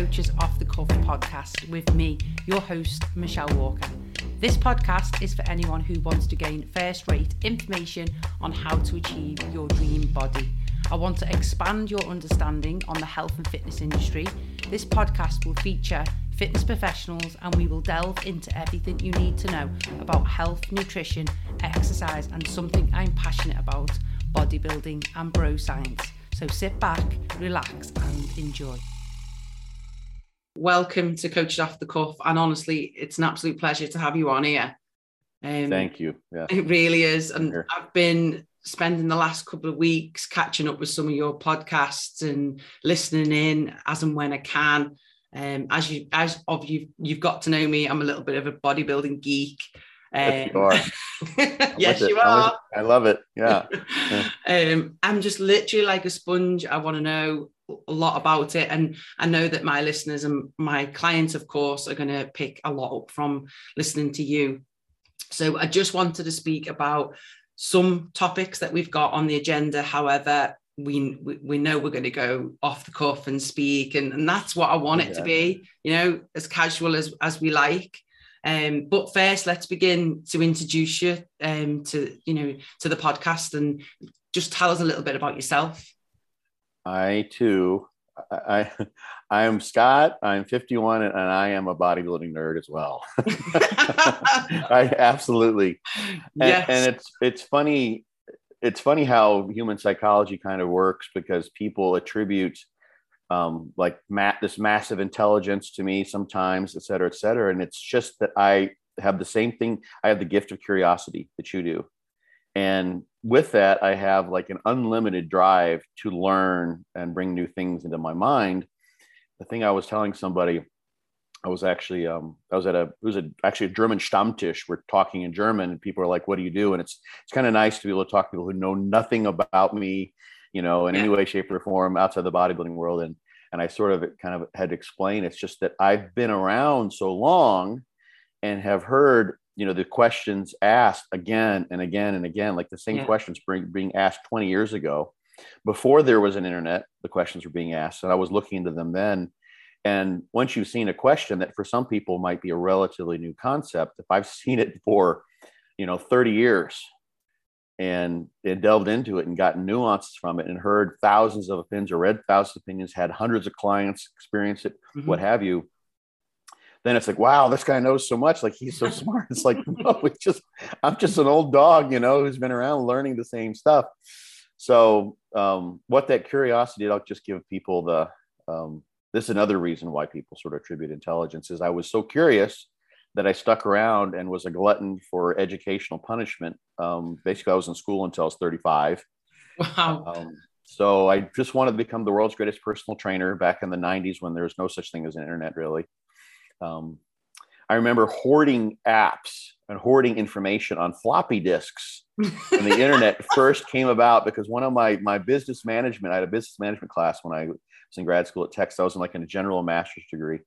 Coaches Off the Cuff podcast with me, your host, Michelle Walker. This podcast is for anyone who wants to gain first rate information on how to achieve your dream body. I want to expand your understanding on the health and fitness industry. This podcast will feature fitness professionals and we will delve into everything you need to know about health, nutrition, exercise, and something I'm passionate about bodybuilding and bro science. So sit back, relax, and enjoy. Welcome to Coaches Off the Cuff. And honestly, it's an absolute pleasure to have you on here. Um, Thank you. Yeah. It really is. And I've been spending the last couple of weeks catching up with some of your podcasts and listening in as and when I can. Um, as you as of you you've got to know me, I'm a little bit of a bodybuilding geek. Um, you are. yes, you are. I love it. Yeah. um, I'm just literally like a sponge. I want to know a lot about it, and I know that my listeners and my clients, of course, are going to pick a lot up from listening to you. So I just wanted to speak about some topics that we've got on the agenda. However, we we know we're going to go off the cuff and speak and, and that's what i want it yeah. to be you know as casual as as we like um, but first let's begin to introduce you um, to you know to the podcast and just tell us a little bit about yourself i too i i am scott i'm 51 and i am a bodybuilding nerd as well i absolutely and, yes. and it's it's funny it's funny how human psychology kind of works because people attribute um, like mat this massive intelligence to me sometimes, et cetera, et cetera. And it's just that I have the same thing. I have the gift of curiosity that you do. And with that, I have like an unlimited drive to learn and bring new things into my mind. The thing I was telling somebody I was actually um, I was at a it was a, actually a German Stammtisch. We're talking in German, and people are like, "What do you do?" And it's it's kind of nice to be able to talk to people who know nothing about me, you know, in yeah. any way, shape, or form outside the bodybuilding world. And and I sort of kind of had to explain. It's just that I've been around so long, and have heard you know the questions asked again and again and again, like the same yeah. questions being being asked 20 years ago, before there was an internet. The questions were being asked, and I was looking into them then and once you've seen a question that for some people might be a relatively new concept, if I've seen it for, you know, 30 years and, and delved into it and gotten nuances from it and heard thousands of opinions or read thousands of opinions, had hundreds of clients experience it, mm-hmm. what have you, then it's like, wow, this guy knows so much. Like he's so smart. It's like, no, it's just, I'm just an old dog, you know, who's been around learning the same stuff. So um, what that curiosity, I'll just give people the, um, this is another reason why people sort of attribute intelligence is I was so curious that I stuck around and was a glutton for educational punishment. Um, basically, I was in school until I was 35. Wow. Um, so I just wanted to become the world's greatest personal trainer back in the 90s when there was no such thing as an internet, really. Um, I remember hoarding apps and hoarding information on floppy disks when the internet first came about because one of my my business management, I had a business management class when I was in grad school at Texas. I was in like in a general master's degree.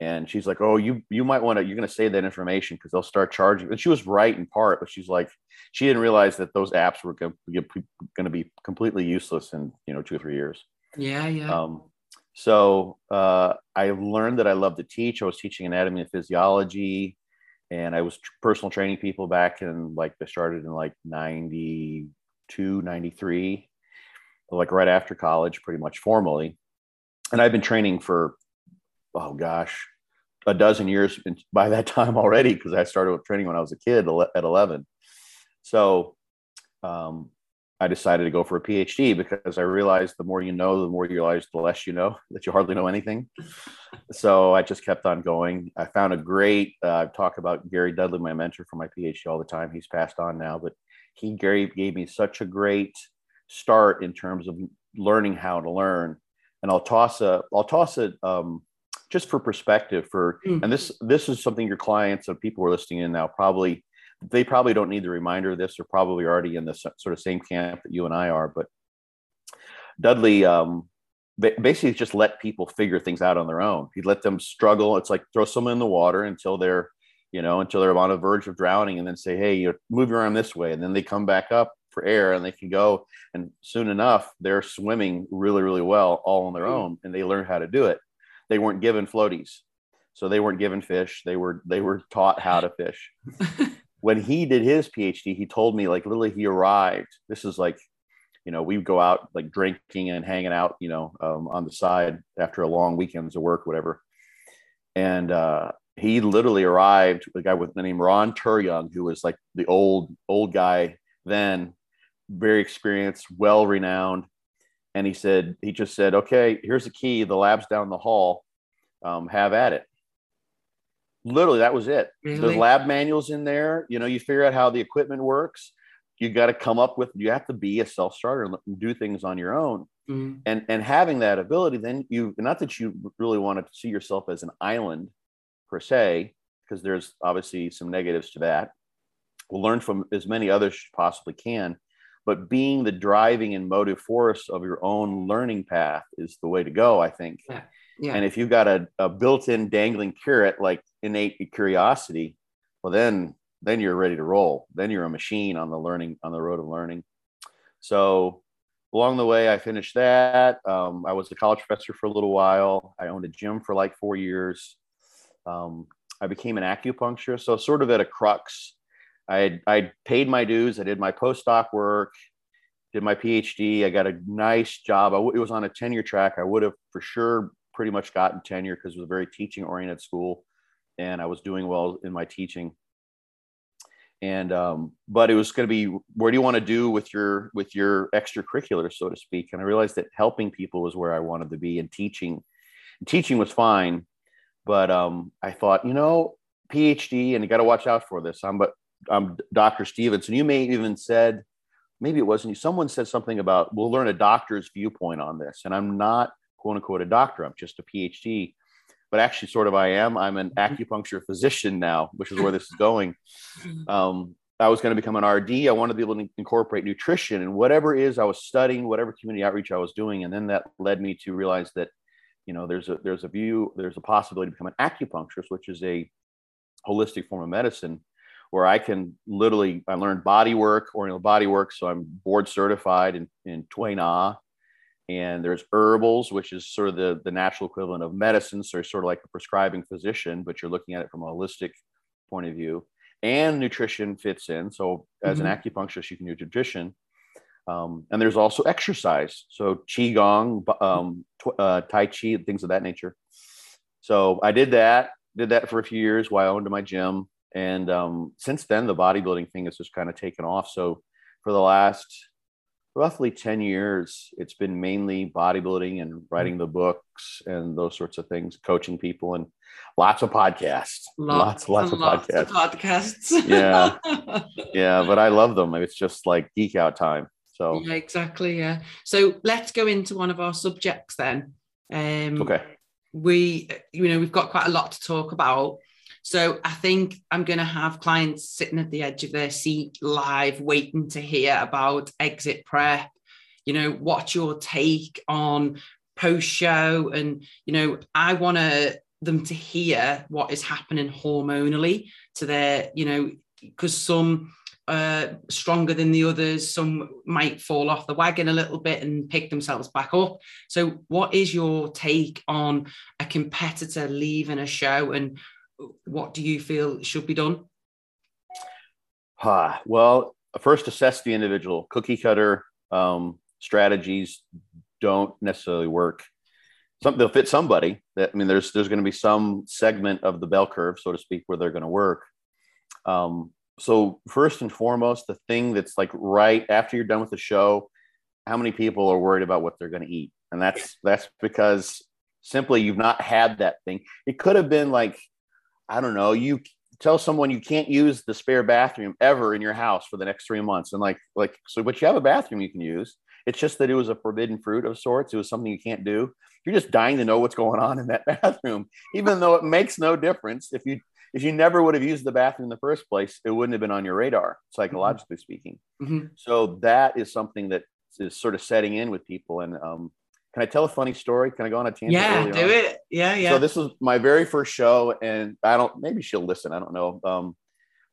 And she's like, "Oh, you you might want to. You're going to save that information because they'll start charging." And she was right in part, but she's like, she didn't realize that those apps were going to be completely useless in you know two or three years. Yeah, yeah. Um, so uh, I learned that I love to teach. I was teaching anatomy and physiology, and I was personal training people back in like I started in like 92, 93, like right after college, pretty much formally and I've been training for, oh gosh, a dozen years by that time already because I started training when I was a kid at 11. So um, I decided to go for a PhD because I realized the more you know, the more you realize the less you know, that you hardly know anything. so I just kept on going. I found a great, uh, I've talked about Gary Dudley, my mentor for my PhD all the time. He's passed on now, but he, Gary gave me such a great start in terms of learning how to learn and I'll toss a I'll toss it um, just for perspective for mm. and this this is something your clients and people who are listening in now probably they probably don't need the reminder of this. They're probably already in the sort of same camp that you and I are. But Dudley um, basically just let people figure things out on their own. He'd let them struggle. It's like throw someone in the water until they're you know until they're on the verge of drowning, and then say, hey, you move your arm this way, and then they come back up for air and they can go and soon enough they're swimming really really well all on their hmm. own and they learn how to do it they weren't given floaties, so they weren't given fish. They were they were taught how to fish. when he did his PhD, he told me like literally he arrived. This is like, you know, we would go out like drinking and hanging out, you know, um, on the side after a long weekends of work, whatever. And uh, he literally arrived, a guy with the name Ron Terjung, who was like the old old guy then, very experienced, well renowned. And he said, he just said, okay, here's the key. The lab's down the hall. Um, have at it literally that was it. Really? the lab manuals in there. You know you figure out how the equipment works. You got to come up with you have to be a self-starter and do things on your own. Mm-hmm. and and having that ability then you not that you really want to see yourself as an island per se because there's obviously some negatives to that. We'll learn from as many others possibly can. But being the driving and motive force of your own learning path is the way to go i think. Yeah. Yeah. And if you've got a, a built-in dangling carrot like innate curiosity, well then then you're ready to roll. Then you're a machine on the learning on the road of learning. So along the way, I finished that. Um, I was a college professor for a little while. I owned a gym for like four years. Um, I became an acupuncturist. So sort of at a crux. I I paid my dues. I did my postdoc work, did my PhD. I got a nice job. it was on a tenure track. I would have for sure pretty much gotten tenure because it was a very teaching oriented school and I was doing well in my teaching. And um, but it was going to be where do you want to do with your with your extracurricular, so to speak? And I realized that helping people was where I wanted to be, and teaching, teaching was fine, but um, I thought, you know, PhD, and you got to watch out for this. I'm but I'm Dr. Stevenson. You may even said, maybe it wasn't you. Someone said something about we'll learn a doctor's viewpoint on this, and I'm not quote unquote a doctor. I'm just a PhD, but actually, sort of, I am. I'm an mm-hmm. acupuncture physician now, which is where this is going. Um, I was going to become an RD. I wanted to be able to incorporate nutrition and whatever is I was studying, whatever community outreach I was doing, and then that led me to realize that, you know, there's a there's a view, there's a possibility to become an acupuncturist, which is a holistic form of medicine where I can literally I learned body work, oriental body work, so I'm board certified in in Na, and there's herbals which is sort of the, the natural equivalent of medicine so sort of like a prescribing physician but you're looking at it from a holistic point of view. And nutrition fits in. So as mm-hmm. an acupuncturist you can do nutrition. Um, and there's also exercise. So qigong um, tw- uh, tai chi things of that nature. So i did that did that for a few years while i owned my gym. And um, since then the bodybuilding thing has just kind of taken off. So for the last roughly 10 years it's been mainly bodybuilding and writing the books and those sorts of things coaching people and lots of podcasts. Lots lots, lots, of lots podcasts, of podcasts. yeah. Yeah but i love them. It's just like geek out time. So yeah exactly yeah. So let's go into one of our subjects then. Um okay. we you know we've got quite a lot to talk about so I think I'm going to have clients sitting at the edge of their seat live, waiting to hear about exit prep. You know, what's your take on post show? And, you know, I want to them to hear what is happening hormonally to their, you know, because some uh, stronger than the others. Some might fall off the wagon a little bit and pick themselves back up. So, what is your take on a competitor leaving a show and what do you feel should be done? Uh, well, first assess the individual. Cookie cutter um, strategies don't necessarily work. Some, they'll fit somebody. That I mean, there's there's going to be some segment of the bell curve, so to speak, where they're going to work. Um, so first and foremost, the thing that's like right after you're done with the show, how many people are worried about what they're going to eat? And that's that's because simply you've not had that thing. It could have been like I don't know, you tell someone you can't use the spare bathroom ever in your house for the next three months. And like, like, so, but you have a bathroom you can use. It's just that it was a forbidden fruit of sorts. It was something you can't do. You're just dying to know what's going on in that bathroom, even though it makes no difference. If you, if you never would have used the bathroom in the first place, it wouldn't have been on your radar, psychologically mm-hmm. speaking. Mm-hmm. So that is something that is sort of setting in with people. And um, can I tell a funny story? Can I go on a tangent? Yeah, do on? it. Yeah, yeah. So this was my very first show, and I don't. Maybe she'll listen. I don't know. Um,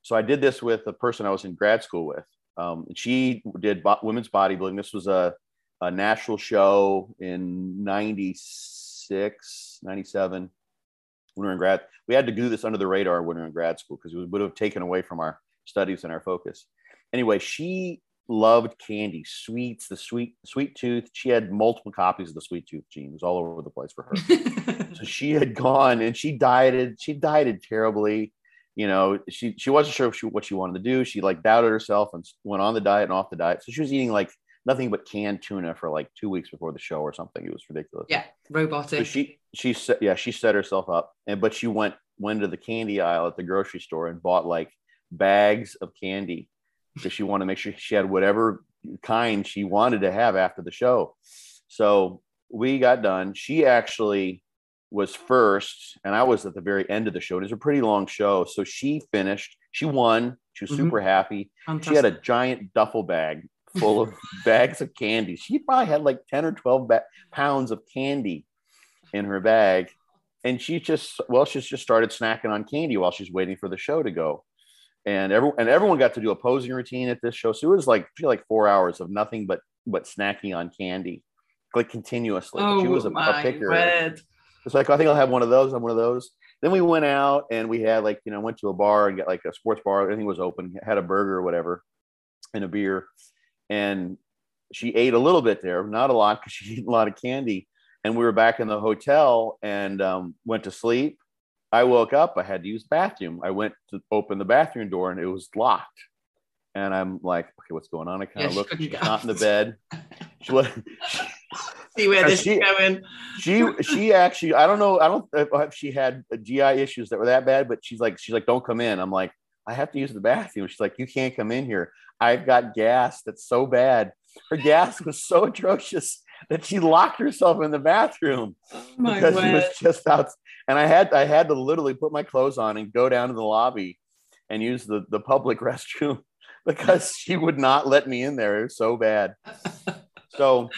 so I did this with a person I was in grad school with. Um, she did bo- women's bodybuilding. This was a, a national show in '96, 96, 97, when we were in grad. We had to do this under the radar when we were in grad school because it would have taken away from our studies and our focus. Anyway, she loved candy, sweets, the sweet sweet tooth. She had multiple copies of the sweet tooth genes all over the place for her. so she had gone and she dieted. She dieted terribly. You know, she she wasn't sure she, what she wanted to do. She like doubted herself and went on the diet and off the diet. So she was eating like nothing but canned tuna for like two weeks before the show or something. It was ridiculous. Yeah, robotic. So she she set yeah she set herself up and but she went went to the candy aisle at the grocery store and bought like bags of candy because she wanted to make sure she had whatever kind she wanted to have after the show. So we got done. She actually was first, and I was at the very end of the show. It was a pretty long show. So she finished, she won. She was mm-hmm. super happy. Fantastic. She had a giant duffel bag full of bags of candy. She probably had like 10 or 12 ba- pounds of candy in her bag. And she just, well, she's just started snacking on candy while she's waiting for the show to go and everyone and everyone got to do a posing routine at this show. So it was like feel like four hours of nothing but but snacking on candy, like continuously. Oh, she was a, a picker. It's like I think I'll have one of those. I'm one of those. Then we went out and we had like you know went to a bar and get like a sports bar. Everything was open. Had a burger or whatever, and a beer, and she ate a little bit there, not a lot because she ate a lot of candy. And we were back in the hotel and um, went to sleep I woke up, I had to use the bathroom. I went to open the bathroom door and it was locked. And I'm like, okay, what's going on? I kind of yeah, look, she's not in the bed. She was see where this she, is going. she she actually, I don't know, I don't know if she had GI issues that were that bad, but she's like, she's like, don't come in. I'm like, I have to use the bathroom. She's like, you can't come in here. I've got gas that's so bad. Her gas was so atrocious that she locked herself in the bathroom oh because word. she was just out. And I had I had to literally put my clothes on and go down to the lobby and use the, the public restroom because she would not let me in there. It was so bad. So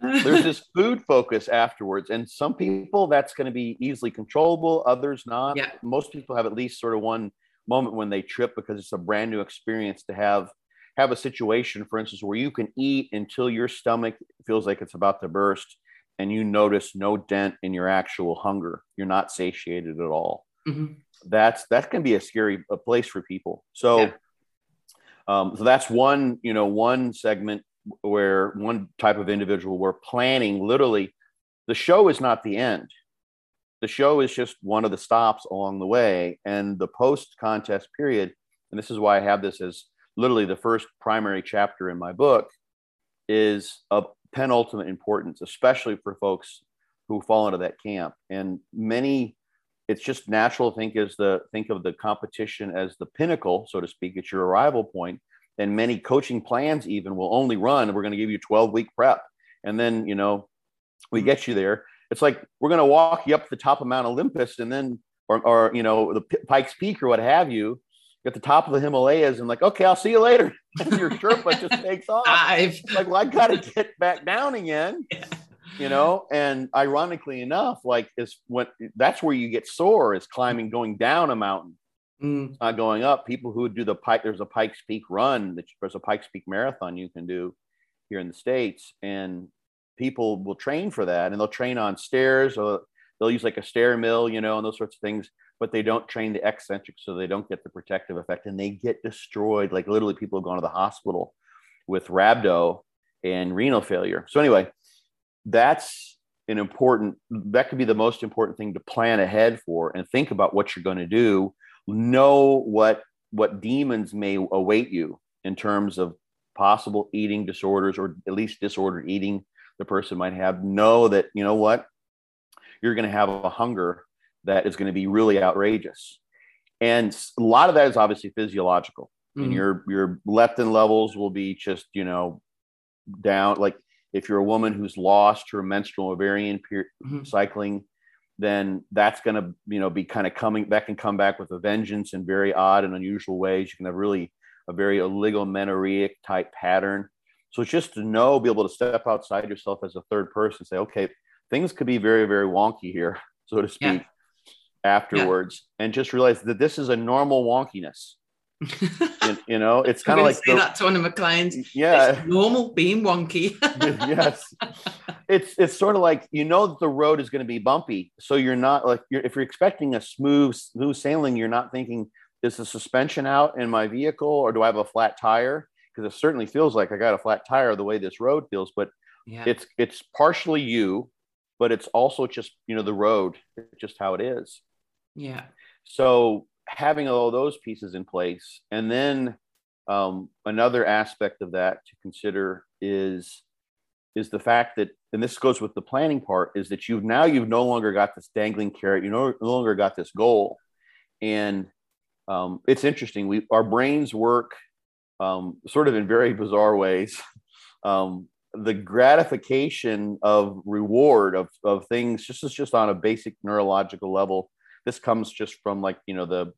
there's this food focus afterwards. And some people that's going to be easily controllable, others not. Yeah. Most people have at least sort of one moment when they trip because it's a brand new experience to have have a situation, for instance, where you can eat until your stomach feels like it's about to burst and you notice no dent in your actual hunger. You're not satiated at all. Mm-hmm. That's that can be a scary a place for people. So, yeah. um, so that's one you know one segment where one type of individual we're planning literally. The show is not the end. The show is just one of the stops along the way, and the post contest period. And this is why I have this as literally the first primary chapter in my book is of penultimate importance, especially for folks who fall into that camp. And many, it's just natural to think as the think of the competition as the pinnacle, so to speak, it's your arrival point. And many coaching plans even will only run. We're going to give you 12 week prep, and then you know we mm-hmm. get you there. It's like we're going to walk you up the top of Mount Olympus, and then or, or you know the Pikes Peak or what have you, at the top of the Himalayas and like, okay, I'll see you later. And your Sherpa just takes off. I've... Like, well, I got to get back down again. Yeah. You know, and ironically enough, like is when that's where you get sore is climbing, going down a mountain, mm. not going up. People who do the pike, there's a Pikes Peak run. There's a Pikes Peak marathon you can do here in the states, and people will train for that, and they'll train on stairs, or they'll use like a stair mill, you know, and those sorts of things but they don't train the eccentric so they don't get the protective effect and they get destroyed. Like literally, people have gone to the hospital with rhabdo and renal failure. So, anyway, that's an important, that could be the most important thing to plan ahead for and think about what you're going to do. Know what what demons may await you in terms of possible eating disorders or at least disordered eating the person might have know that you know what you're going to have a hunger that is going to be really outrageous. And a lot of that is obviously physiological. Mm-hmm. And your your leptin levels will be just, you know, down. Like if you're a woman who's lost her menstrual ovarian period mm-hmm. cycling, then that's going to, you know, be kind of coming that can come back with a vengeance in very odd and unusual ways. You can have really a very oligomenorrheic type pattern. So it's just to know, be able to step outside yourself as a third person, say, okay, things could be very, very wonky here, so to speak. Yeah afterwards yeah. and just realize that this is a normal wonkiness. you, you, know, it's kind of like say the, that to one of my clients. Yeah, it's normal being wonky. yes, it's it's sort of like you know that the road is going to be bumpy, so you're not like you're, if you're expecting a smooth smooth sailing, you're not thinking is the suspension out in my vehicle or do I have a flat tire? Because it certainly feels like I got a flat tire the way this road feels, but yeah. it's it's partially you, but it's also just you know the road, just how it is. Yeah. So having all those pieces in place, and then um, another aspect of that to consider is is the fact that, and this goes with the planning part, is that you've now you've no longer got this dangling carrot, you no, no longer got this goal, and um, it's interesting. We our brains work um, sort of in very bizarre ways. Um, the gratification of reward of, of things just is just on a basic neurological level this comes just from like you know the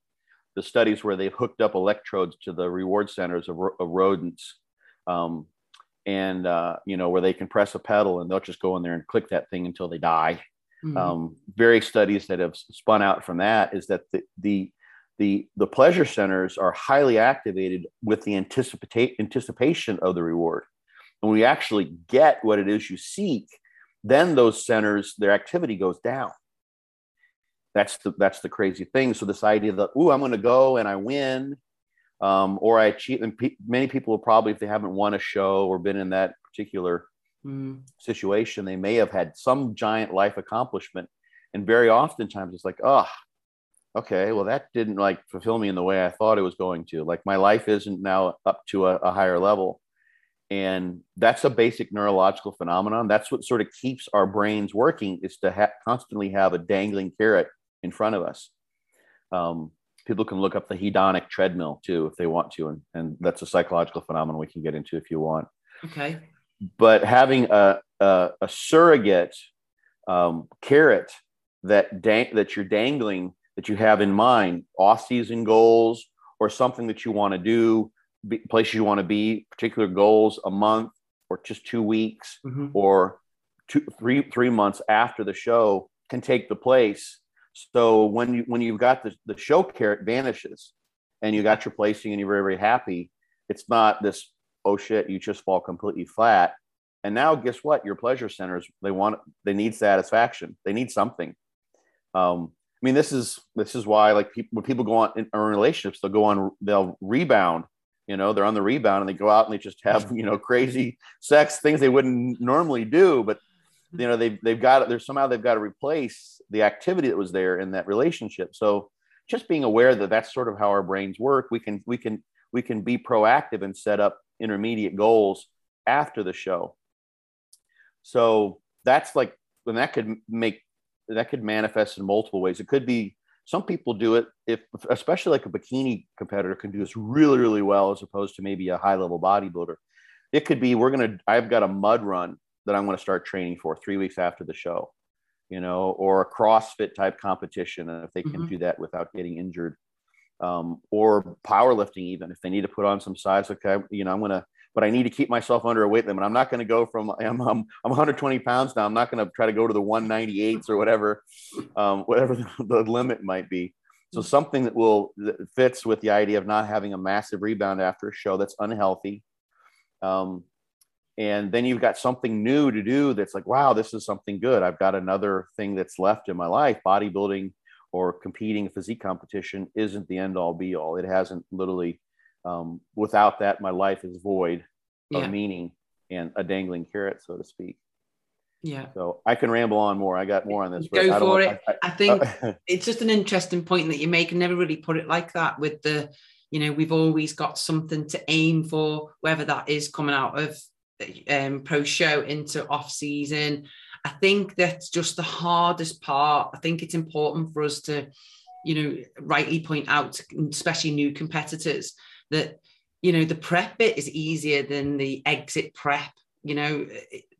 the studies where they've hooked up electrodes to the reward centers of, of rodents um, and uh, you know where they can press a pedal and they'll just go in there and click that thing until they die. Mm-hmm. um, various studies that have spun out from that is that the, the the the pleasure centers are highly activated with the anticipate anticipation of the reward. And we actually get what it is you seek then those centers their activity goes down that's the that's the crazy thing. So this idea that oh, I'm going to go and I win, um, or I achieve, And pe- many people will probably, if they haven't won a show or been in that particular mm. situation, they may have had some giant life accomplishment. And very oftentimes, it's like, oh, okay, well, that didn't like fulfill me in the way I thought it was going to. Like my life isn't now up to a, a higher level. And that's a basic neurological phenomenon. That's what sort of keeps our brains working is to ha- constantly have a dangling carrot in front of us. Um, people can look up the hedonic treadmill too if they want to, and, and that's a psychological phenomenon we can get into if you want. Okay. But having a, a, a surrogate um, carrot that dang- that you're dangling that you have in mind, off-season goals or something that you want to do, be, places you want to be, particular goals, a month or just two weeks mm-hmm. or two, three, three months after the show can take the place so when you when you've got the, the show carrot vanishes and you got your placing and you're very, very happy, it's not this, oh shit, you just fall completely flat. And now guess what? Your pleasure centers, they want they need satisfaction. They need something. Um, I mean, this is this is why like people when people go on in, in relationships, they'll go on, they'll rebound. You know, they're on the rebound and they go out and they just have you know crazy sex things they wouldn't normally do, but you know they've they've got there's somehow they've got to replace the activity that was there in that relationship. So just being aware that that's sort of how our brains work we can we can we can be proactive and set up intermediate goals after the show. So that's like and that could make that could manifest in multiple ways. It could be some people do it if especially like a bikini competitor can do this really really well as opposed to maybe a high level bodybuilder. It could be we're gonna i've got a mud run that I'm going to start training for three weeks after the show, you know, or a CrossFit type competition. And if they can mm-hmm. do that without getting injured, um, or powerlifting, even if they need to put on some size, okay, you know, I'm going to, but I need to keep myself under a weight limit. I'm not going to go from, I'm, I'm, I'm 120 pounds now. I'm not going to try to go to the 198s or whatever, um, whatever the, the limit might be. So something that will that fits with the idea of not having a massive rebound after a show that's unhealthy, um, and then you've got something new to do that's like wow this is something good. I've got another thing that's left in my life. Bodybuilding or competing physique competition isn't the end all be all. It hasn't literally um, without that my life is void of yeah. meaning and a dangling carrot so to speak. Yeah. So i can ramble on more. I got more on this go for it. I, I, I think uh, it's just an interesting point that you make. And never really put it like that with the you know we've always got something to aim for whether that is coming out of um, pro show into off season. I think that's just the hardest part. I think it's important for us to, you know, rightly point out, especially new competitors, that you know the prep bit is easier than the exit prep. You know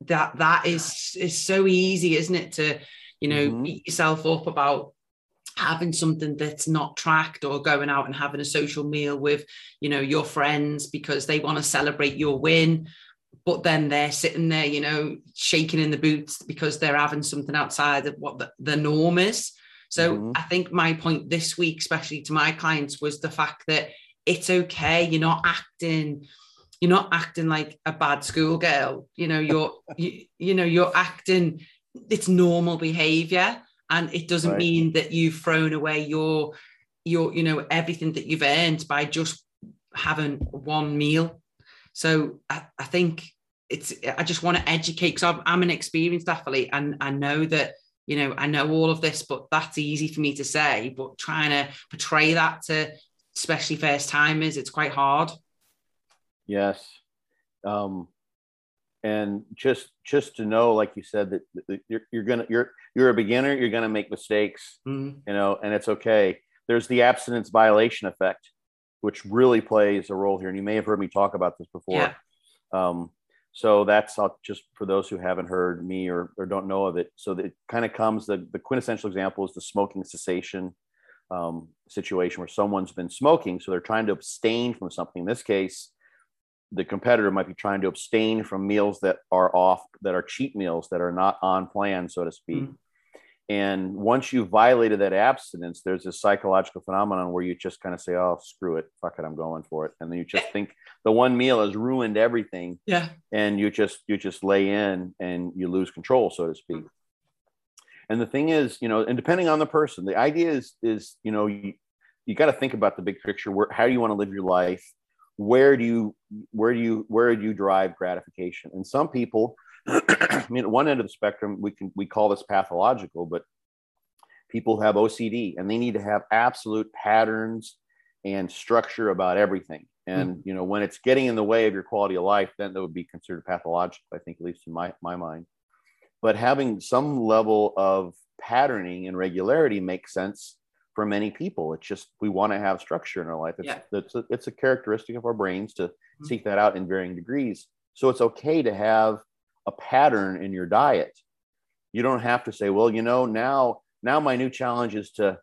that that is is so easy, isn't it? To you know mm-hmm. beat yourself up about having something that's not tracked or going out and having a social meal with you know your friends because they want to celebrate your win but then they're sitting there, you know, shaking in the boots because they're having something outside of what the, the norm is. So mm-hmm. I think my point this week, especially to my clients, was the fact that it's okay. You're not acting, you're not acting like a bad schoolgirl. You know, you're you, you know, you're acting, it's normal behavior. And it doesn't right. mean that you've thrown away your your, you know, everything that you've earned by just having one meal. So I, I think it's I just want to educate because I'm, I'm an experienced athlete and I know that you know I know all of this, but that's easy for me to say. But trying to portray that to especially first timers, it's quite hard. Yes, um, and just just to know, like you said, that, that you're, you're gonna you're you're a beginner, you're gonna make mistakes, mm-hmm. you know, and it's okay. There's the abstinence violation effect, which really plays a role here, and you may have heard me talk about this before. Yeah. Um, so that's just for those who haven't heard me or, or don't know of it. So it kind of comes, the, the quintessential example is the smoking cessation um, situation where someone's been smoking. So they're trying to abstain from something. In this case, the competitor might be trying to abstain from meals that are off, that are cheat meals, that are not on plan, so to speak. Mm-hmm. And once you've violated that abstinence, there's this psychological phenomenon where you just kind of say, oh, screw it, fuck it, I'm going for it. And then you just think the one meal has ruined everything. Yeah. And you just, you just lay in and you lose control, so to speak. And the thing is, you know, and depending on the person, the idea is, is, you know, you, you got to think about the big picture. Where, how do you want to live your life? Where do you, where do you, where do you drive gratification? And some people, I mean, at one end of the spectrum, we can we call this pathological, but people have OCD and they need to have absolute patterns and structure about everything. And mm. you know, when it's getting in the way of your quality of life, then that would be considered pathological. I think, at least in my my mind. But having some level of patterning and regularity makes sense for many people. It's just we want to have structure in our life. It's yeah. it's, a, it's a characteristic of our brains to mm. seek that out in varying degrees. So it's okay to have a pattern in your diet. You don't have to say, well, you know, now now my new challenge is to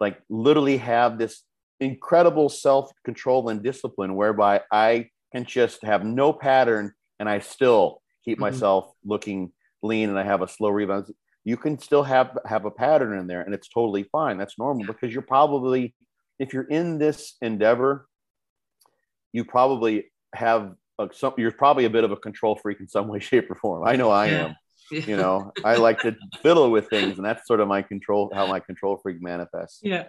like literally have this incredible self-control and discipline whereby I can just have no pattern and I still keep mm-hmm. myself looking lean and I have a slow rebound. You can still have have a pattern in there and it's totally fine. That's normal because you're probably if you're in this endeavor, you probably have a, some, you're probably a bit of a control freak in some way, shape, or form. I know I am. Yeah. You know, I like to fiddle with things, and that's sort of my control, how my control freak manifests. Yeah.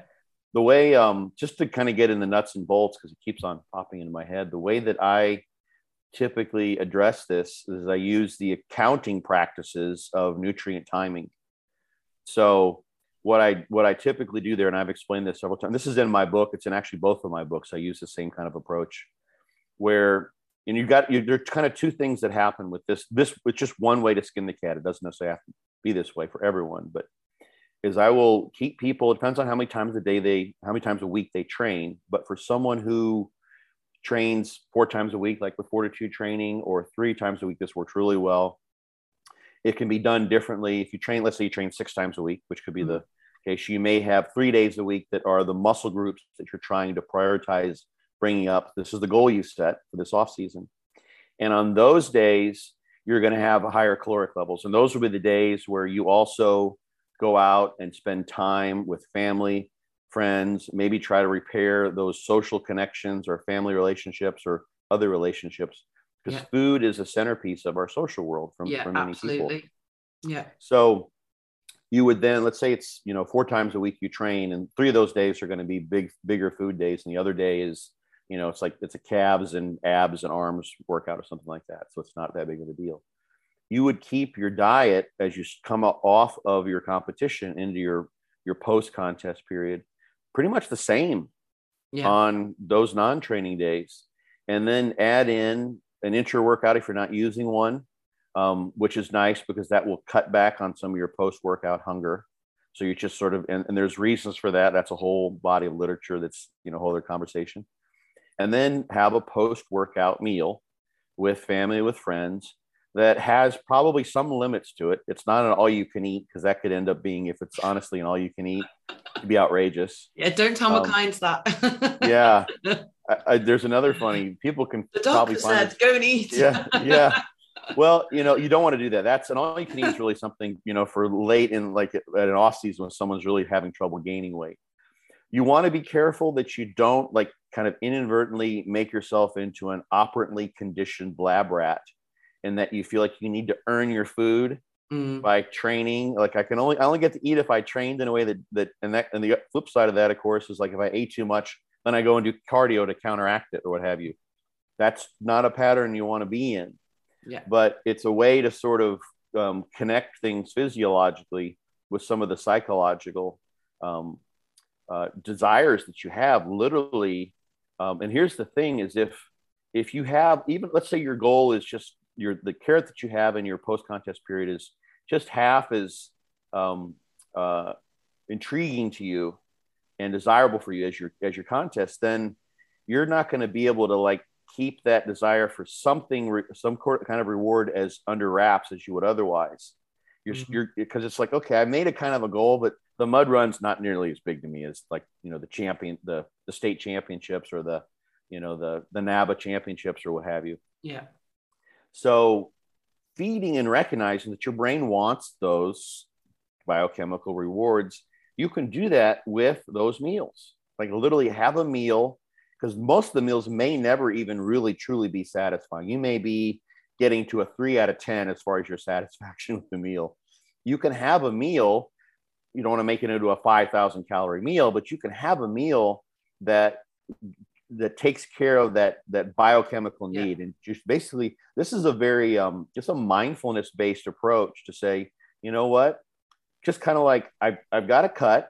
The way, um, just to kind of get in the nuts and bolts, because it keeps on popping into my head, the way that I typically address this is I use the accounting practices of nutrient timing. So what I what I typically do there, and I've explained this several times. This is in my book. It's in actually both of my books. I use the same kind of approach, where and you've got you, there's kind of two things that happen with this this it's just one way to skin the cat. It doesn't necessarily have to be this way for everyone but is i will keep people it depends on how many times a day they how many times a week they train but for someone who trains four times a week like with fortitude training or three times a week this works really well. It can be done differently. If you train let's say you train six times a week which could be mm-hmm. the case you may have three days a week that are the muscle groups that you're trying to prioritize bringing up this is the goal you set for this off season. And on those days you're going to have higher caloric levels. And those will be the days where you also go out and spend time with family friends maybe try to repair those social connections or family relationships or other relationships. Because yeah. food is a centerpiece of our social world from, yeah, for many absolutely. people yeah. So you would then let's say it's you know four times a week you train and three of those days are going to be big bigger food days and the other day is you know it's like it's a calves and abs and arms workout or something like that. So it's not that big of a deal. You would keep your diet as you come off of your competition into your your post contest period pretty much the same yeah. on those non-training days. And then add in an intra workout if you're not using one um, which is nice because that will cut back on some of your post workout hunger. So you just sort of and, and, there's reasons for that. That's a whole body of literature that's you know whole other conversation and then have a post workout meal with family, with friends that has probably some limits to it. It's not an all you can eat because that could end up being, if it's honestly an all you can eat, it'd be outrageous. Yeah, don't tell um, McKind's that. yeah. I, I, there's another funny, people can probably find. the doctor said, go and eat. Yeah. Yeah. well, you know, you don't want to do that. That's an all you can eat is really something, you know, for late in like at an off season when someone's really having trouble gaining weight. You want to be careful that you don't like kind of inadvertently make yourself into an operantly conditioned lab rat and that you feel like you need to earn your food mm. by training. Like i can only i only get to eat if i trained in a way that that and that and the flip side of that of course is like if i ate too much then i go and do cardio to counteract it or what have you. That's not a pattern you want to be in. Yeah. But it's a way to sort of um, connect things physiologically with some of the psychological um, uh, desires that you have literally um, and here's the thing is if if you have even let's say your goal is just your the carrot that you have in your post contest period is just half as um, uh, intriguing to you and desirable for you as your as your contest, then you're not going to be able to like keep that desire for something some kind of reward as under wraps as you would otherwise. You're mm-hmm. you're because it's like okay, I made a kind of a goal, but the mud run's not nearly as big to me as like you know the champion the the state championships or the you know the the NABBA championships or what have you. Yeah. So, feeding and recognizing that your brain wants those biochemical rewards, you can do that with those meals. Like, literally, have a meal because most of the meals may never even really truly be satisfying. You may be getting to a three out of 10 as far as your satisfaction with the meal. You can have a meal, you don't want to make it into a 5,000 calorie meal, but you can have a meal that that takes care of that that biochemical need yeah. and just basically this is a very um just a mindfulness based approach to say you know what? Just kind of like I've, I've got a cut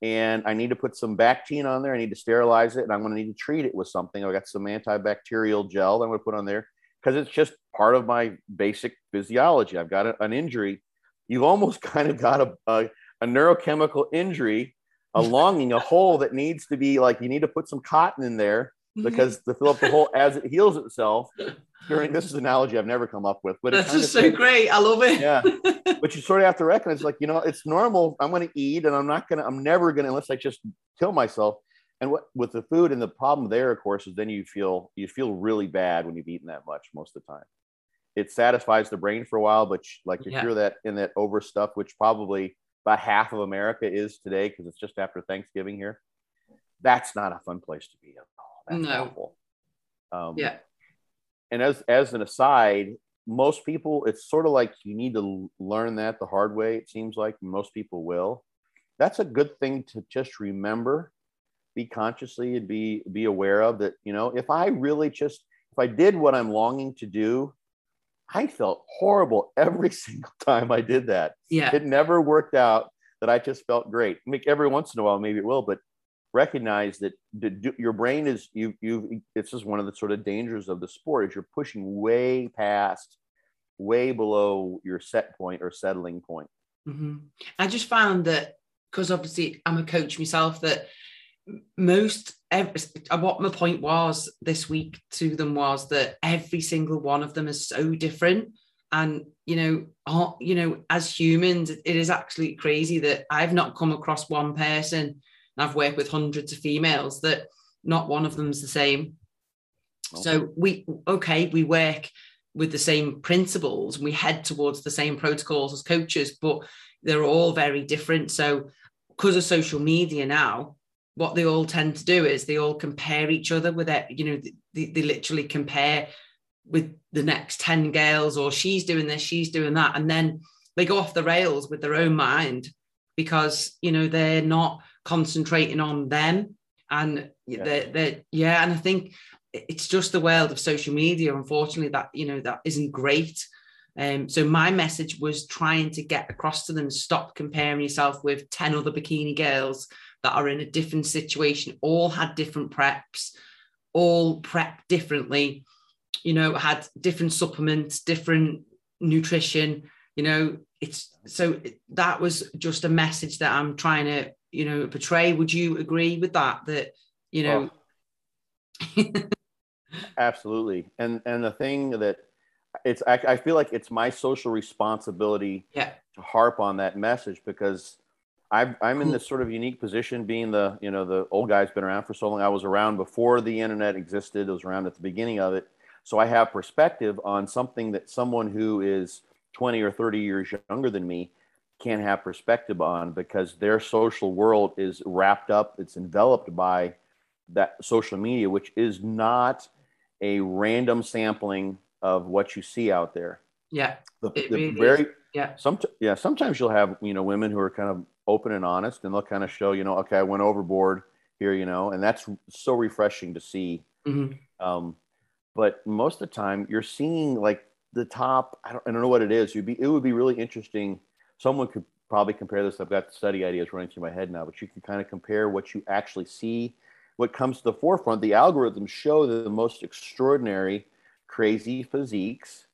and i need to put some bactine on there i need to sterilize it and i'm going to need to treat it with something. I've got some antibacterial gel that i'm going to put on there. Because it's just part of my basic physiology. I've got a, an injury. You've almost kind of got a, a, a neurochemical injury a longing, a hole that needs to be like you need to put some cotton in there mm-hmm. because to fill up the hole as it heals itself. During this is an analogy I've never come up with, but that's just so great. I love it. Yeah, but you sort of have to recognize, like you know, it's normal. I'm going to eat, and I'm not going to. I'm never going to unless I just kill myself. And what with the food and the problem there, of course, is then you feel you feel really bad when you've eaten that much most of the time. It satisfies the brain for a while, but like if yeah. you're that in that overstuff, which probably about half of America is today because it's just after Thanksgiving here. That's not a fun place to be at all. That's no. awful. Um, yeah. And as as an aside, most people, it's sort of like you need to learn that the hard way. It seems like most people will. That's a good thing to just remember, be consciously and be be aware of that. You know, if I really just if I did what I'm longing to do, I felt horrible every single time I did that. Yeah. It never worked out that I just felt great. I mean, every once in a while, maybe it will, but recognize that your brain is you you this is one of the sort of dangers of the sport is you're pushing way past way below your set point or settling point mm-hmm. i just found that because obviously i'm a coach myself that most every, uh, what my point was this week to them was that every single one of them is so different. And you know you know as humans it is actually crazy that i've not come across one person and i've worked with hundreds of females that not one of them's the same. Okay. so we okay we work with the same principles we head towards the same protocols as coaches but they're all very different. So because of social media now what they all tend to do is they all compare each other with it. You know, they, they literally compare with the next 10 girls, or she's doing this, she's doing that. And then they go off the rails with their own mind because, you know, they're not concentrating on them. And yeah. they're, they're, yeah. And I think it's just the world of social media, unfortunately, that, you know, that isn't great. Um, so my message was trying to get across to them, stop comparing yourself with 10 other bikini girls that are in a different situation, all had different preps, all prepped differently, you know, had different supplements, different nutrition, you know, it's so that was just a message that I'm trying to, you know, portray. Would you agree with that? That, you know, oh. absolutely. And and the thing that it's I, I feel like it's my social responsibility yeah. to harp on that message because I'm, I'm in this sort of unique position being the, you know, the old guy's been around for so long. I was around before the internet existed. I was around at the beginning of it. So I have perspective on something that someone who is 20 or 30 years younger than me can't have perspective on because their social world is wrapped up, it's enveloped by that social media, which is not a random sampling of what you see out there. Yeah. The, the really very, is. yeah. Some, yeah. Sometimes you'll have, you know, women who are kind of open and honest and they'll kind of show, you know, okay, I went overboard here, you know, and that's so refreshing to see. Mm-hmm. Um, but most of the time you're seeing like the top, I don't, I don't know what it is. You'd be, it would be really interesting. Someone could probably compare this. I've got study ideas running through my head now, but you can kind of compare what you actually see, what comes to the forefront. The algorithms show the most extraordinary, crazy physiques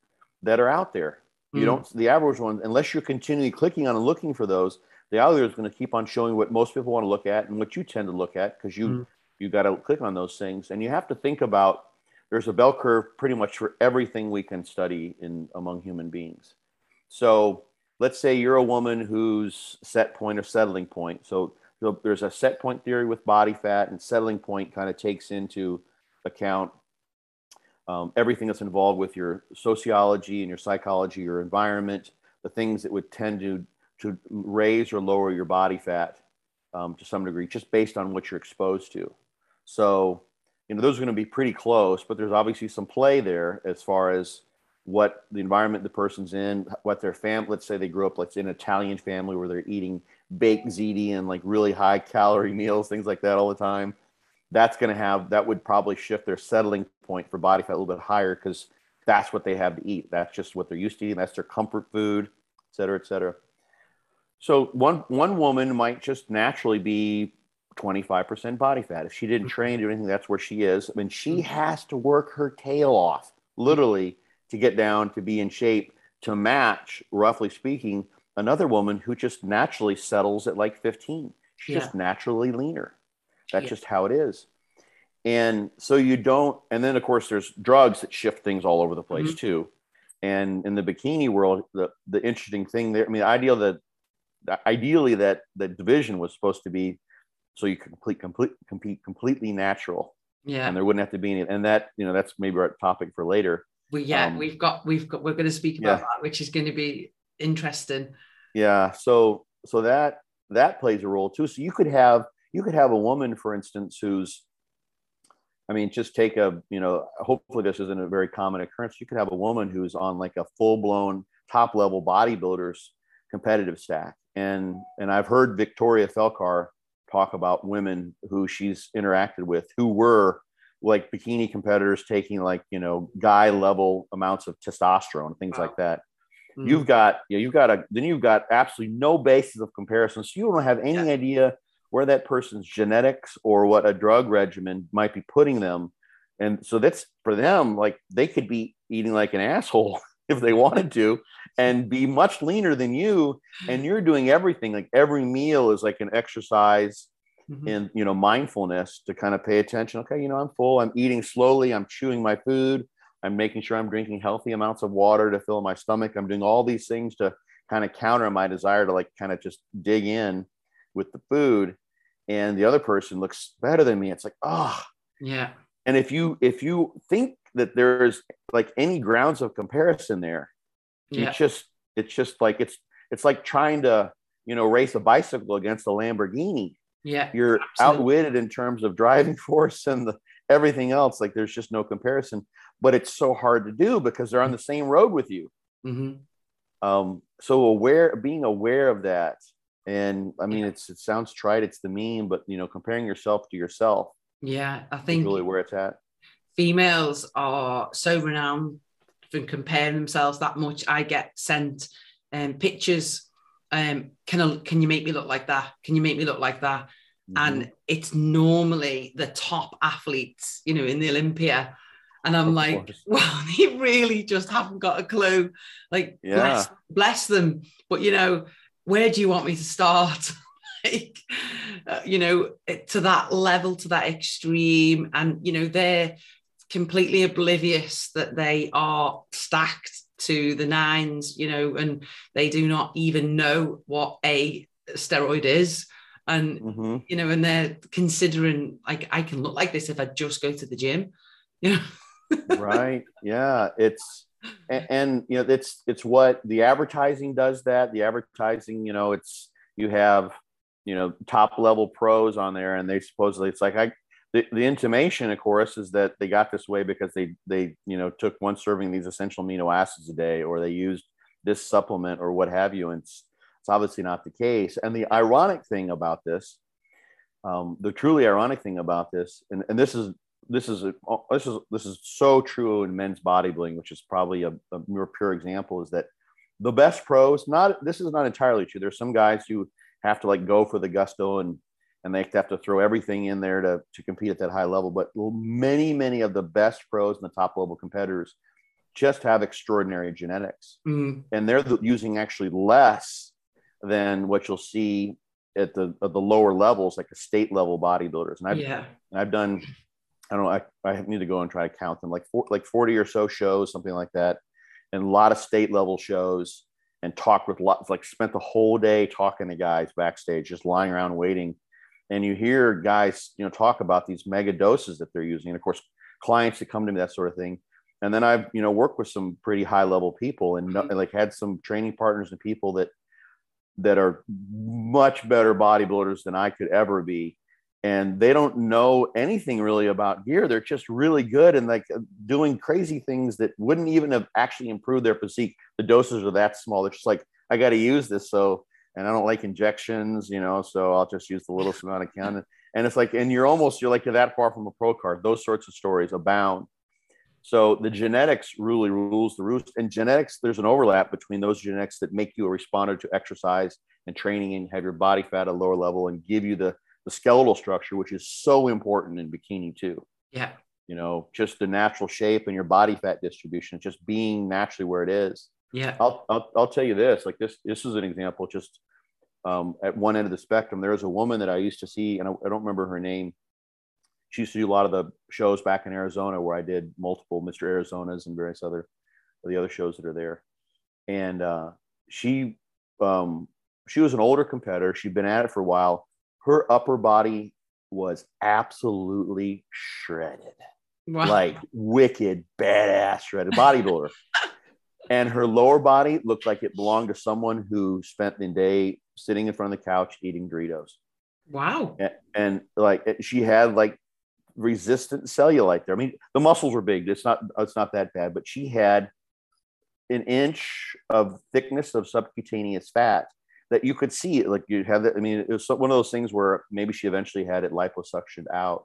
that are out there. You mm. don't, the average one, unless you're continually clicking on and looking for those, the algorithm is going to keep on showing what most people want to look at and what you tend to look at because you, mm. you got to click on those things. And you have to think about there's a bell curve pretty much for everything we can study in among human beings. So let's say you're a woman whose set point or settling point. So, so there's a set point theory with body fat, and settling point kind of takes into account um, everything that's involved with your sociology and your psychology, your environment, the things that would tend to to raise or lower your body fat um, to some degree, just based on what you're exposed to. So you know, those are going to be pretty close, but there's obviously some play there as far as what the environment the person's in, what their family, let's say they grew up, let's say an Italian family where they're eating baked ziti and like really high calorie meals, things like that all the time. That's going to have, that would probably shift their settling point for body fat a little bit higher because that's what they have to eat. That's just what they're used to eating. That's their comfort food, et cetera, et cetera. So one, one woman might just naturally be 25% body fat. If she didn't mm-hmm. train or anything, that's where she is. I mean, she mm-hmm. has to work her tail off, literally, to get down to be in shape to match, roughly speaking, another woman who just naturally settles at like 15. She's yeah. just naturally leaner. That's yeah. just how it is. And so you don't, and then of course there's drugs that shift things all over the place mm-hmm. too. And in the bikini world, the, the interesting thing there, I mean, ideal that ideally that the division was supposed to be so you can complete, complete, compete completely natural. Yeah. And there wouldn't have to be any, and that, you know, that's maybe our topic for later. Well, yeah, um, we've got, we've got, we're going to speak about yeah. that, which is going to be interesting. Yeah. So, so that, that plays a role too. So you could have, you could have a woman, for instance, who's, I mean, just take a, you know, hopefully this isn't a very common occurrence. You could have a woman who's on like a full blown top level bodybuilder's competitive stack. And, and I've heard Victoria Felkar talk about women who she's interacted with who were like bikini competitors taking like you know guy level amounts of testosterone things wow. like that mm-hmm. you've got you know, you've got a then you've got absolutely no basis of comparison so you don't have any yeah. idea where that person's genetics or what a drug regimen might be putting them and so that's for them like they could be eating like an asshole if they wanted to and be much leaner than you and you're doing everything like every meal is like an exercise mm-hmm. in you know mindfulness to kind of pay attention. Okay you know i'm full i'm eating slowly i'm chewing my food i'm making sure i'm drinking healthy amounts of water to fill my stomach i'm doing all these things to kind of counter my desire to like kind of just dig in with the food and the other person looks better than me. It's like oh yeah. And if you if you think that there's like any grounds of comparison there yeah. it's just it's just like it's it's like trying to you know race a bicycle against a lamborghini yeah you're absolutely. outwitted in terms of driving force and the, everything else like there's just no comparison but it's so hard to do because they're on the same road with you mm-hmm. um, so aware being aware of that and i mean yeah. it's it sounds trite it's the meme but you know comparing yourself to yourself yeah i think really where it's at females are so renowned for comparing themselves that much. I get sent um, pictures. Um, can I, can you make me look like that? Can you make me look like that? Mm-hmm. And it's normally the top athletes, you know, in the Olympia. And I'm of like, course. well, they really just haven't got a clue. Like, yeah. bless, bless them. But, you know, where do you want me to start? like, uh, you know, to that level, to that extreme. And, you know, they're completely oblivious that they are stacked to the nines, you know, and they do not even know what a steroid is. And, mm-hmm. you know, and they're considering like, I can look like this if I just go to the gym, you know. right. Yeah. It's, and, and, you know it's it's what the advertising does that the advertising you know it's you have you know top level pros on there and they supposedly it's like i the, the intimation of course is that they got this way because they they you know took one serving these essential amino acids a day or they used this supplement or what have you and it's, it's obviously not the case. And the ironic thing about this um, the truly ironic thing about this and, and this is this is a, this is this is so true in men's bodybuilding which is probably a, a more pure example is that the best pros not this is not entirely true. There's some guys who have to like go for the gusto and and they have to throw everything in there to, to compete at that high level. But many, many of the best pros and the top level competitors just have extraordinary genetics. Mm-hmm. And they're using actually less than what you'll see at the at the lower levels, like the state level bodybuilders. And I've, yeah. and I've done, I don't know, I, I need to go and try to count them like four, like 40 or so shows, something like that. And a lot of state level shows and talk with lots, like spent the whole day talking to guys backstage, just lying around waiting and you hear guys you know talk about these mega doses that they're using. And of course clients that come to me that sort of thing. And then i've you know worked with some pretty high level people and, mm-hmm. like had some training partners and people that that are much better bodybuilders than i could ever be. And they don't know anything really about gear. They're just really good and like doing crazy things that wouldn't even have actually improved their physique. The doses are that small. They're just like i got to use this. So and I don't like injections, you know, so I'll just use the littlest amount of can. And it's like, and you're almost, you're like, you're that far from a pro card. Those sorts of stories abound. So the genetics really rules the roost. And genetics, there's an overlap between those genetics that make you a responder to exercise and training and have your body fat at a lower level and give you the, the skeletal structure, which is so important in bikini too. Yeah. You know, just the natural shape and your body fat distribution, just being naturally where it is. Yeah. I'll, I'll, I'll tell you this, like this, this is an example just um, at one end of the spectrum. There was a woman that I used to see, and I, I, don't remember her name. She used to do a lot of the shows back in Arizona where I did multiple Mr. Arizonas and various other the other shows that are there. And uh, she um, she was an older competitor. She'd been at it for a while. Her upper body was absolutely shredded, wow. like wicked badass shredded bodybuilder. and her lower body looked like it belonged to someone who spent the day sitting in front of the couch eating Doritos. Wow. And, and like she had like resistant cellulite there. I mean, the muscles were big. It's not it's not that bad, but she had an inch of thickness of subcutaneous fat that you could see. Like you have that. I mean, it was one of those things where maybe she eventually had it liposuctioned out.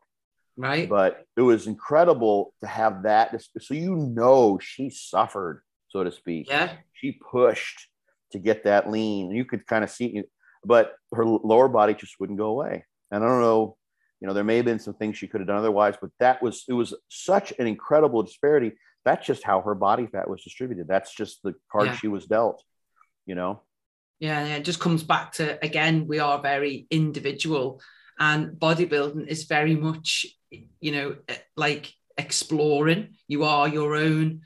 Right. But it was incredible to have that. So you know she suffered, so to speak. Yeah. She pushed to get that lean. You could kind of see, but her lower body just wouldn't go away. And I don't know, you know, there may have been some things she could have done otherwise, but that was, it was such an incredible disparity. That's just how her body fat was distributed. That's just the card yeah. she was dealt, you know? Yeah, it just comes back to again, we are very individual, and bodybuilding is very much, you know, eh, like exploring. You are your own,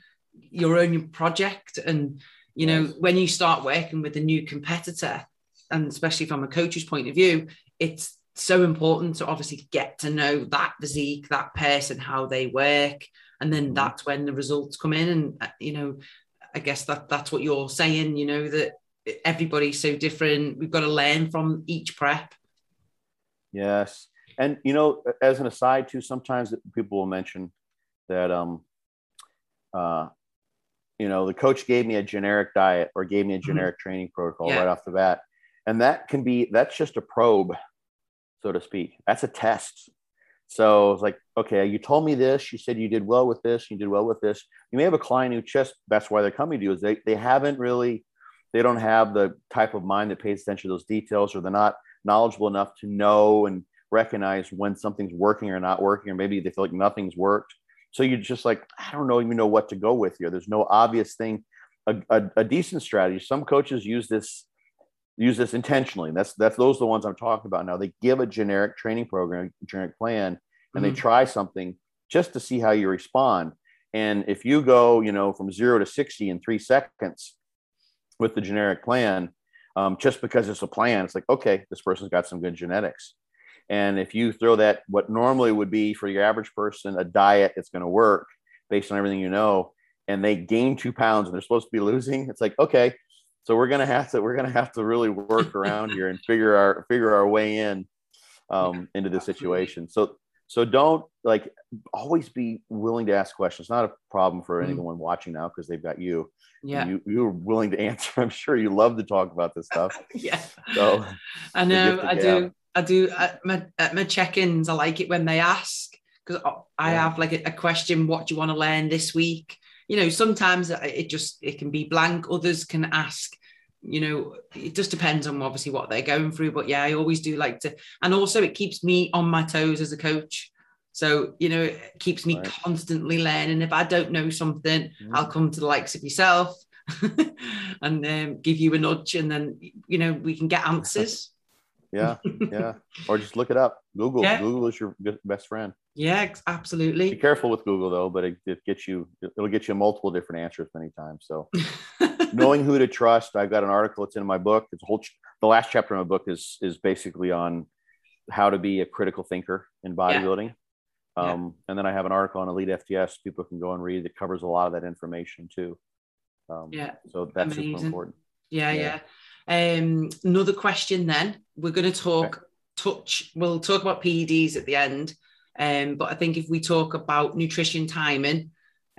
your own project, and you know, yes. when you start working with a new competitor, and especially from a coach's point of view, it's so important to obviously get to know that physique, that person, how they work, and then mm-hmm. that's when the results come in. And uh, you know, I guess that that's what you're saying. You know that everybody's so different. We've got to learn from each prep. Yes, and you know, as an aside, too, sometimes people will mention that um, uh, you know the coach gave me a generic diet or gave me a mm-hmm. generic mm-hmm. training protocol yeah. right off the bat and that can be that's just a probe so to speak that's a test so it's like okay you told me this you said you did well with this you did well with this you may have a client who just that's why they're coming to you is they, they haven't really they don't have the type of mind that pays attention to those details or they're not knowledgeable enough to know and recognize when something's working or not working or maybe they feel like nothing's worked so you're just like, I don't know even know what to go with here. There's no obvious thing. A, a, a decent strategy. Some coaches use this use this intentionally. That's that's those are the ones I'm talking about now. They give a generic training program, generic plan, and mm-hmm. they try something just to see how you respond. And if you go, you know, from zero to 60 in three seconds with the generic plan, um, just because it's a plan, it's like, okay, this person's got some good genetics. And if you throw that, what normally would be for your average person, a diet that's going to work based on everything you know, and they gain two pounds and they're supposed to be losing, it's like, okay, so we're gonna have to we're gonna have to really work around here and figure our figure our way in um, into the situation. So so don't like always be willing to ask questions. Not a problem for mm-hmm. anyone watching now because they've got you. Yeah, you you're willing to answer. I'm sure you love to talk about this stuff. yeah. So I know I do. I do at my, at my check-ins. I like it when they ask because I yeah. have like a, a question. What do you want to learn this week? You know, sometimes it just it can be blank. Others can ask you know it just depends on obviously what they're going through but yeah i always do like to and also it keeps me on my toes as a coach so you know it keeps me right. constantly learning if i don't know something mm. i'll come to the likes of yourself and um, give you a nudge and then you know we can get answers yeah yeah or just look it up google yeah. google is your best friend yeah absolutely be careful with google though but it, it gets you it'll get you multiple different answers many times so knowing who to trust. I've got an article. It's in my book. It's a whole. The last chapter of my book is is basically on how to be a critical thinker in bodybuilding. Yeah. Um, yeah. And then I have an article on Elite FTS. People can go and read. It covers a lot of that information too. Um, yeah. So that's Amazing. super important. Yeah, yeah. Um, another question. Then we're going to talk okay. touch. We'll talk about PEDs at the end. Um, but I think if we talk about nutrition timing,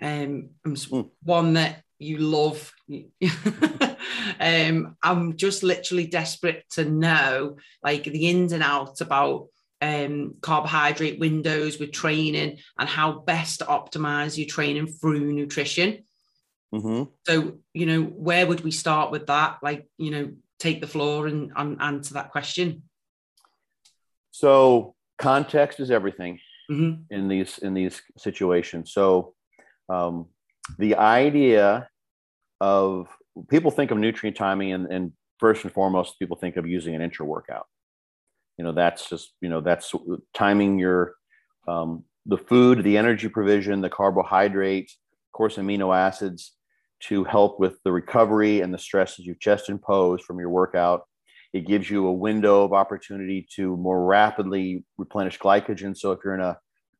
um, mm. one that you love. um, I'm just literally desperate to know like the ins and outs about um, carbohydrate windows with training and how best to optimize your training through nutrition. Mm-hmm. So, you know, where would we start with that? Like, you know, take the floor and, and answer that question. So, context is everything mm-hmm. in these in these situations. So, um, the idea of people think of nutrient timing and, and first and foremost people think of using an intra workout you know that's just you know that's timing your um, the food the energy provision the carbohydrates, of course amino acids to help with the recovery and the stresses you've just imposed from your workout it gives you a window of opportunity to more rapidly replenish glycogen so if you're in a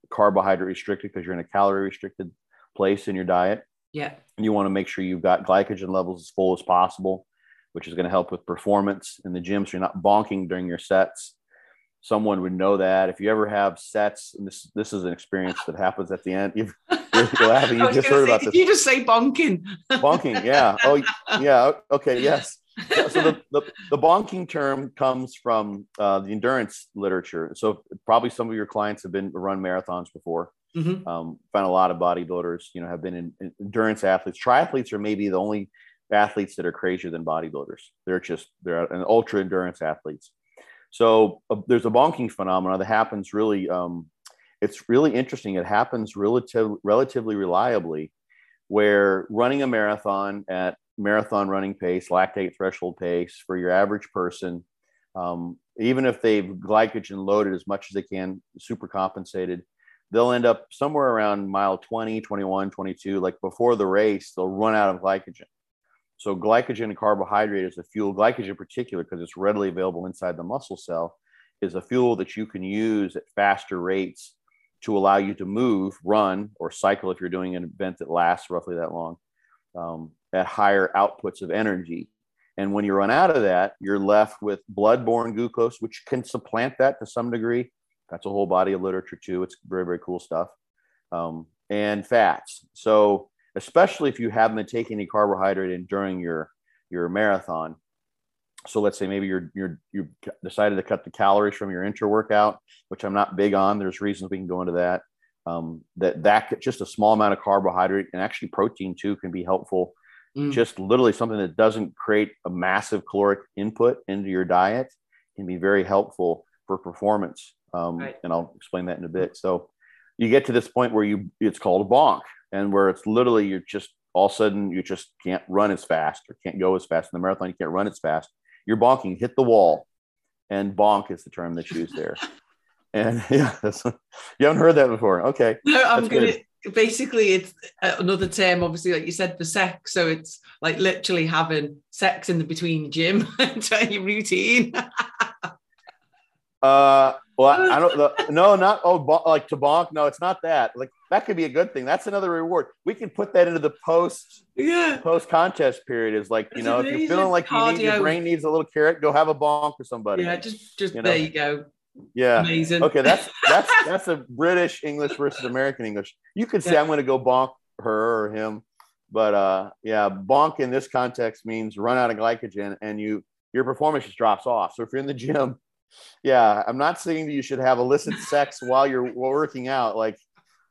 carbohydrate restricted because you're in a calorie restricted place in your diet. Yeah. And you want to make sure you've got glycogen levels as full as possible, which is going to help with performance in the gym. So you're not bonking during your sets. Someone would know that. If you ever have sets, and this this is an experience that happens at the end. You're laughing. You just heard say, about this. You just say bonking. bonking. Yeah. Oh, yeah. Okay. Yes. so the, the, the, bonking term comes from uh, the endurance literature. So probably some of your clients have been run marathons before. Mm-hmm. Um, find a lot of bodybuilders, you know, have been in, in, endurance athletes. Triathletes are maybe the only athletes that are crazier than bodybuilders. They're just they're an ultra endurance athletes. So uh, there's a bonking phenomenon that happens really. Um, it's really interesting. It happens relative, relatively reliably, where running a marathon at marathon running pace, lactate threshold pace for your average person, um, even if they've glycogen loaded as much as they can, super compensated, they'll end up somewhere around mile 20, 21, 22. Like before the race, they'll run out of glycogen. So, glycogen and carbohydrate is a fuel, glycogen in particular, because it's readily available inside the muscle cell, is a fuel that you can use at faster rates to allow you to move, run, or cycle if you're doing an event that lasts roughly that long um, at higher outputs of energy. And when you run out of that, you're left with blood-borne glucose, which can supplant that to some degree, that's a whole body of literature too. It's very, very cool stuff. Um, and fats. So especially if you haven't been taking any carbohydrate in during your your marathon. So let's say maybe you're you're you decided to cut the calories from your intra workout, which I'm not big on. There's reasons we can go into that. Um, that that just a small amount of carbohydrate and actually protein too can be helpful. Mm. Just literally something that doesn't create a massive caloric input into your diet can be very helpful for performance. Um, right. And I'll explain that in a bit. So you get to this point where you it's called a bonk, and where it's literally you're just all of a sudden you just can't run as fast or can't go as fast in the marathon. You can't run as fast. You're bonking, hit the wall, and bonk is the term that's used there. and yeah, you haven't heard that before. Okay. No, I'm gonna. Basically, it's another term, obviously, like you said, for sex. So it's like literally having sex in the between gym and your routine. uh, Well, I, I don't. no, not oh, like to bonk. No, it's not that. Like that could be a good thing. That's another reward. We can put that into the post. Yeah. Post contest period is like you know if you're feeling like you need, your brain needs a little carrot, go have a bonk for somebody. Yeah, just just you know? there you go. Yeah. Amazing. Okay, that's that's that's a British English versus American English. You could say yeah. I'm going to go bonk her or him, but uh, yeah, bonk in this context means run out of glycogen and you your performance just drops off. So if you're in the gym yeah, I'm not saying that you should have illicit sex while you're working out. Like,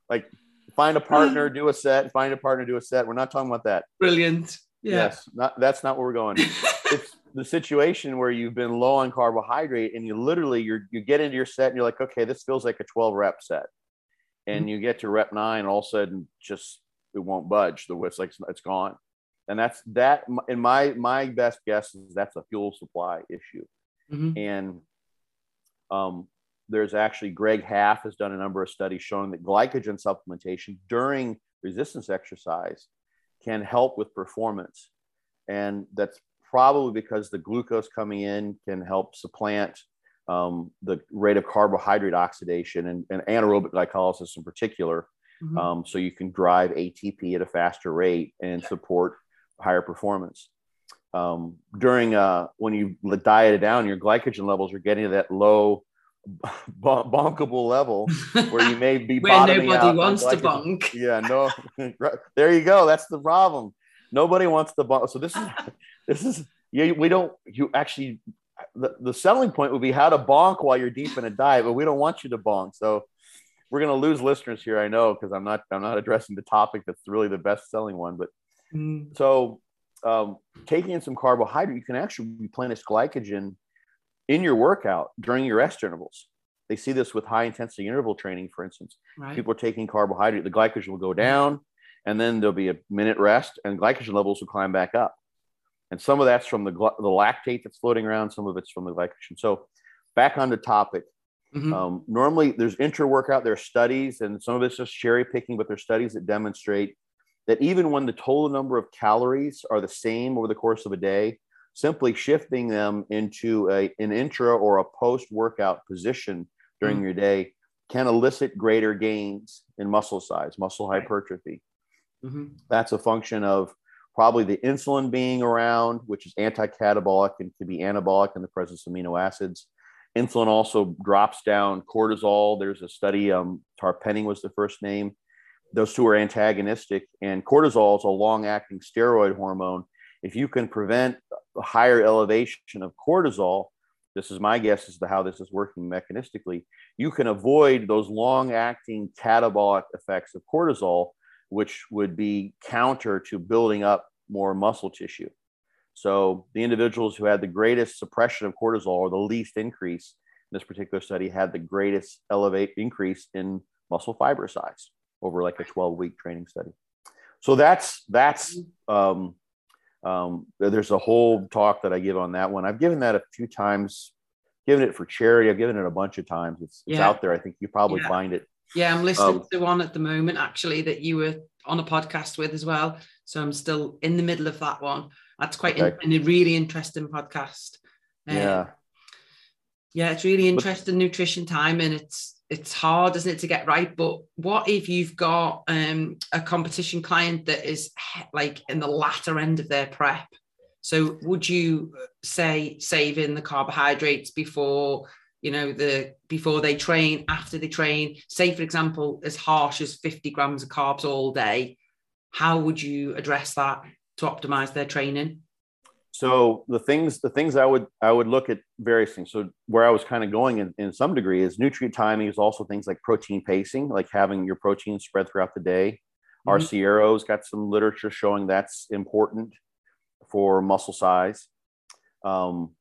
like find a partner, do a set, find a partner, do a set. We're not talking about that. Brilliant. Yeah. Yes, not that's not where we're going. it's the situation where you've been low on carbohydrate and you literally you you get into your set and you're like, okay, this feels like a 12 rep set, and mm-hmm. you get to rep nine, all of a sudden just it won't budge. The it's like it's gone, and that's that. In my my best guess is that's a fuel supply issue, mm-hmm. and um, there's actually Greg Haff has done a number of studies showing that glycogen supplementation during resistance exercise can help with performance. And that's probably because the glucose coming in can help supplant um, the rate of carbohydrate oxidation and, and anaerobic glycolysis in particular. Mm-hmm. Um, so you can drive ATP at a faster rate and support higher performance um, during uh, when you diet it down, your glycogen levels are getting to that low bonkable level where you may be where nobody wants to bonk. Yeah, no, there you go. That's the problem. Nobody wants to bonk. So this is this is yeah. We don't. You actually the, the selling point would be how to bonk while you're deep in a diet, but we don't want you to bonk. So we're going to lose listeners here. I know because I'm not I'm not addressing the topic that's really the best selling one. But mm. so um, taking in some carbohydrate, you can actually replenish glycogen in your workout during your rest intervals. They see this with high intensity interval training, for instance. Right. People are taking carbohydrate, the glycogen will go down, and then there'll be a minute rest, and glycogen levels will climb back up. And some of that's from the, the lactate that's floating around, some of it's from the glycogen. So, back on the topic. Mm-hmm. Um, normally, there's intra workout, there are studies, and some of it's just cherry picking, but there's studies that demonstrate that even when the total number of calories are the same over the course of a day, simply shifting them into a, an intra or a post workout position during mm-hmm. your day can elicit greater gains in muscle size, muscle hypertrophy. Mm-hmm. That's a function of probably the insulin being around, which is anti catabolic and can be anabolic in the presence of amino acids. Insulin also drops down cortisol. There's a study, um, Tarpenning was the first name those two are antagonistic and cortisol is a long acting steroid hormone. If you can prevent a higher elevation of cortisol this is my guess as to how this is working mechanistically you can avoid those long acting catabolic effects of cortisol which would be counter to building up more muscle tissue. So the individuals who had the greatest suppression of cortisol or the least increase in this particular study had the greatest elevate increase in muscle fiber size over like a 12 week training study. So that's that's um, um, there's a whole talk that I give on that one. I've given that a few times, given it for charity. I've given it a bunch of times. It's, it's yeah. out there. I think you probably yeah. find it. Yeah, I'm listening um, to one at the moment actually that you were on a podcast with as well. So I'm still in the middle of that one. That's quite okay. in, a really interesting podcast. Um, yeah. Yeah, it's really interesting but, nutrition time and it's it's hard, isn't it, to get right? But what if you've got um, a competition client that is like in the latter end of their prep? So would you say saving the carbohydrates before you know the before they train, after they train? Say, for example, as harsh as 50 grams of carbs all day. How would you address that to optimize their training? So the things the things i would i would look at various things. So where i was kind of going in, in some degree is nutrient timing is also things like protein pacing like having your protein spread throughout the day. Mm-hmm. Arciero's got some literature showing that's important for muscle size. Um,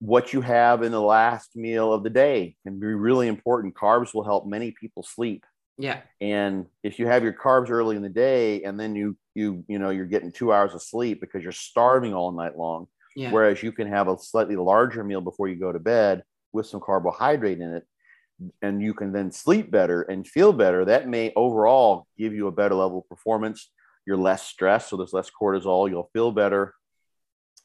what you have in the last meal of the day can be really important. Carbs will help many people sleep yeah. And if you have your carbs early in the day and then you you you know you're getting 2 hours of sleep because you're starving all night long, yeah. whereas you can have a slightly larger meal before you go to bed with some carbohydrate in it and you can then sleep better and feel better, that may overall give you a better level of performance. You're less stressed, so there's less cortisol. You'll feel better.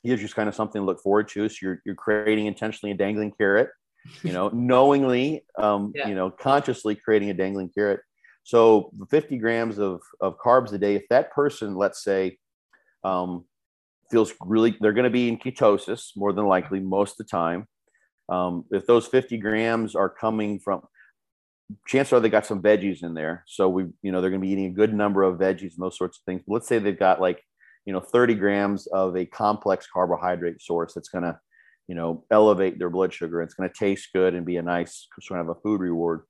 Gives you kind of something to look forward to. So you're, you're creating intentionally a dangling carrot you know, knowingly, um, yeah. you know, consciously creating a dangling carrot. So 50 grams of, of carbs a day, if that person, let's say, um, feels really, they're going to be in ketosis more than likely most of the time. Um, if those 50 grams are coming from, chances are they got some veggies in there. So we, you know, they're going to be eating a good number of veggies and those sorts of things. But let's say they've got like, you know, 30 grams of a complex carbohydrate source that's going to, you know, elevate their blood sugar. It's going to taste good and be a nice sort of a food reward.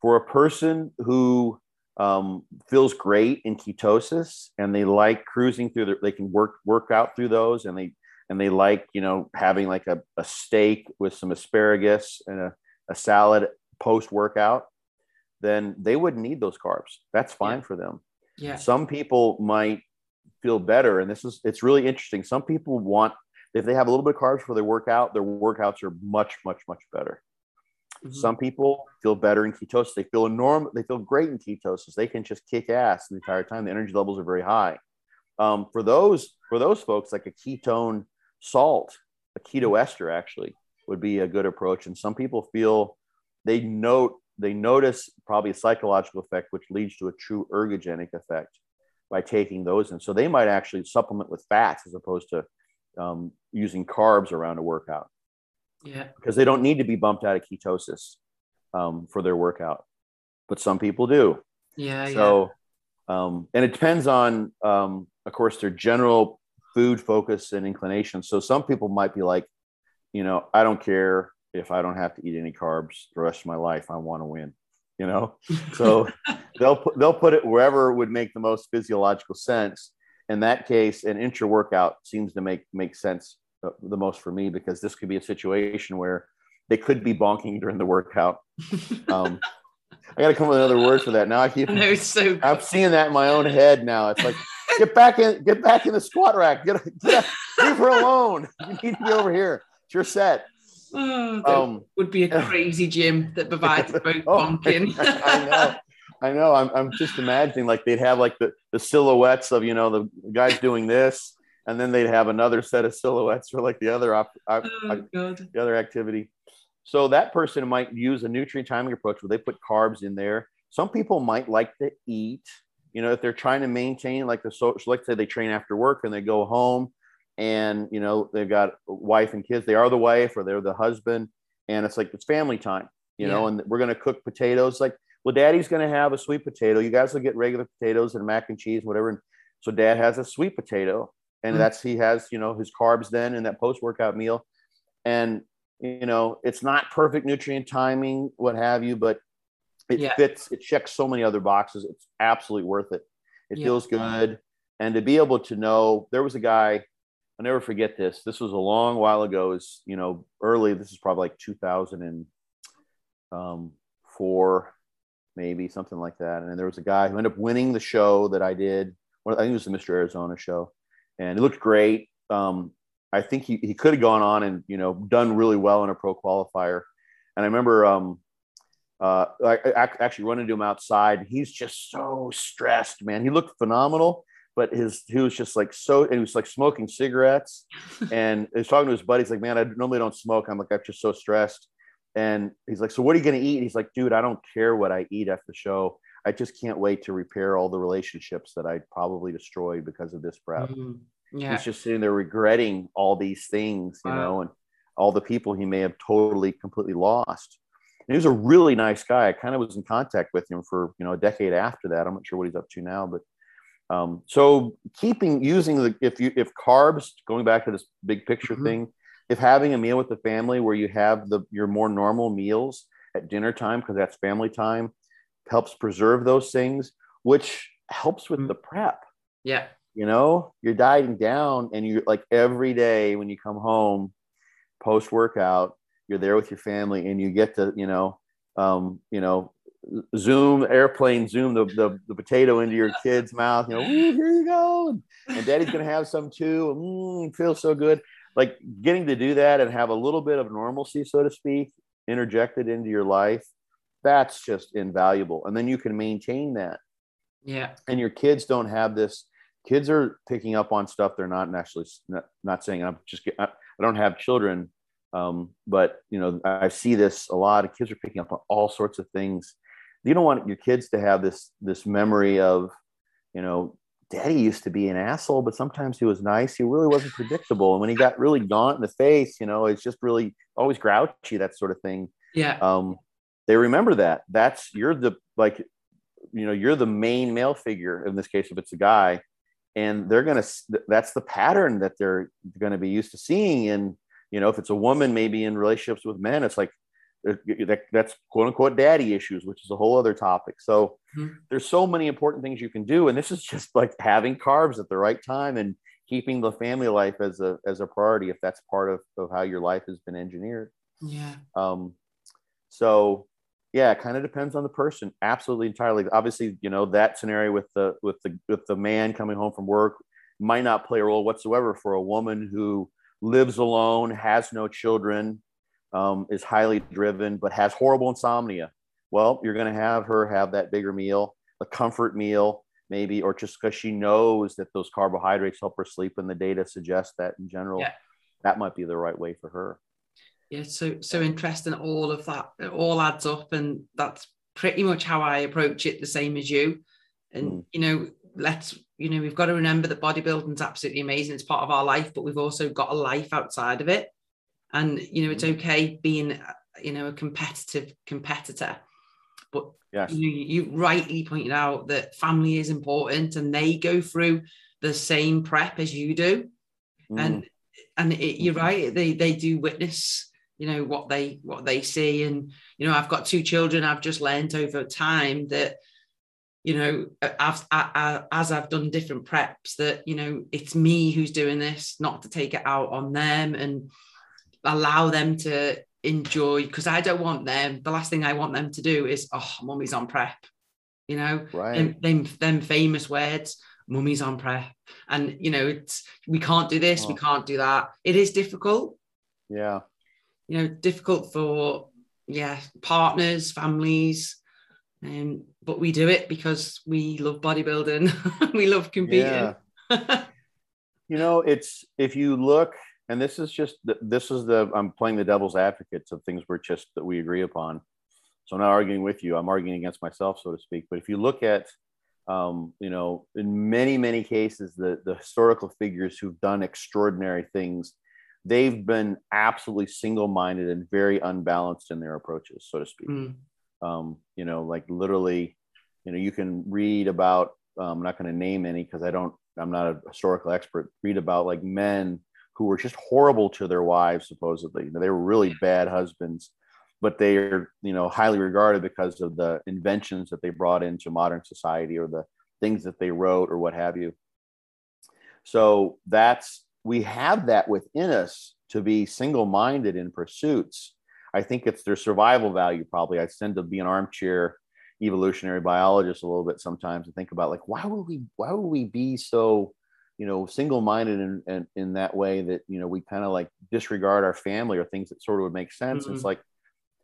For a person who um, feels great in ketosis and they like cruising through, the, they can work work out through those, and they and they like you know having like a, a steak with some asparagus and a, a salad post workout, then they wouldn't need those carbs. That's fine yeah. for them. Yeah. Some people might feel better, and this is it's really interesting. Some people want if they have a little bit of carbs for their workout, their workouts are much, much, much better. Mm-hmm. Some people feel better in ketosis. They feel normal. They feel great in ketosis. They can just kick ass the entire time. The energy levels are very high. Um, for those for those folks, like a ketone salt, a keto mm-hmm. ester actually would be a good approach. And some people feel they note they notice probably a psychological effect, which leads to a true ergogenic effect by taking those And So they might actually supplement with fats as opposed to um, using carbs around a workout. Yeah. Because they don't need to be bumped out of ketosis um, for their workout, but some people do. Yeah. So, yeah. Um, and it depends on, um, of course, their general food focus and inclination. So some people might be like, you know, I don't care if I don't have to eat any carbs the rest of my life. I want to win. You know, so they'll put they'll put it wherever would make the most physiological sense in that case, an intra workout seems to make make sense uh, the most for me because this could be a situation where they could be bonking during the workout. Um, I got to come up with another word for that. Now I keep. No, so I'm seeing that in my own head now. It's like get back in, get back in the squat rack. Get, get leave her alone. You need to be over here. It's your set. Oh, um, would be a crazy gym that provides both oh, bonking. I know. I know. I'm, I'm just imagining like they'd have like the, the silhouettes of, you know, the guys doing this, and then they'd have another set of silhouettes for like the other, op, op, oh, the other activity. So that person might use a nutrient timing approach where they put carbs in there. Some people might like to eat, you know, if they're trying to maintain like the social, like say they train after work and they go home and, you know, they've got wife and kids, they are the wife or they're the husband. And it's like, it's family time, you yeah. know, and we're going to cook potatoes. Like well, daddy's going to have a sweet potato. You guys will get regular potatoes and mac and cheese, whatever. And so dad has a sweet potato and mm-hmm. that's, he has, you know, his carbs then in that post workout meal. And, you know, it's not perfect nutrient timing, what have you, but it yeah. fits, it checks so many other boxes. It's absolutely worth it. It yeah. feels good. And to be able to know, there was a guy, I'll never forget this. This was a long while ago, is you know, early, this is probably like 2004 maybe something like that. And there was a guy who ended up winning the show that I did. I think it was the Mr. Arizona show, and it looked great. Um, I think he, he could have gone on and you know done really well in a pro qualifier. And I remember um, uh, I, I actually running into him outside. He's just so stressed, man. He looked phenomenal, but his he was just like so, and he was like smoking cigarettes. and he was talking to his buddies, like, man, I normally don't smoke. I'm like, I'm just so stressed. And he's like, So what are you going to eat? he's like, Dude, I don't care what I eat after the show. I just can't wait to repair all the relationships that I probably destroyed because of this prep. Mm-hmm. Yeah. He's just sitting there regretting all these things, you wow. know, and all the people he may have totally, completely lost. And he was a really nice guy. I kind of was in contact with him for, you know, a decade after that. I'm not sure what he's up to now, but um, so keeping using the if you if carbs going back to this big picture mm-hmm. thing if having a meal with the family where you have the your more normal meals at dinner time because that's family time helps preserve those things which helps with mm. the prep. Yeah. You know you're dieting down and you're like every day when you come home post workout you're there with your family and you get to you know um, you know zoom airplane zoom the, the, the potato into your kid's mouth you know here you go. And, and daddy's gonna have some too. Mm, feels so good like getting to do that and have a little bit of normalcy, so to speak, interjected into your life, that's just invaluable. And then you can maintain that. Yeah. And your kids don't have this. Kids are picking up on stuff they're not actually not, not saying. I'm just I don't have children, Um, but you know, I see this a lot. Kids are picking up on all sorts of things. You don't want your kids to have this this memory of, you know, daddy used to be an asshole, but sometimes he was nice. He really wasn't predictable. And when he got really gaunt in the face, you know, it's just really always grouchy, that sort of thing. Yeah. Um, they remember that. That's you're the like, you know, you're the main male figure in this case if it's a guy, and they're gonna. That's the pattern that they're going to be used to seeing. And you know, if it's a woman, maybe in relationships with men, it's like that, that's quote unquote daddy issues, which is a whole other topic. So mm-hmm. there's so many important things you can do, and this is just like having carbs at the right time and keeping the family life as a as a priority if that's part of, of how your life has been engineered. Yeah. Um. So yeah, it kind of depends on the person. Absolutely, entirely. Obviously, you know that scenario with the with the with the man coming home from work might not play a role whatsoever for a woman who lives alone, has no children, um, is highly driven, but has horrible insomnia. Well, you're going to have her have that bigger meal, a comfort meal, maybe, or just because she knows that those carbohydrates help her sleep, and the data suggests that in general, yeah. that might be the right way for her. Yeah, so so interesting. All of that it all adds up, and that's pretty much how I approach it, the same as you. And mm. you know, let's you know, we've got to remember that bodybuilding is absolutely amazing. It's part of our life, but we've also got a life outside of it and you know it's mm-hmm. okay being you know a competitive competitor but yes. you, you rightly pointed out that family is important and they go through the same prep as you do mm. and and it, you're mm-hmm. right they they do witness you know what they what they see and you know i've got two children i've just learned over time that you know I've, I, I, as i've done different preps that you know it's me who's doing this not to take it out on them and allow them to enjoy because I don't want them. The last thing I want them to do is, oh, mummy's on prep. You know, right. them, them, them famous words, mummy's on prep. And, you know, it's, we can't do this, oh. we can't do that. It is difficult. Yeah. You know, difficult for, yeah, partners, families. Um, but we do it because we love bodybuilding. we love competing. Yeah. you know, it's, if you look, and this is just this is the i'm playing the devil's advocate of things we're just that we agree upon. So i'm not arguing with you. I'm arguing against myself so to speak. But if you look at um, you know in many many cases the the historical figures who've done extraordinary things they've been absolutely single-minded and very unbalanced in their approaches so to speak. Mm. um, you know like literally you know you can read about um, i'm not going to name any because i don't i'm not a historical expert read about like men who were just horrible to their wives, supposedly. They were really bad husbands, but they are, you know, highly regarded because of the inventions that they brought into modern society or the things that they wrote or what have you. So that's, we have that within us to be single minded in pursuits. I think it's their survival value, probably. I tend to be an armchair evolutionary biologist a little bit sometimes and think about like why would we why would we be so you know single-minded in, in, in that way that you know we kind of like disregard our family or things that sort of would make sense mm-hmm. it's like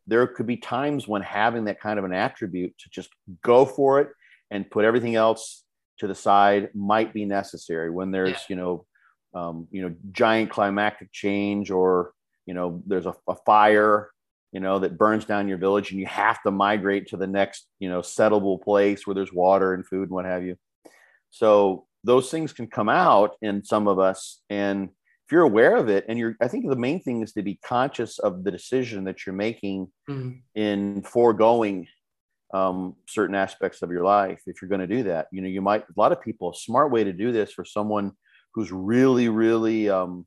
there could be times when having that kind of an attribute to just go for it and put everything else to the side might be necessary when there's yeah. you know um, you know giant climactic change or you know there's a, a fire you know that burns down your village and you have to migrate to the next you know settleable place where there's water and food and what have you so those things can come out in some of us. And if you're aware of it and you're i think the main thing is to be conscious of the decision that you're making mm-hmm. in foregoing um, certain aspects of your life. If you're going to do that you know you might a lot of people a smart way to do this for someone who's really really um,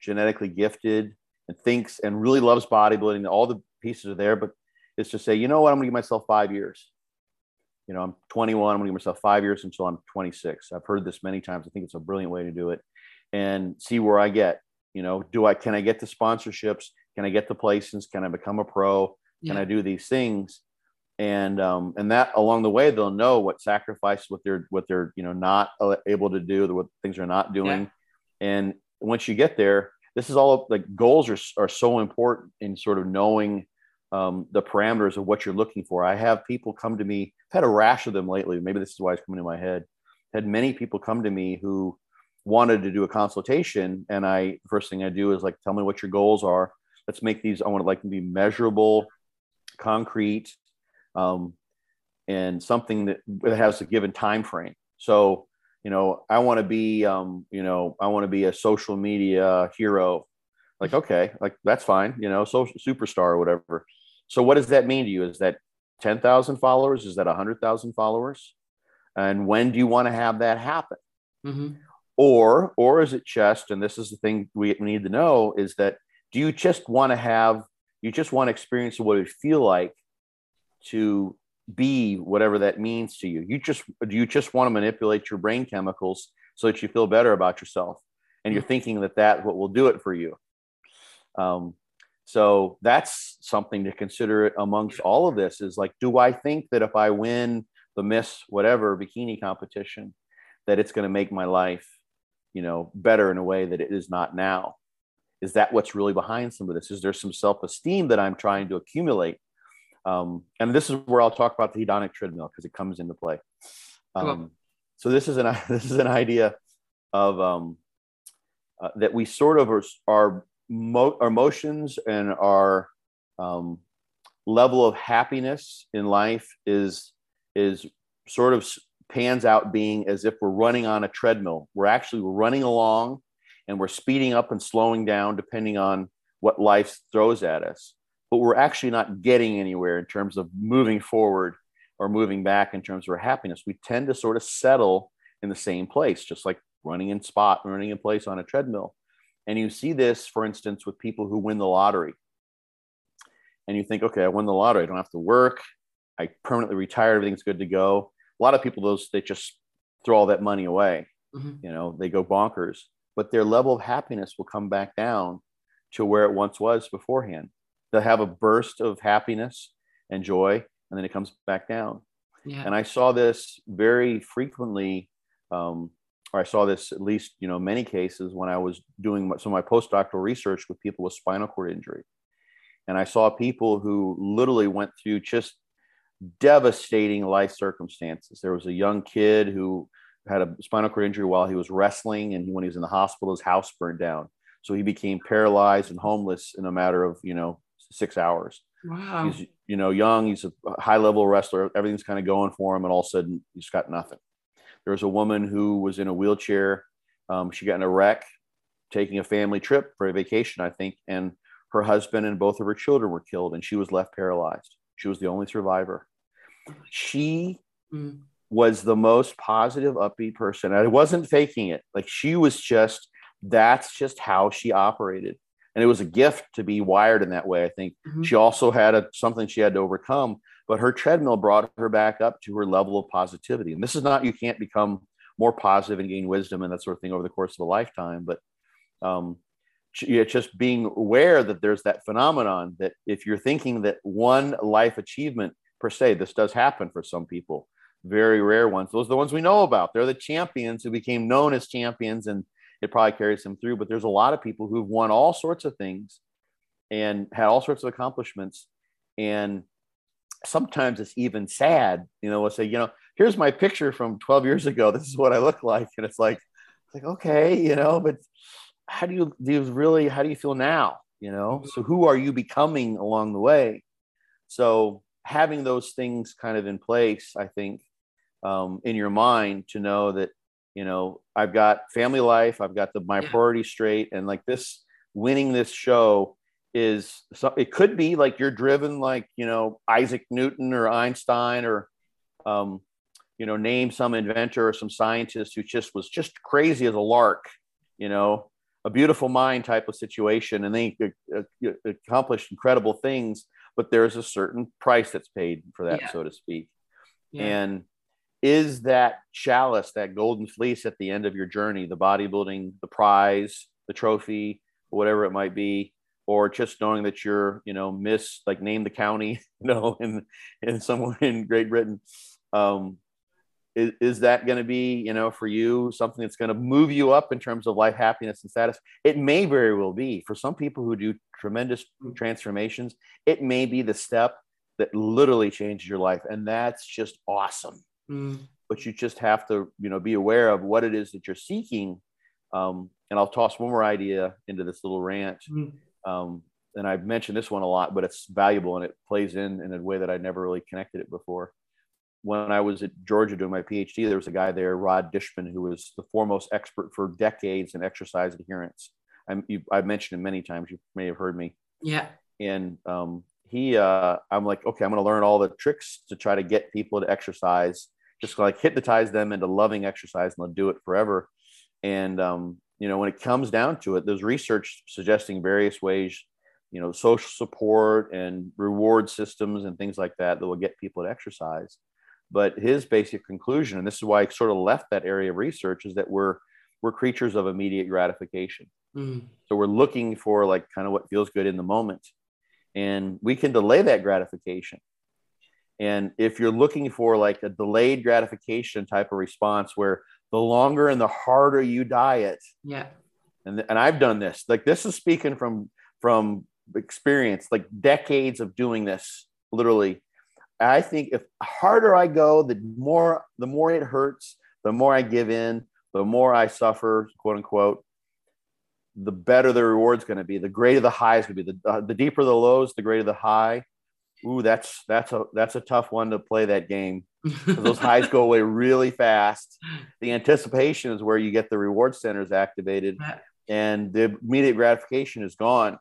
genetically gifted and thinks and really loves bodybuilding all the pieces are there but is to say you know what? I'm going to give myself five years you know, I'm 21. I'm to give myself five years until I'm 26. I've heard this many times. I think it's a brilliant way to do it and see where I get. You know, do I can I get the sponsorships? Can I get the placements? Can I become a pro? Can yeah. I do these things? And um, and that along the way they'll know what sacrifice, what they're what they're you know not able to do, what things are not doing. Yeah. And once you get there, this is all like goals are are so important in sort of knowing um, the parameters of what you're looking for. I have people come to me, I've had a rash of them lately. Maybe this is why it's coming to my head. Had many people come to me who wanted to do a consultation, and I first thing I do is like tell me what your goals are. let's make these i want to like be measurable concrete um, and something that has a given time frame so you know i want to be um, you know i want to be a social media hero like okay like that's fine you know social superstar or whatever so what does that mean to you? Is that 10,000 followers? Is that 100,000 followers? And when do you want to have that happen? Mm-hmm. or or is it just and this is the thing we need to know is that do you just want to have you just want to experience what it feel like to be whatever that means to you? You just do you just want to manipulate your brain chemicals so that you feel better about yourself? And you're thinking that that what will do it for you. Um, so that's something to consider amongst all of this is like do i think that if i win the miss whatever bikini competition that it's going to make my life you know better in a way that it is not now? Is that what's really behind some of this? Is there some self-esteem that i'm trying to accumulate? Um, and this is where i'll talk about the hedonic treadmill because it comes into play. Um, cool. so this is an this is an idea of um, uh, that we sort of are, are mo- our emotions and our um, level of happiness in life is is sort of pans out being as if we're running on a treadmill. We're actually running along and we're speeding up and slowing down depending on what life throws at us. But we're actually not getting anywhere in terms of moving forward or moving back in terms of our happiness. We tend to sort of settle in the same place, just like running in spot, running in place on a treadmill. And you see this, for instance, with people who win the lottery. And you think, okay, I won the lottery. I don't have to work. I permanently retired. Everything's good to go. A lot of people, those they just throw all that money away. Mm-hmm. You know, they go bonkers. But their level of happiness will come back down to where it once was beforehand. They'll have a burst of happiness and joy, and then it comes back down. Yeah. And I saw this very frequently um, I saw this at least, you know, many cases when I was doing some of my postdoctoral research with people with spinal cord injury. And I saw people who literally went through just devastating life circumstances. There was a young kid who had a spinal cord injury while he was wrestling, and when he was in the hospital, his house burned down. So he became paralyzed and homeless in a matter of, you know, six hours. Wow. He's, you know, young, he's a high level wrestler, everything's kind of going for him, and all of a sudden he's got nothing. There was a woman who was in a wheelchair. Um, she got in a wreck taking a family trip for a vacation, I think, and her husband and both of her children were killed, and she was left paralyzed. She was the only survivor. She mm. was the most positive, upbeat person. I wasn't faking it. Like she was just, that's just how she operated. And it was a gift to be wired in that way. I think mm-hmm. she also had a, something she had to overcome but her treadmill brought her back up to her level of positivity. And this is not, you can't become more positive and gain wisdom and that sort of thing over the course of a lifetime, but um, it's just being aware that there's that phenomenon that if you're thinking that one life achievement per se, this does happen for some people, very rare ones. Those are the ones we know about. They're the champions who became known as champions, and it probably carries them through. But there's a lot of people who've won all sorts of things and had all sorts of accomplishments, and sometimes it's even sad. You know, we'll say, you know, here's my picture from 12 years ago. This is what I look like. And it's like, it's like, okay, you know, but how do you do you really how do you feel now? You know, mm-hmm. so who are you becoming along the way? So having those things kind of in place, I think, um, in your mind to know that, you know, I've got family life, I've got the my yeah. priorities straight, and like this winning this show is so it could be like you're driven like you know Isaac Newton or Einstein or um, you know name some inventor or some scientist who just was just crazy as a lark you know a beautiful mind type of situation and they accomplished incredible things but there's a certain price that's paid for that yeah. so to speak yeah. and is that chalice that golden fleece at the end of your journey the bodybuilding the prize the trophy whatever it might be or just knowing that you're, you know, miss like name the county, you know, in in somewhere in Great Britain. Um, is, is that going to be, you know, for you something that's going to move you up in terms of life happiness and status? It may very well be for some people who do tremendous transformations. It may be the step that literally changes your life, and that's just awesome. Mm. But you just have to, you know, be aware of what it is that you're seeking. Um, and I'll toss one more idea into this little rant. Mm um, and I've mentioned this one a lot, but it's valuable and it plays in in a way that I never really connected it before. When I was at Georgia doing my PhD, there was a guy there, Rod Dishman, who was the foremost expert for decades in exercise adherence. I'm, you, I've mentioned him many times. You may have heard me. Yeah. And um, he, uh, I'm like, okay, I'm going to learn all the tricks to try to get people to exercise, just like hypnotize them into loving exercise, and they'll do it forever. And um, you know, when it comes down to it, there's research suggesting various ways you know social support and reward systems and things like that that will get people to exercise. But his basic conclusion and this is why i sort of left that area of research is that we're we're creatures of immediate gratification. Mm. so we're looking for like kind of what feels good in the moment. And we can delay that gratification. And if you're looking for like a delayed gratification type of response where the longer and the harder you diet yeah and, and i've done this like this is speaking from from experience, like decades of doing this, literally. I think if harder I go, the more the more it hurts, the more I give in, the more I suffer, quote unquote. The better the reward's going to be. The greater the high is going to be. The, uh, the deeper the lows, the greater the high. Ooh, that's that's a that's a tough one to play that game. those highs go away really fast. The anticipation is where you get the reward centers activated, and the immediate gratification is gone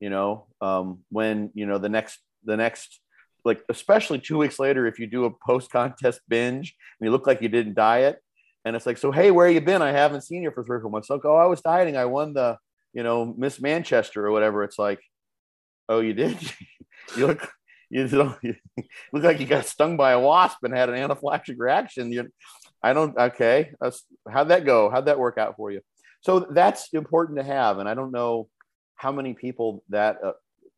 you know um, when you know the next the next like especially two weeks later if you do a post contest binge and you look like you didn't diet and it's like so hey where you been? I haven't seen you for three or four months. Like oh i was dieting. I won the you know miss manchester or whatever. It's like oh you did? You look you, don't, you look like you got stung by a wasp and had an anaphylactic reaction you i don't okay how'd that go how'd that work out for you so that's important to have and i don't know how many people that uh,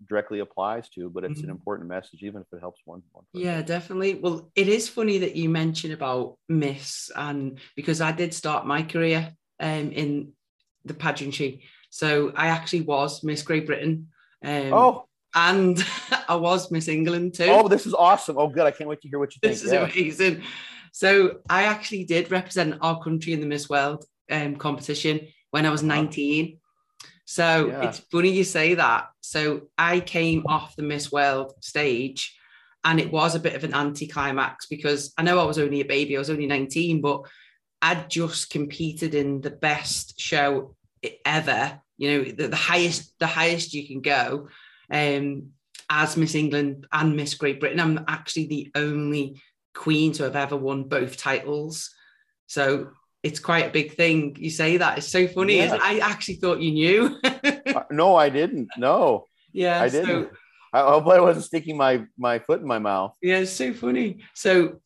directly applies to, but it's mm-hmm. an important message, even if it helps one. one yeah, definitely. Well, it is funny that you mentioned about Miss, and because I did start my career um, in the pageantry, so I actually was Miss Great Britain. Um, oh. And I was Miss England too. Oh, this is awesome. Oh, good. I can't wait to hear what you think. This is yeah. amazing. So I actually did represent our country in the Miss World um, competition when I was 19. So yeah. it's funny you say that. So I came off the Miss World stage and it was a bit of an anticlimax because I know I was only a baby, I was only 19, but I'd just competed in the best show ever, you know, the, the highest, the highest you can go. Um, as Miss England and Miss Great Britain. I'm actually the only queen to have ever won both titles. So it's quite a big thing. You say that it's so funny. Yeah. I actually thought you knew. uh, no, I didn't. No. Yeah, I didn't. So, I hope I wasn't sticking my my foot in my mouth. Yeah, it's so funny. So,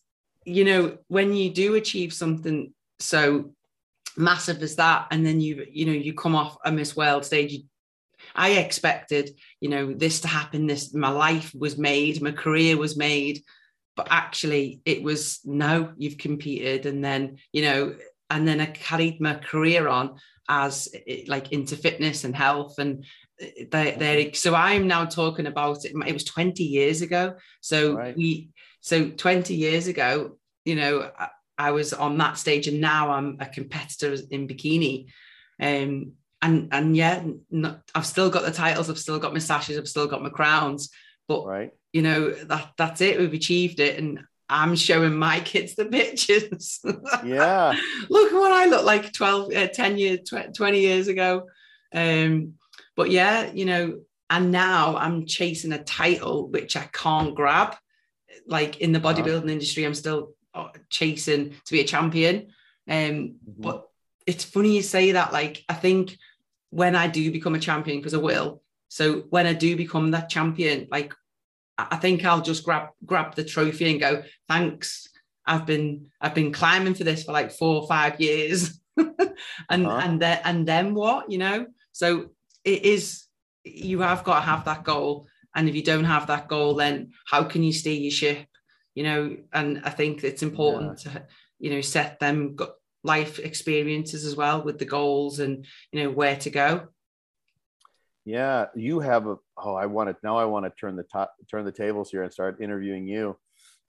you know, when you do achieve something so massive as that, and then you you know you come off a Miss World stage, you, I expected you know this to happen. This my life was made, my career was made, but actually it was no. You've competed, and then you know and then I carried my career on as like into fitness and health and they they so I'm now talking about it it was 20 years ago so right. we so 20 years ago you know I, I, was on that stage and now I'm a competitor in bikini um and and yeah not, I've still got the titles I've still got my sashes I've still got my crowns but right you know that that's it we've achieved it and I'm showing my kids the pictures. Yeah. look what I look like 12, uh, 10 years, 20 years ago. Um, but yeah, you know, and now I'm chasing a title which I can't grab. Like in the bodybuilding industry, I'm still uh, chasing to be a champion. Um, mm-hmm. But it's funny you say that. Like, I think when I do become a champion, because I will. So when I do become that champion, like I think I'll just grab grab the trophy and go, thanks. I've been I've been climbing for this for like four or five years. and uh-huh. and then and then what, you know? So it is you have got to have that goal. And if you don't have that goal, then how can you steer your ship? You know, and I think it's important yeah. to, you know, set them life experiences as well with the goals and you know where to go. Yeah, you have a. Oh, I want to now. I want to turn the top, turn the tables here and start interviewing you,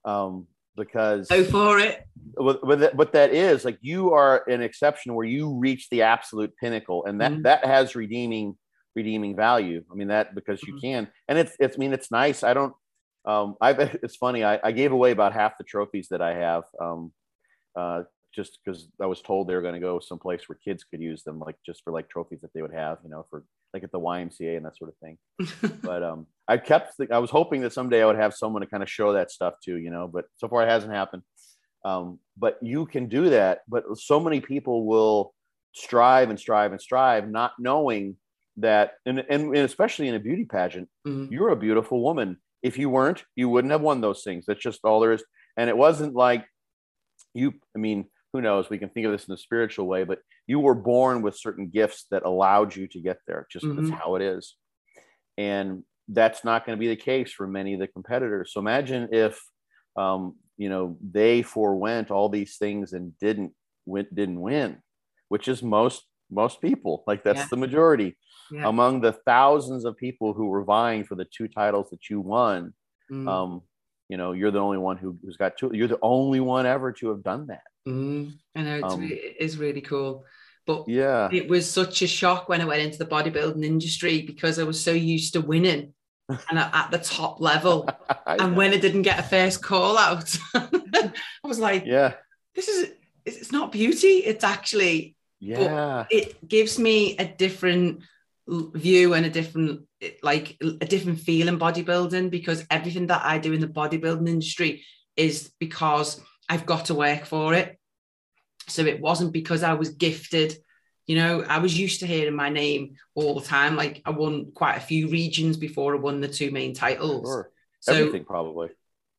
um, because go for it. What, what, that, what that is like, you are an exception where you reach the absolute pinnacle, and that mm-hmm. that has redeeming redeeming value. I mean that because you mm-hmm. can, and it's it's I mean it's nice. I don't. Um, I it's funny. I, I gave away about half the trophies that I have. Um, uh, just because I was told they were going to go someplace where kids could use them, like just for like trophies that they would have, you know, for like at the YMCA and that sort of thing. but um, I kept, the, I was hoping that someday I would have someone to kind of show that stuff to, you know, but so far it hasn't happened. Um, but you can do that. But so many people will strive and strive and strive, not knowing that, and, and, and especially in a beauty pageant, mm-hmm. you're a beautiful woman. If you weren't, you wouldn't have won those things. That's just all there is. And it wasn't like you, I mean, who knows? We can think of this in a spiritual way, but you were born with certain gifts that allowed you to get there. Just mm-hmm. that's how it is. And that's not going to be the case for many of the competitors. So imagine if, um, you know, they forewent all these things and didn't went didn't win, which is most most people. Like that's yeah. the majority yeah. among the thousands of people who were vying for the two titles that you won. Mm. Um, you know, you're the only one who, has got two. You're the only one ever to have done that. Mm, I know it's um, it is really cool. But yeah, it was such a shock when I went into the bodybuilding industry because I was so used to winning and at the top level. and when I didn't get a first call out, I was like, yeah, this is it's not beauty. It's actually yeah. It gives me a different view and a different like a different feel in bodybuilding because everything that I do in the bodybuilding industry is because I've got to work for it. So it wasn't because I was gifted. You know, I was used to hearing my name all the time. Like I won quite a few regions before I won the two main titles. Sure. So, Everything probably.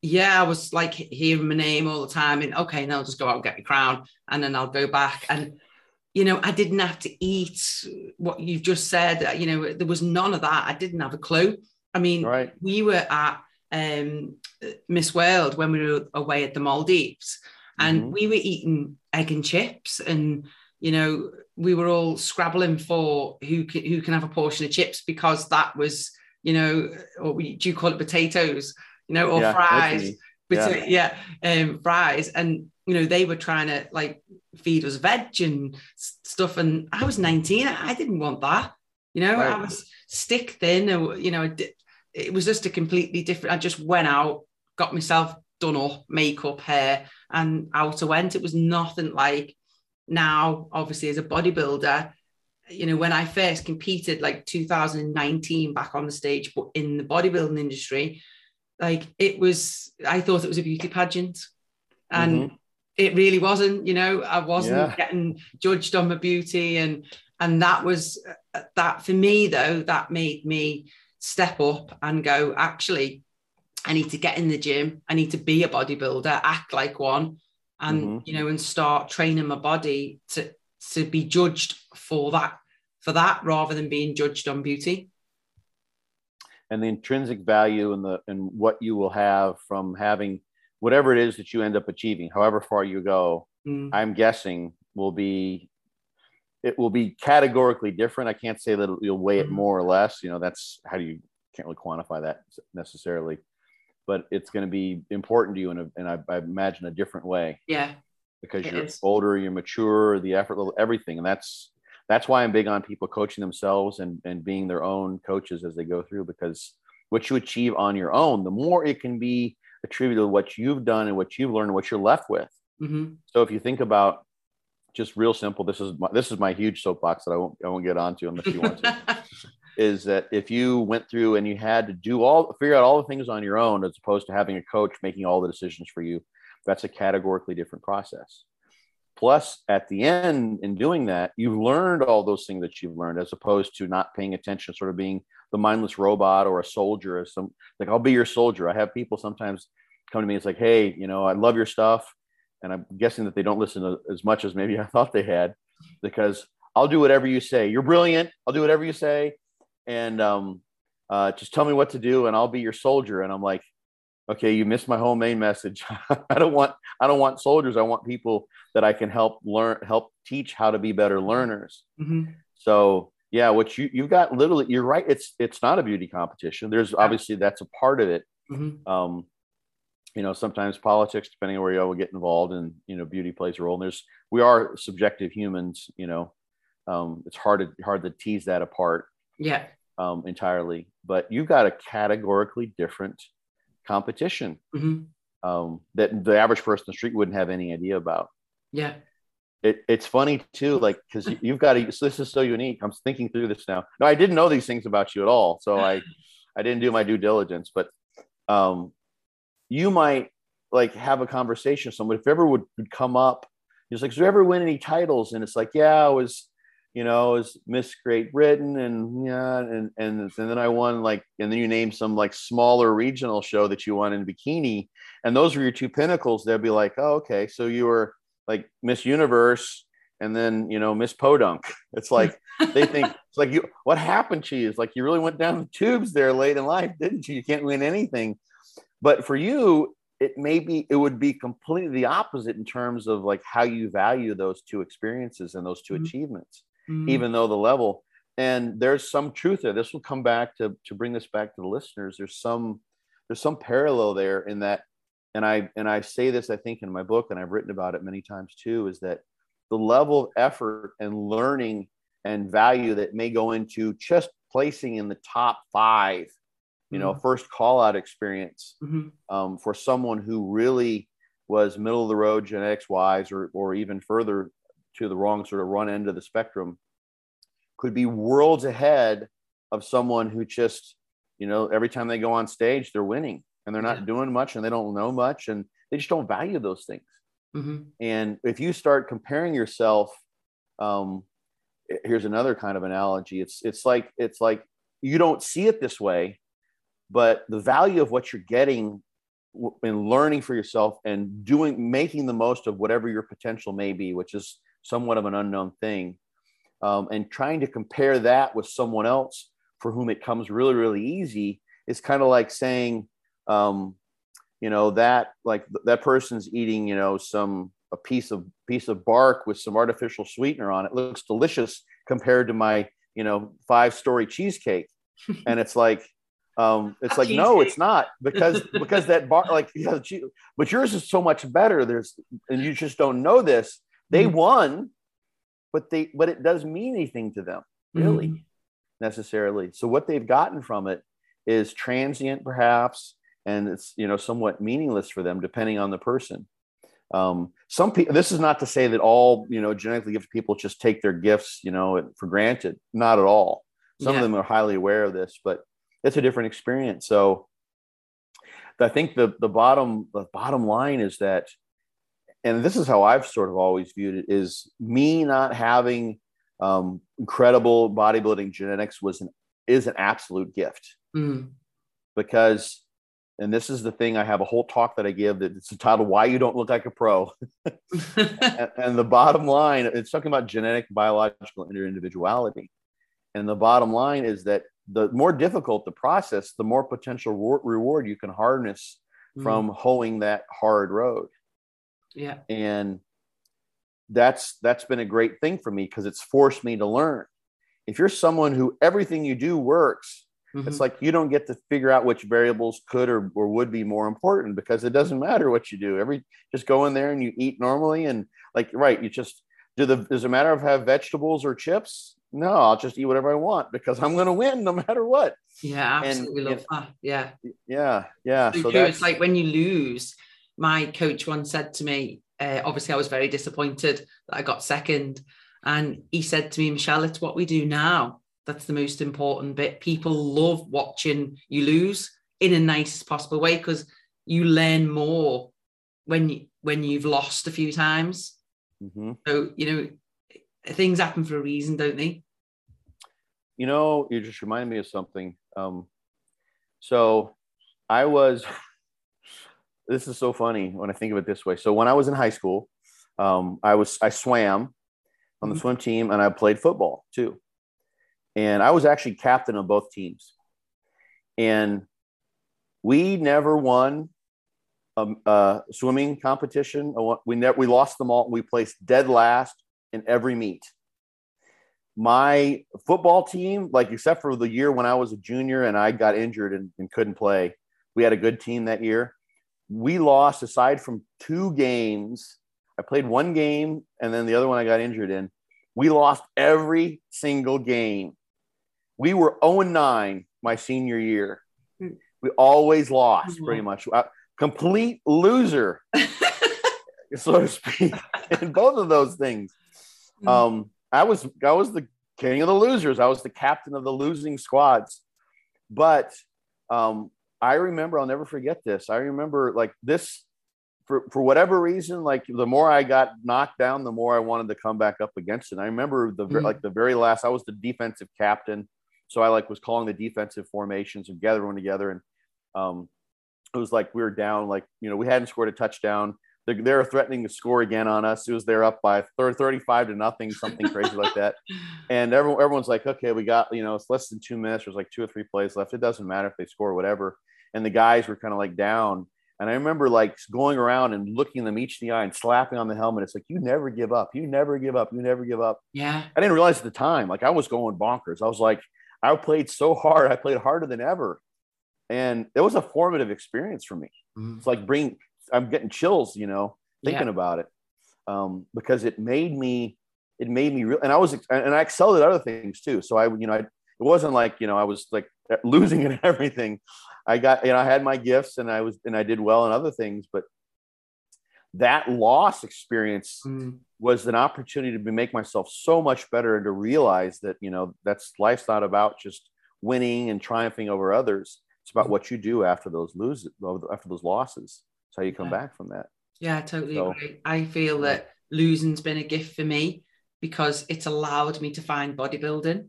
Yeah, I was like hearing my name all the time, and okay, now I'll just go out and get my crown, and then I'll go back. And you know, I didn't have to eat what you've just said. You know, there was none of that. I didn't have a clue. I mean, right. we were at um, Miss World when we were away at the Maldives, and mm-hmm. we were eating egg and chips, and you know we were all scrabbling for who can, who can have a portion of chips because that was you know, or we, do you call it potatoes, you know, or yeah, fries? Yeah, yeah um, fries, and you know they were trying to like feed us veg and stuff, and I was 19, I didn't want that. You know, right. I was stick thin, or you know, it was just a completely different. I just went out, got myself done up, makeup, hair, and out I went. It was nothing like now, obviously, as a bodybuilder. You know, when I first competed, like 2019, back on the stage, but in the bodybuilding industry, like it was, I thought it was a beauty pageant. And mm-hmm. it really wasn't, you know, I wasn't yeah. getting judged on my beauty. And and that was that for me, though, that made me step up and go, actually, I need to get in the gym. I need to be a bodybuilder, act like one, and mm-hmm. you know, and start training my body to to be judged for that for that rather than being judged on beauty. And the intrinsic value and the and what you will have from having whatever it is that you end up achieving, however far you go, mm. I'm guessing will be it will be categorically different. I can't say that you'll weigh it mm-hmm. more or less. You know, that's how do you can't really quantify that necessarily, but it's going to be important to you in, a, in I, I imagine a different way. Yeah, because you're is. older, you're mature, the effort level, everything, and that's that's why I'm big on people coaching themselves and and being their own coaches as they go through because what you achieve on your own, the more it can be attributed to what you've done and what you've learned and what you're left with. Mm-hmm. So if you think about just real simple. This is my, this is my huge soapbox that I won't I won't get onto unless you want to. is that if you went through and you had to do all figure out all the things on your own as opposed to having a coach making all the decisions for you, that's a categorically different process. Plus, at the end, in doing that, you've learned all those things that you've learned, as opposed to not paying attention, sort of being the mindless robot or a soldier. Or some like I'll be your soldier. I have people sometimes come to me. It's like, hey, you know, I love your stuff and I'm guessing that they don't listen to, as much as maybe I thought they had, because I'll do whatever you say. You're brilliant. I'll do whatever you say, and um, uh, just tell me what to do, and I'll be your soldier. And I'm like, okay, you missed my whole main message. I don't want I don't want soldiers. I want people that I can help learn, help teach how to be better learners. Mm-hmm. So yeah, what you you've got literally, you're right. It's it's not a beauty competition. There's obviously that's a part of it. Mm-hmm. Um, you know sometimes politics depending on where you are will get involved and you know beauty plays a role and there's we are subjective humans you know um, it's hard to hard to tease that apart Yeah. Um, entirely. But you've got a categorically different competition mm-hmm. um, that the average person in the street wouldn't have any idea about. Yeah. It, it's funny too, like because you've got to. So this is so unique. I'm thinking through this now. No, I didn't know these things about you at all, so I, I didn't do my due diligence. But, um, you might like have a conversation with someone if ever would, would come up. He's like, "Did you ever win any titles?" And it's like, "Yeah, I was." you know, was Miss Great Britain and yeah, and, and and then I won like, and then you name some like smaller regional show that you won in bikini, and those were your two pinnacles. They'd be like, oh, okay, so you were like Miss Universe, and then you know Miss Podunk. It's like they think it's like you. What happened to you? It's like you really went down the tubes there late in life, didn't you? You can't win anything. But for you, it may be it would be completely the opposite in terms of like how you value those two experiences and those 2 mm-hmm. achievements mm. even though the level and there's some truth there this will come back to to bring this back to the listeners there's some there's some parallel there in that and i and i say this i think in my book and i've written about it many times too is that the level of effort and learning and value that may go into just placing in the top five you know mm-hmm. first call out experience mm-hmm. um, for someone who really was middle of the road genetics wise or or even further to the wrong sort of run end of the spectrum could be worlds ahead of someone who just you know every time they go on stage they're winning and they're not yeah. doing much and they don't know much and they just don't value those things mm-hmm. and if you start comparing yourself um, here's another kind of analogy it's it's like it's like you don't see it this way but the value of what you're getting in learning for yourself and doing making the most of whatever your potential may be which is somewhat of an unknown thing. Um, and trying to compare that with someone else for whom it comes really, really easy is kind of like saying, um, you know, that like that person's eating, you know, some a piece of piece of bark with some artificial sweetener on it. it looks delicious compared to my, you know, five story cheesecake. and it's like, um, it's like no, it's not because because that bar like yeah, but yours is so much better. There's and you just don't know this. They mm-hmm. won, but they but it doesn't mean anything to them, really, mm-hmm. necessarily. So what they've gotten from it is transient, perhaps, and it's you know somewhat meaningless for them, depending on the person. Um, some people. This is not to say that all you know genetically gifted people just take their gifts you know for granted. Not at all. Some yeah. of them are highly aware of this, but it's a different experience. So I think the the bottom the bottom line is that and this is how I've sort of always viewed it is me not having um, incredible bodybuilding genetics was an is an absolute gift mm. because and this is the thing I have a whole talk that I give that it's entitled "Why You Don't Look Like a Pro," and, and, the bottom line it's talking about genetic, biological interindividuality, and the bottom line is that the more difficult the process, the more potential reward you can harness mm. from hoeing that hard road. Yeah. And that's that's been a great thing for me because it's forced me to learn. If you're someone who everything you do works, mm-hmm. it's like you don't get to figure out which variables could or, or would be more important because it doesn't matter what you do. Every just go in there and you eat normally and like right, you just do the does it matter if I have vegetables or chips? No, I'll just eat whatever I want because I'm gonna win no matter what. Yeah, absolutely and, love and, that. Yeah. Yeah, yeah. So, so it's like when you lose, my coach once said to me, uh, obviously, I was very disappointed that I got second. And he said to me, Michelle, it's what we do now. That's the most important bit. People love watching you lose in a nice possible way because you learn more when you when you've lost a few times. Mm-hmm. So you know things happen for a reason, don't they? You know, you just reminded me of something. Um, so I was this is so funny when I think of it this way. So when I was in high school, um, I was I swam on the mm-hmm. swim team and I played football too. And I was actually captain of both teams. And we never won a, a swimming competition. We never we lost them all. We placed dead last in every meet. My football team, like except for the year when I was a junior and I got injured and, and couldn't play, we had a good team that year we lost aside from two games. I played one game and then the other one I got injured in. We lost every single game. we were 0 9 my senior year. Hmm. We always lost pretty much. Uh, complete loser, so to speak, in both of those things. Hmm. Um, I was I was the king of the losers. I was the captain of the losing squads. But um, I remember, I'll never forget this. I remember like this for, for whatever reason, like the more I got knocked down, the more I wanted to come back up against it. I remember the mm-hmm. like the very last, I was the defensive captain. So I like was calling the defensive formations and gathering together. And um, it was like we were down, like, you know, we hadn't scored a touchdown. They're, they're threatening to score again on us. It was they're up by 35 to nothing, something crazy like that. And everyone, everyone's like, okay, we got, you know, it's less than two minutes. There's like two or three plays left. It doesn't matter if they score, whatever. And the guys were kind of like down. And I remember like going around and looking them each in the eye and slapping on the helmet. It's like, you never give up. You never give up. You never give up. Yeah. I didn't realize at the time, like I was going bonkers. I was like, I played so hard. I played harder than ever. And it was a formative experience for me. Mm-hmm. It's like bring, I'm getting chills, you know, thinking yeah. about it. Um, because it made me, it made me real. And I was, and I excelled at other things too. So I, you know, I, it wasn't like, you know, I was like losing in everything. I got, you know, I had my gifts and I was, and I did well in other things, but that loss experience mm. was an opportunity to make myself so much better and to realize that, you know, that's life's not about just winning and triumphing over others. It's about mm. what you do after those loses, after those losses. How you come yeah. back from that. Yeah, I totally so, agree. I feel that losing's been a gift for me because it's allowed me to find bodybuilding.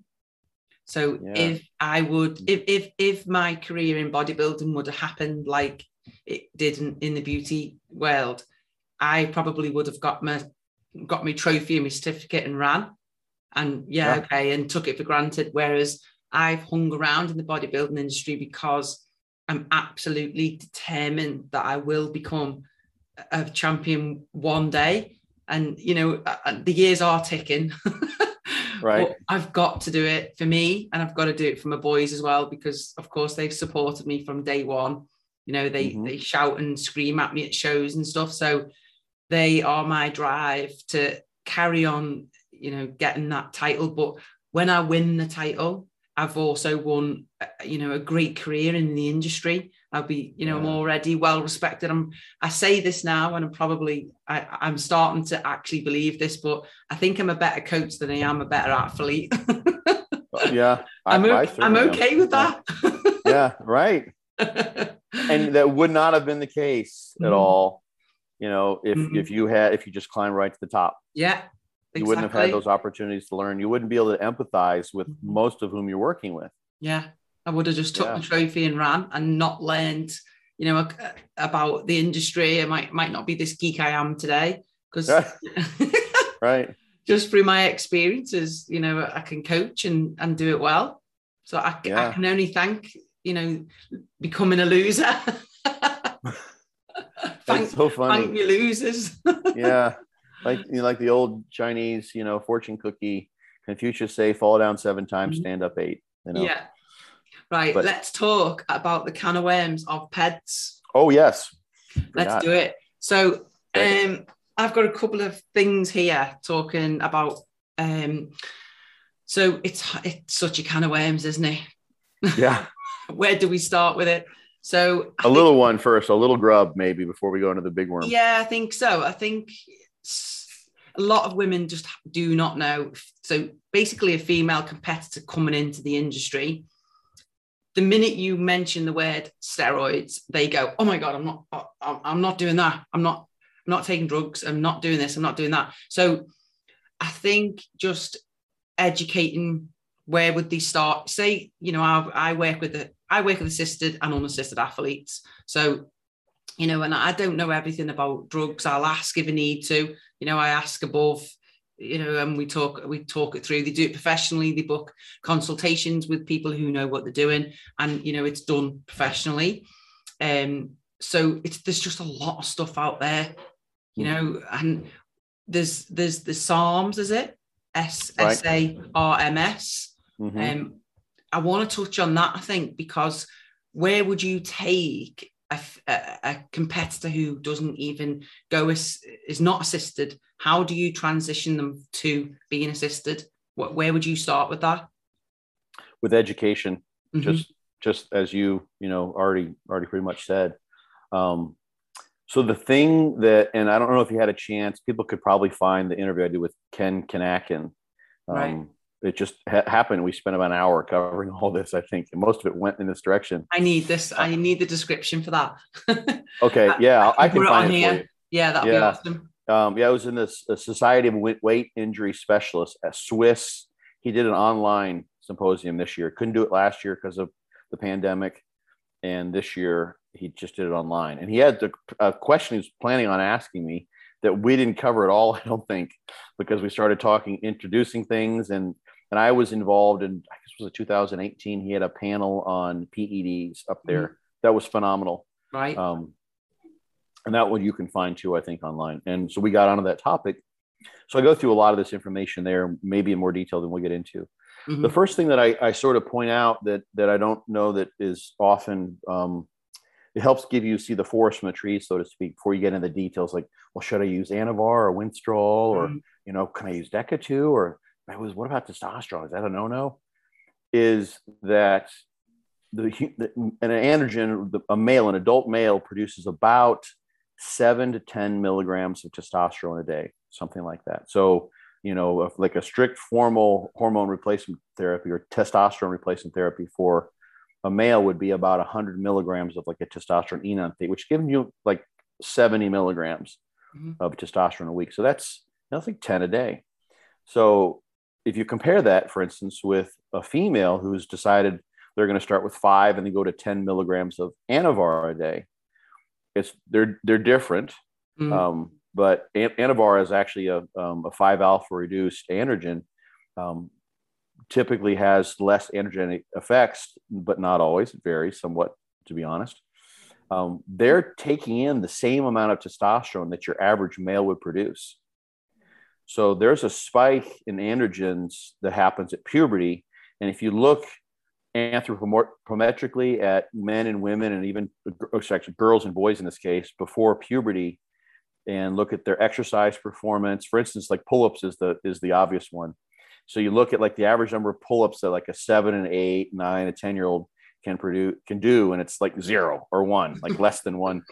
So yeah. if I would, mm. if if if my career in bodybuilding would have happened like it did in, in the beauty world, I probably would have got my got my trophy and my certificate and ran. And yeah, yeah, okay, and took it for granted. Whereas I've hung around in the bodybuilding industry because I'm absolutely determined that I will become a champion one day. And you know, the years are ticking. right. I've got to do it for me, and I've got to do it for my boys as well because, of course, they've supported me from day one. You know, they mm-hmm. they shout and scream at me at shows and stuff. So they are my drive to carry on, you know, getting that title. But when I win the title, I've also won, uh, you know, a great career in the industry. I'll be, you know, yeah. I'm already well respected. I'm, I say this now, and I'm probably, I, I'm starting to actually believe this, but I think I'm a better coach than I am a better athlete. yeah, I'm, I, okay, I I'm okay with that. yeah, right. and that would not have been the case at mm. all you know if mm-hmm. if you had if you just climbed right to the top yeah exactly. you wouldn't have had those opportunities to learn you wouldn't be able to empathize with mm-hmm. most of whom you're working with yeah i would have just took yeah. the trophy and ran and not learned you know about the industry i might might not be this geek i am today because right just through my experiences you know i can coach and and do it well so i, yeah. I can only thank you know becoming a loser thank, so funny. Thank you, losers. yeah, like you know, like the old Chinese, you know, fortune cookie. Confucius say, "Fall down seven times, mm-hmm. stand up eight. You know. Yeah. Right. But, let's talk about the can of worms of pets. Oh yes. Let's do it. So, um, I've got a couple of things here talking about. Um, so it's it's such a can of worms, isn't it? Yeah. Where do we start with it? So I a little one first, a little grub maybe before we go into the big worm. Yeah, I think so. I think a lot of women just do not know. So basically, a female competitor coming into the industry, the minute you mention the word steroids, they go, "Oh my god, I'm not, I'm not doing that. I'm not, I'm not taking drugs. I'm not doing this. I'm not doing that." So I think just educating where would they start? Say, you know, I, I work with the I work with assisted and unassisted athletes. So, you know, and I don't know everything about drugs. I'll ask if I need to. You know, I ask above, you know, and we talk, we talk it through. They do it professionally. They book consultations with people who know what they're doing, and you know, it's done professionally. Um, so it's there's just a lot of stuff out there, you know, and there's there's the SARMs, is it? S S A R M S. Mm-hmm. Um, I want to touch on that, I think, because where would you take a, a, competitor who doesn't even go as is not assisted? How do you transition them to being assisted? What, where would you start with that? with education, mm-hmm. just just as you you know already already pretty much said. Um, so the thing that, and I don't know if you had a chance, people could probably find the interview I did with Ken Kinakin. Um, right. It just ha- happened. We spent about an hour covering all this, I think, and most of it went in this direction. I need this. I need the description for that. okay. Yeah. I, I can find it, it here. Yeah. That'd yeah. be awesome. Um, yeah, I was in this Society of Weight Injury Specialists at SWIS. He did an online symposium this year. Couldn't do it last year because of the pandemic, and this year he just did it online. And he had the a question he was planning on asking me that we didn't cover at all. I don't think because we started talking, introducing things, and and I was involved in. I guess it was 2018. He had a panel on PEDs up there. Mm-hmm. That was phenomenal. Right. Um, and that one you can find too, I think, online. And so we got onto that topic. So I go through a lot of this information there, maybe in more detail than we'll get into. Mm-hmm. The first thing that I, I, sort of point out that that I don't know that is often um, it helps give you see the forest from the trees, so to speak, before you get into the details. Like, well, should I use Anavar or Winstrol, or mm-hmm. you know, can I use Decadue, or was what about testosterone? Is that a no-no? Is that the, the an androgen, the, a male, an adult male, produces about seven to 10 milligrams of testosterone a day, something like that. So, you know, like a strict formal hormone replacement therapy or testosterone replacement therapy for a male would be about 100 milligrams of like a testosterone enanthate, which gives you like 70 milligrams mm-hmm. of testosterone a week. So that's nothing 10 a day. So if you compare that, for instance, with a female who's decided they're going to start with five and then go to 10 milligrams of Anavar a day, it's they're they're different. Mm. Um, but Anavar is actually a, um, a 5 alpha reduced androgen. Um, typically has less androgenic effects, but not always. It varies somewhat, to be honest. Um, they're taking in the same amount of testosterone that your average male would produce. So there's a spike in androgens that happens at puberty. And if you look anthropometrically at men and women and even actually girls and boys in this case before puberty and look at their exercise performance for instance like pull-ups is the is the obvious one so you look at like the average number of pull-ups that like a seven and eight nine a ten year old can produce can do and it's like zero or one like less than one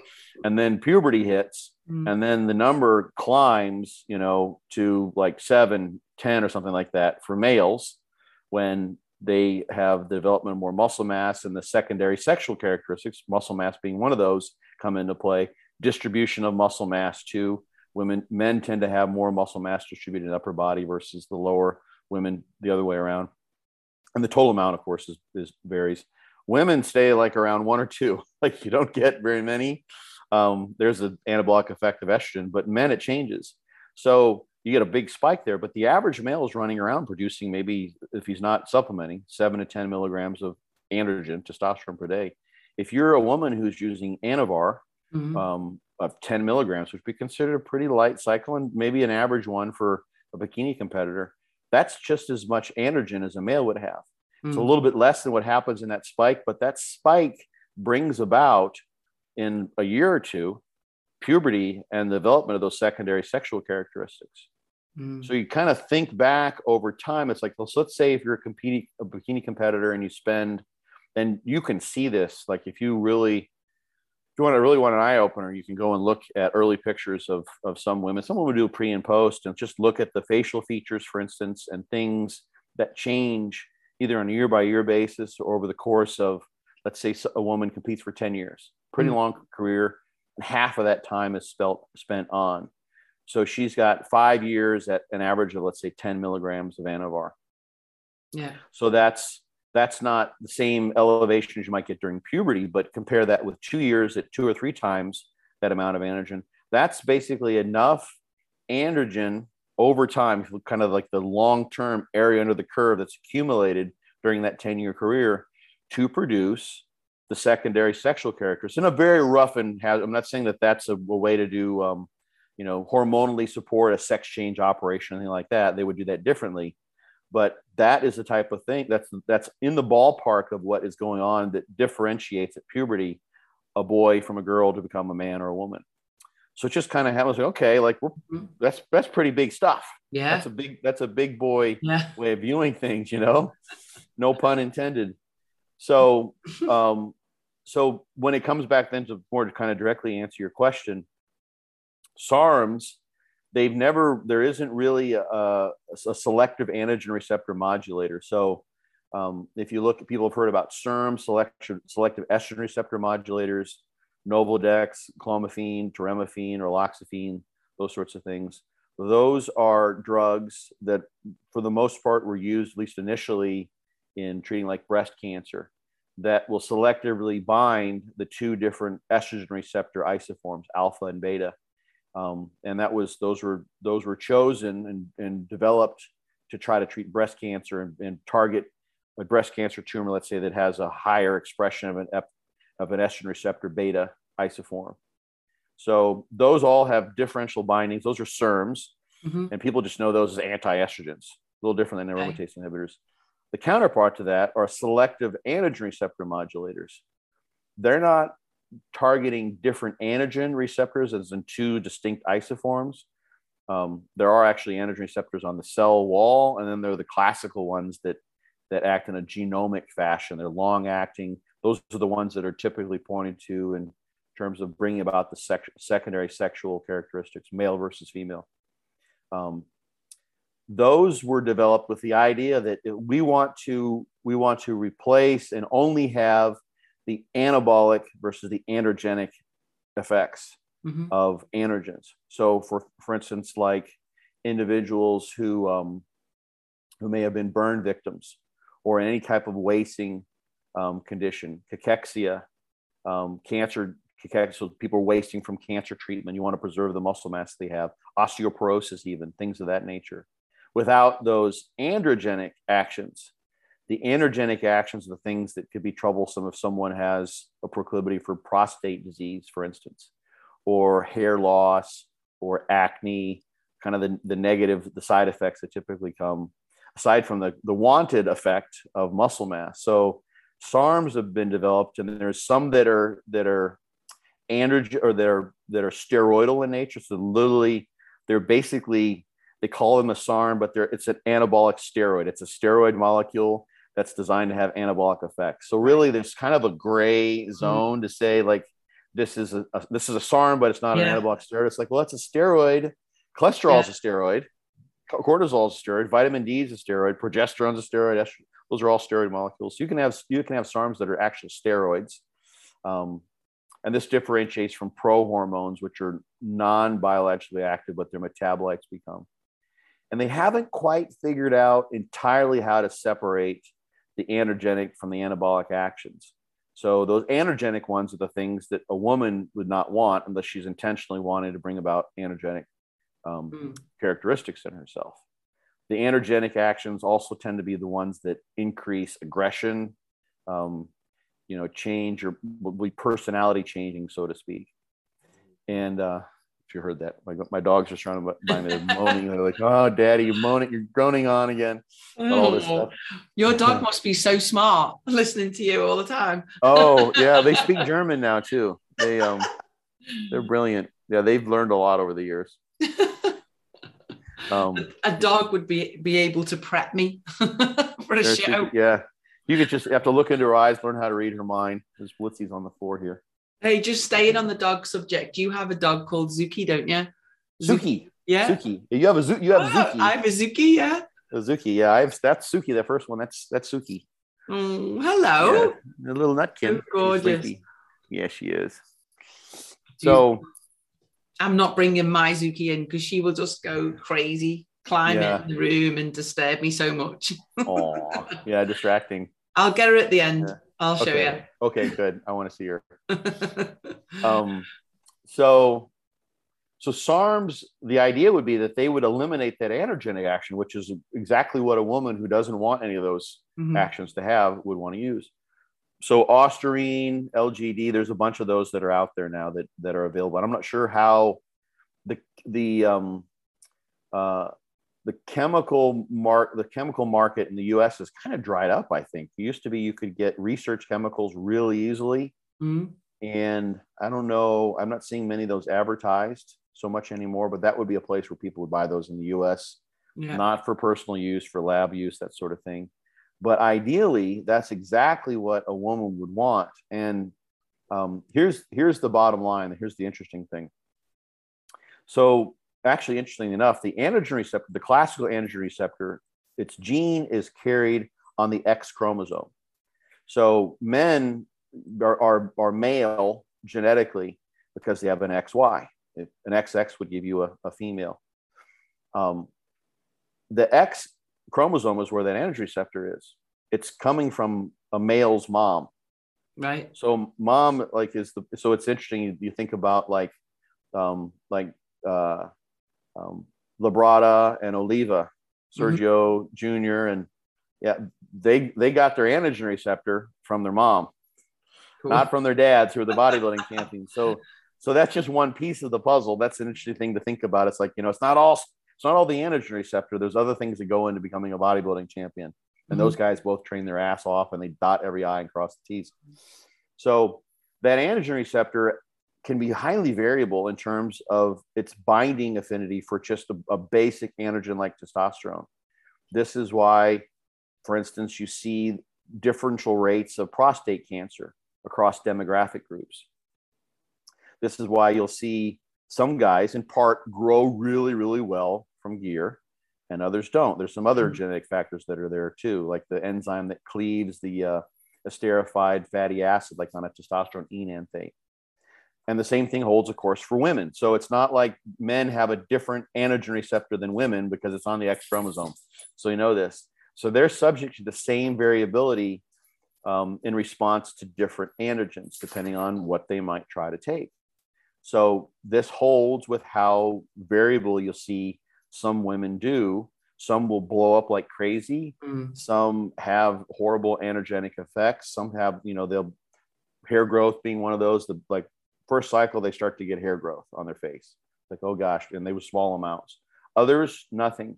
and then puberty hits mm. and then the number climbs you know to like seven ten or something like that for males when they have the development of more muscle mass and the secondary sexual characteristics, muscle mass being one of those, come into play. Distribution of muscle mass too. Women, men tend to have more muscle mass distributed in upper body versus the lower. Women, the other way around. And the total amount, of course, is, is varies. Women stay like around one or two. Like you don't get very many. Um, there's an anabolic effect of estrogen, but men it changes. So you get a big spike there. But the average male is running around producing maybe, if he's not supplementing, seven to 10 milligrams of androgen, testosterone per day. If you're a woman who's using Anavar mm-hmm. um, of 10 milligrams, which we consider a pretty light cycle and maybe an average one for a bikini competitor, that's just as much androgen as a male would have. Mm-hmm. It's a mm. little bit less than what happens in that spike, but that spike brings about in a year or two puberty and the development of those secondary sexual characteristics. Mm. So you kind of think back over time. It's like, well, so let's say if you're a competing a bikini competitor and you spend, and you can see this. Like if you really, if you want to really want an eye opener, you can go and look at early pictures of of some women. Someone would do pre and post and just look at the facial features, for instance, and things that change either on a year by year basis or over the course of, let's say, a woman competes for ten years, pretty mm. long career. Half of that time is spent spent on so she's got five years at an average of let's say 10 milligrams of Anavar. Yeah. So that's that's not the same elevation as you might get during puberty, but compare that with two years at two or three times that amount of androgen. That's basically enough androgen over time, kind of like the long-term area under the curve that's accumulated during that 10-year career to produce the secondary sexual characters in a very rough and has, I'm not saying that that's a, a way to do um, you know, hormonally support a sex change operation, anything like that, they would do that differently. But that is the type of thing that's that's in the ballpark of what is going on that differentiates at puberty a boy from a girl to become a man or a woman. So it just kind of happens. Like, okay, like mm-hmm. that's that's pretty big stuff. Yeah, that's a big that's a big boy yeah. way of viewing things, you know. no pun intended. So, um, so when it comes back then to more to kind of directly answer your question, SARMs, they've never, there isn't really a, a selective androgen receptor modulator. So um, if you look at people have heard about SERM, selection, selective estrogen receptor modulators, Nolvadex, clomiphene, toremifene, raloxifene, those sorts of things. Those are drugs that, for the most part, were used, at least initially, in treating like breast cancer that will selectively bind the two different estrogen receptor isoforms, alpha and beta. Um, and that was those were those were chosen and, and developed to try to treat breast cancer and, and target a breast cancer tumor, let's say that has a higher expression of an of an estrogen receptor beta isoform. So those all have differential bindings. Those are SERMs, mm-hmm. and people just know those as anti-estrogens. A little different than aromatase okay. inhibitors. The counterpart to that are selective androgen receptor modulators. They're not targeting different antigen receptors as in two distinct isoforms. Um, there are actually androgen receptors on the cell wall, and then there are the classical ones that that act in a genomic fashion. They're long acting. Those are the ones that are typically pointed to in terms of bringing about the sec- secondary sexual characteristics, male versus female. Um, those were developed with the idea that we want to we want to replace and only have the anabolic versus the androgenic effects mm-hmm. of androgens. So, for for instance, like individuals who um, who may have been burn victims or any type of wasting um, condition, cachexia, um, cancer, cachexia, so people are wasting from cancer treatment. You want to preserve the muscle mass they have, osteoporosis, even things of that nature without those androgenic actions. The androgenic actions are the things that could be troublesome if someone has a proclivity for prostate disease, for instance, or hair loss or acne, kind of the, the negative, the side effects that typically come aside from the, the wanted effect of muscle mass. So SARMs have been developed and there's some that are that are androgen or that are that are steroidal in nature. So literally they're basically they call them a SARM, but it's an anabolic steroid. It's a steroid molecule that's designed to have anabolic effects. So really, there's kind of a gray mm-hmm. zone mm-hmm. to say like this is a, a, this is a SARM, but it's not yeah. an anabolic steroid. It's like well, it's a steroid. Cholesterol yeah. is a steroid. Cortisol is a steroid. Vitamin D is a steroid. Progesterone is a steroid. Those are all steroid molecules. So you can have you can have SARMs that are actually steroids. Um, and this differentiates from prohormones, which are non-biologically active, but their metabolites become and they haven't quite figured out entirely how to separate the androgenic from the anabolic actions. So those androgenic ones are the things that a woman would not want unless she's intentionally wanting to bring about androgenic um, mm. characteristics in herself. The androgenic actions also tend to be the ones that increase aggression, um, you know, change or be personality changing, so to speak. And uh, if you heard that. My, my dog's just trying to buy me. They're moaning. They're like, "Oh, Daddy, you're moaning. You're groaning on again." Oh, your dog must be so smart, listening to you all the time. oh yeah, they speak German now too. They um, they're brilliant. Yeah, they've learned a lot over the years. Um, a dog would be be able to prep me for a show. Yeah, you could just have to look into her eyes, learn how to read her mind. There's Blitzy's on the floor here. Hey, just staying on the dog subject. You have a dog called Zuki, don't you? Zuki. Yeah. Zuki. You have a Zuki. You have oh, Zuki. I have a Zuki. Yeah. A Zuki. Yeah. I have. That's Zuki. The first one. That's that's Zuki. Mm, hello. Yeah, a little nutkin. So gorgeous. Yeah, she is. So. I'm not bringing my Zuki in because she will just go crazy, climb yeah. in the room and disturb me so much. Oh, yeah, distracting. I'll get her at the end. Yeah. I'll show okay. you. Okay, good. I want to see her. um, so, so SARMs, the idea would be that they would eliminate that androgenic action, which is exactly what a woman who doesn't want any of those mm-hmm. actions to have would want to use. So Ostarine, LGD, there's a bunch of those that are out there now that that are available. And I'm not sure how the the um, uh, the chemical mark the chemical market in the US has kind of dried up, I think. It used to be you could get research chemicals really easily. Mm-hmm. And I don't know, I'm not seeing many of those advertised so much anymore, but that would be a place where people would buy those in the US, yeah. not for personal use, for lab use, that sort of thing. But ideally, that's exactly what a woman would want. And um, here's here's the bottom line. Here's the interesting thing. So, actually, interestingly enough, the androgen receptor, the classical androgen receptor, its gene is carried on the X chromosome. So, men are, are, are male genetically because they have an XY. An XX would give you a, a female. Um, the X chromosome is where that androgen receptor is. It's coming from a male's mom. Right. So mom like is the so it's interesting. You, you think about like um, like uh, um, Labrada and Oliva, Sergio mm-hmm. Jr. and yeah, they they got their androgen receptor from their mom, cool. not from their dads who are the bodybuilding champions. So so that's just one piece of the puzzle. That's an interesting thing to think about. It's like you know, it's not all it's not all the androgen receptor. There's other things that go into becoming a bodybuilding champion. And mm-hmm. those guys both train their ass off and they dot every I and cross the T's. So that androgen receptor can be highly variable in terms of its binding affinity for just a, a basic androgen like testosterone. This is why, for instance, you see differential rates of prostate cancer across demographic groups. This is why you'll see some guys, in part, grow really, really well from gear and others don't. There's some other mm-hmm. genetic factors that are there too, like the enzyme that cleaves the uh, esterified fatty acid, like on a testosterone enanthate. And the same thing holds, of course, for women. So it's not like men have a different antigen receptor than women because it's on the X chromosome. So you know this. So they're subject to the same variability um, in response to different antigens, depending on what they might try to take. So this holds with how variable you'll see some women do. Some will blow up like crazy. Mm. Some have horrible androgenic effects. Some have, you know, they'll hair growth being one of those. The like first cycle, they start to get hair growth on their face. Like, oh gosh, and they were small amounts. Others, nothing.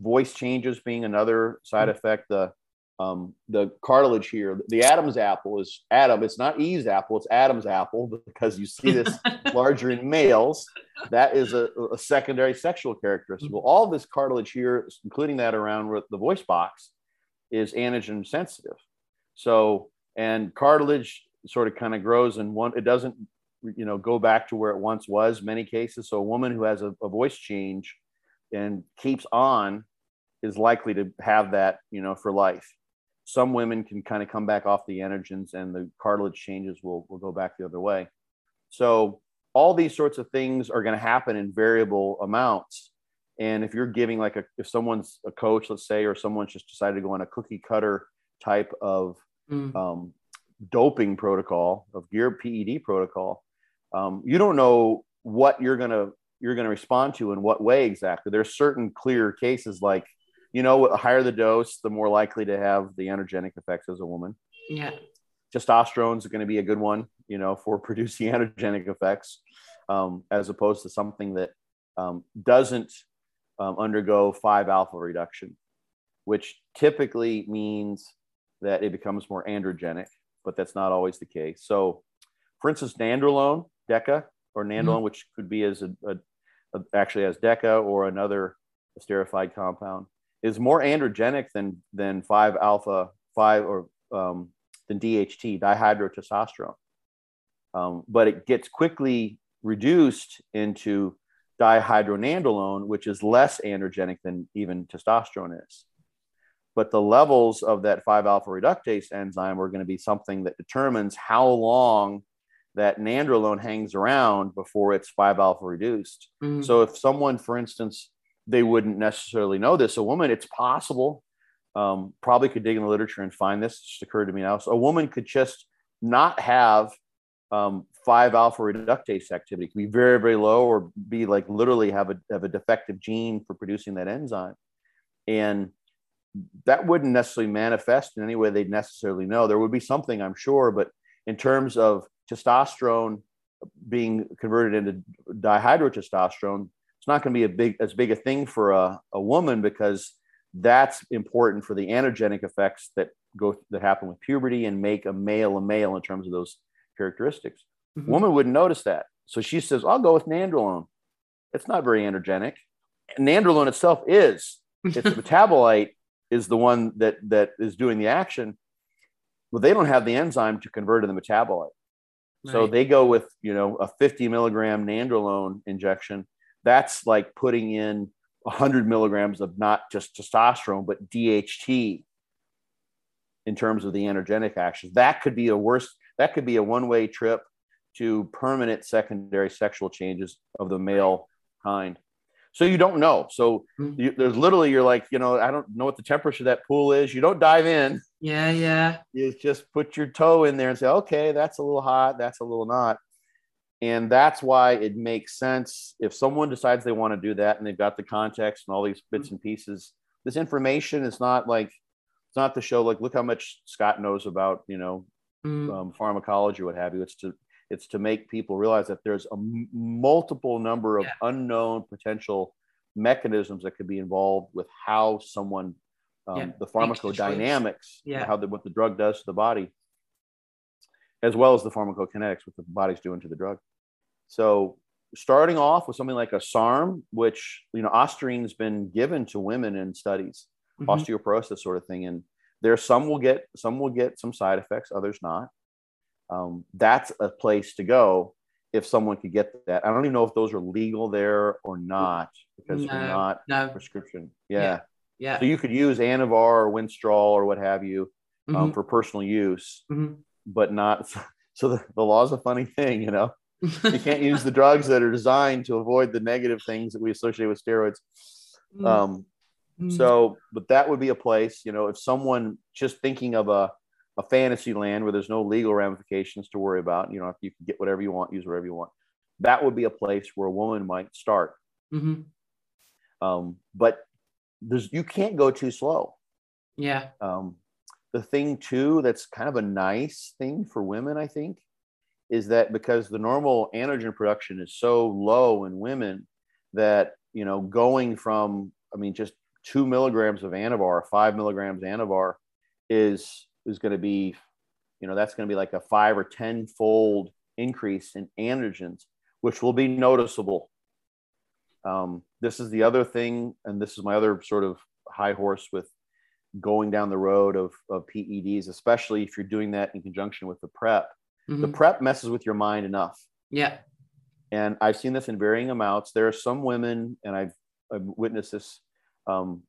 Voice changes being another side mm. effect. The um, the cartilage here, the Adam's apple is Adam. It's not Eve's apple, it's Adam's apple because you see this larger in males. That is a, a, secondary sexual characteristic. Well, all this cartilage here, including that around the voice box, is androgen sensitive. So, and cartilage sort of kind of grows and one, it doesn't, you know, go back to where it once was many cases. So a woman who has a, a voice change and keeps on is likely to have that, you know, for life some women can kind of come back off the androgens and the cartilage changes will, will go back the other way. So all these sorts of things are going to happen in variable amounts. And if you're giving like a, if someone's a coach, let's say, or someone's just decided to go on a cookie cutter type of mm. um, doping protocol of gear PED protocol, um, you don't know what you're going to, you're going to respond to in what way exactly. There's certain clear cases like you know, the higher the dose, the more likely to have the androgenic effects as a woman. Yeah. Testosterone is going to be a good one, you know, for producing androgenic effects, um, as opposed to something that um, doesn't um, undergo 5 alpha reduction, which typically means that it becomes more androgenic, but that's not always the case. So, for instance, nandrolone, DECA, or nandrolone, mm-hmm. which could be as a, a, a, actually as DECA or another esterified compound, is more androgenic than than 5 alpha 5 or um, than DHT dihydrotestosterone. Um, but it gets quickly reduced into dihydronandrolone, which is less androgenic than even testosterone is. But the levels of that 5 alpha reductase enzyme are going to be something that determines how long that nandrolone hangs around before it's 5 alpha reduced. Mm-hmm. So if someone, for instance, they wouldn't necessarily know this. A woman, it's possible, um, probably could dig in the literature and find this. Just occurred to me now. So a woman could just not have um, five alpha reductase activity. It could be very, very low, or be like literally have a have a defective gene for producing that enzyme, and that wouldn't necessarily manifest in any way they'd necessarily know. There would be something, I'm sure, but in terms of testosterone being converted into dihydrotestosterone, it's not going to be a big as big a thing for a, a woman because that's important for the androgenic effects that go that happen with puberty and make a male a male in terms of those characteristics. Mm-hmm. Woman wouldn't notice that. So she says, I'll go with nandrolone. It's not very androgenic. Nandrolone itself is. Its metabolite is the one that that is doing the action but they don't have the enzyme to convert to the metabolite right. so they go with you know a 50 milligram nandrolone injection that's like putting in 100 milligrams of not just testosterone but dht in terms of the energetic actions that could be a worse that could be a one-way trip to permanent secondary sexual changes of the male kind so you don't know. So mm-hmm. you, there's literally you're like, you know, I don't know what the temperature of that pool is. You don't dive in. Yeah, yeah. You just put your toe in there and say, okay, that's a little hot, that's a little not. And that's why it makes sense if someone decides they want to do that and they've got the context and all these bits and pieces. This information is not like it's not to show like look how much Scott knows about you know mm. um, pharmacology, or what have you. It's to it's to make people realize that there's a m- multiple number of yeah. unknown potential mechanisms that could be involved with how someone, um, yeah. the pharmacodynamics, yeah. how the, what the drug does to the body, as well as the pharmacokinetics, what the body's doing to the drug. So starting off with something like a SARM, which, you know, ostarine has been given to women in studies, mm-hmm. osteoporosis sort of thing. And there, some will get, some will get some side effects, others not um, that's a place to go if someone could get that. I don't even know if those are legal there or not because no, they're not no. prescription. Yeah. yeah. yeah. So you could use Anavar or Winstrol or what have you um, mm-hmm. for personal use, mm-hmm. But not. So the, the law is a funny thing, you know. you can't use the drugs that are designed to avoid the negative things that we associate with steroids. Mm-hmm. Um, mm-hmm. so, but that would be a place, you know, if someone just thinking of a a fantasy land where there's no legal ramifications to worry about. You know, if you can get whatever you want, use whatever you want. That would be a place where a woman might start. Mm-hmm. Um, but there's you can't go too slow. Yeah. Um, the thing too that's kind of a nice thing for women, I think, is that because the normal androgen production is so low in women that you know going from I mean just two milligrams of Anavar, five milligrams Anavar is is going to be, you know, that's going to be like a five or 10 fold increase in androgens, which will be noticeable. Um, this is the other thing, and this is my other sort of high horse with going down the road of, of PEDs, especially if you're doing that in conjunction with the PrEP. Mm-hmm. The PrEP messes with your mind enough. Yeah. And I've seen this in varying amounts. There are some women, and I've, I've witnessed this um,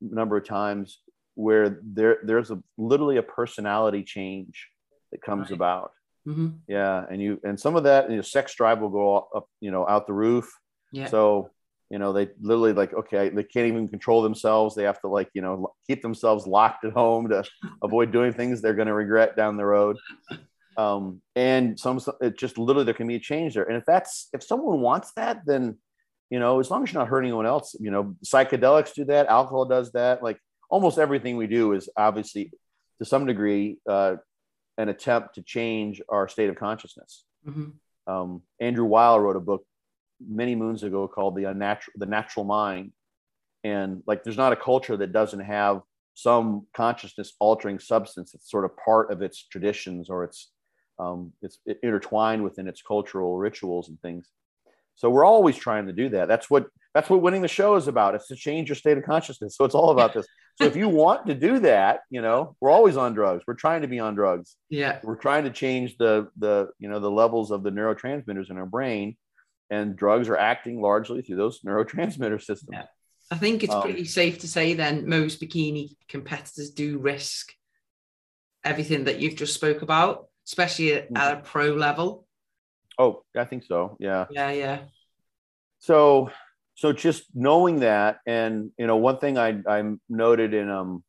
number of times, where there there's a literally a personality change that comes right. about. Mm-hmm. Yeah, and you and some of that, you know, sex drive will go up, you know, out the roof. Yeah. So you know they literally like okay they can't even control themselves they have to like you know keep themselves locked at home to avoid doing things they're going to regret down the road um, and some it just literally there can be a change there and if that's if someone wants that then you know as long as you're not hurting anyone else you know psychedelics do that alcohol does that like almost everything we do is obviously to some degree uh, an attempt to change our state of consciousness. Mm-hmm. Um, Andrew Weil wrote a book many moons ago called the unnatural the natural mind and like there's not a culture that doesn't have some consciousness altering substance that's sort of part of its traditions or its um, it's intertwined within its cultural rituals and things so we're always trying to do that. That's what that's what winning the show is about. It's to change your state of consciousness. So it's all about this. So if you want to do that, you know, we're always on drugs. We're trying to be on drugs. Yeah. We're trying to change the the you know the levels of the neurotransmitters in our brain, and drugs are acting largely through those neurotransmitter systems. Yeah. I think it's um, pretty safe to say then most bikini competitors do risk everything that you've just spoke about, especially at, at a pro level. Oh, I think so. Yeah. Yeah, yeah. So, so just knowing that, and you know, one thing I I noted in um,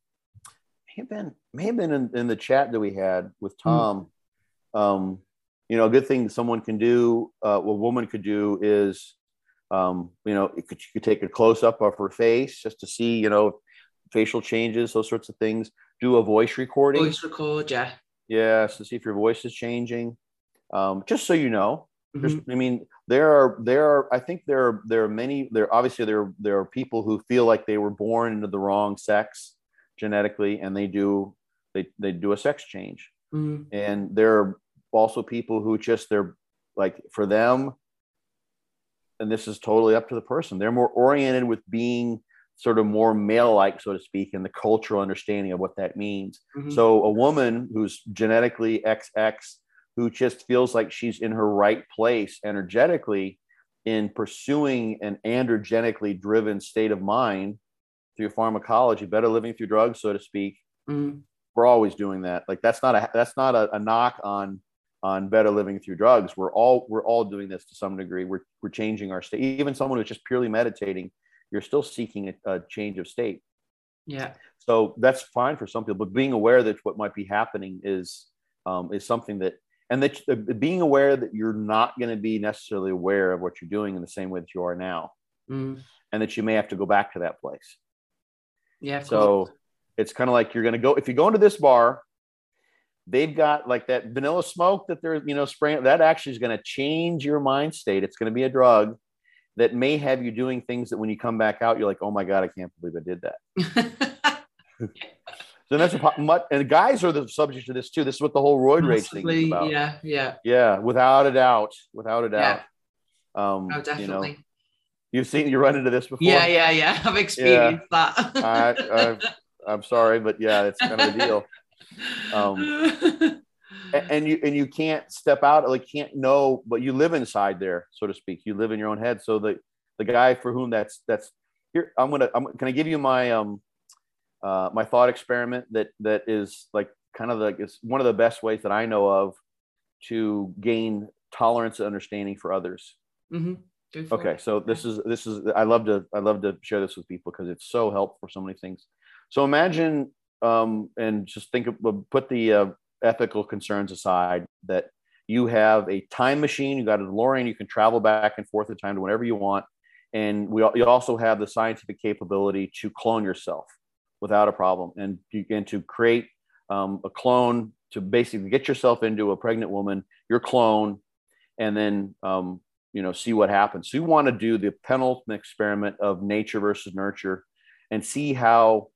may have been may have been in, in the chat that we had with hmm. Tom. Mm. Um, you know, a good thing someone can do, uh, a woman could do is, um, you know, you could, you could take a close up of her face just to see, you know, facial changes, those sorts of things. Do a voice recording. Voice record, yeah. Yeah, so see if your voice is changing um, just so you know mm-hmm. i mean there are there are i think there are there are many there obviously there there are people who feel like they were born into the wrong sex genetically and they do they they do a sex change mm-hmm. and there are also people who just they're like for them and this is totally up to the person they're more oriented with being sort of more male like, so to speak, in the cultural understanding of what that means. Mm-hmm. So a woman who's genetically XX, who just feels like she's in her right place energetically in pursuing an androgenically driven state of mind through pharmacology, better living through drugs, so to speak. Mm-hmm. We're always doing that. Like that's not a that's not a, a knock on on better living through drugs. We're all we're all doing this to some degree. We're we're changing our state. Even someone who's just purely meditating you're still seeking a, a change of state. Yeah. So that's fine for some people, but being aware that what might be happening is um, is something that, and that uh, being aware that you're not going to be necessarily aware of what you're doing in the same way that you are now, mm. and that you may have to go back to that place. Yeah. So course. it's kind of like you're going to go if you go into this bar, they've got like that vanilla smoke that they're you know spraying. That actually is going to change your mind state. It's going to be a drug that may have you doing things that when you come back out, you're like, oh my God, I can't believe I did that. so that's a and guys are the subject of this too. This is what the whole roid rage thing is about. Yeah, yeah, yeah. Without a doubt, without a doubt. Yeah. Um, oh, definitely. You know, you've seen you run into this before. Yeah, yeah, yeah. I've experienced yeah. that. I, am sorry, but yeah, it's kind of a deal. Um, and you and you can't step out like can't know but you live inside there so to speak. You live in your own head. So the the guy for whom that's that's here i'm gonna i'm can i give you my um uh my thought experiment that that is like kind of like it's one of the best ways that i know of to gain tolerance and understanding for others. Mm-hmm. okay it. so this is this is i love to i love to share this with people because it's so helpful for so many things. So imagine um and just think of put the uh, ethical concerns aside, that you have a time machine, you got a DeLorean, you can travel back and forth in time to whenever you want. And we you also have the scientific capability to clone yourself without a problem and, and to create um, a clone to basically get yourself into a pregnant woman, your clone, and then um, you know see what happens. So you want to do the penultimate experiment of nature versus nurture and see how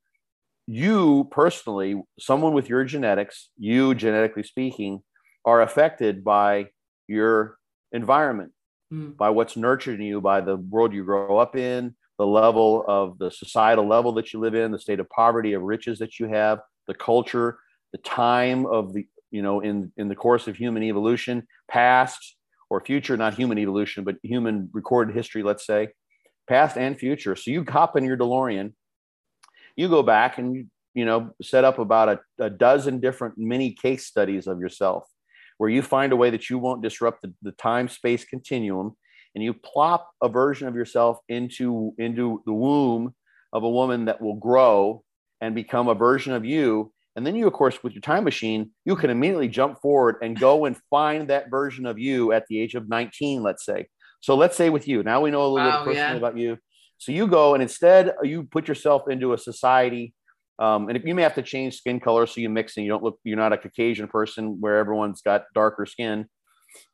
you personally, someone with your genetics, you genetically speaking, are affected by your environment, mm. by what's nurtured in you, by the world you grow up in, the level of the societal level that you live in, the state of poverty, of riches that you have, the culture, the time of the, you know, in, in the course of human evolution, past or future, not human evolution, but human recorded history, let's say, past and future. So you hop in your DeLorean you go back and you, you know set up about a, a dozen different mini case studies of yourself where you find a way that you won't disrupt the, the time space continuum and you plop a version of yourself into into the womb of a woman that will grow and become a version of you. And then you of course with your time machine you can immediately jump forward and go and find that version of you at the age of 19 let's say. So let's say with you now we know a little wow, bit personally yeah. about you so you go and instead you put yourself into a society, um, and you may have to change skin color so you mix and you don't look, you're not a Caucasian person where everyone's got darker skin,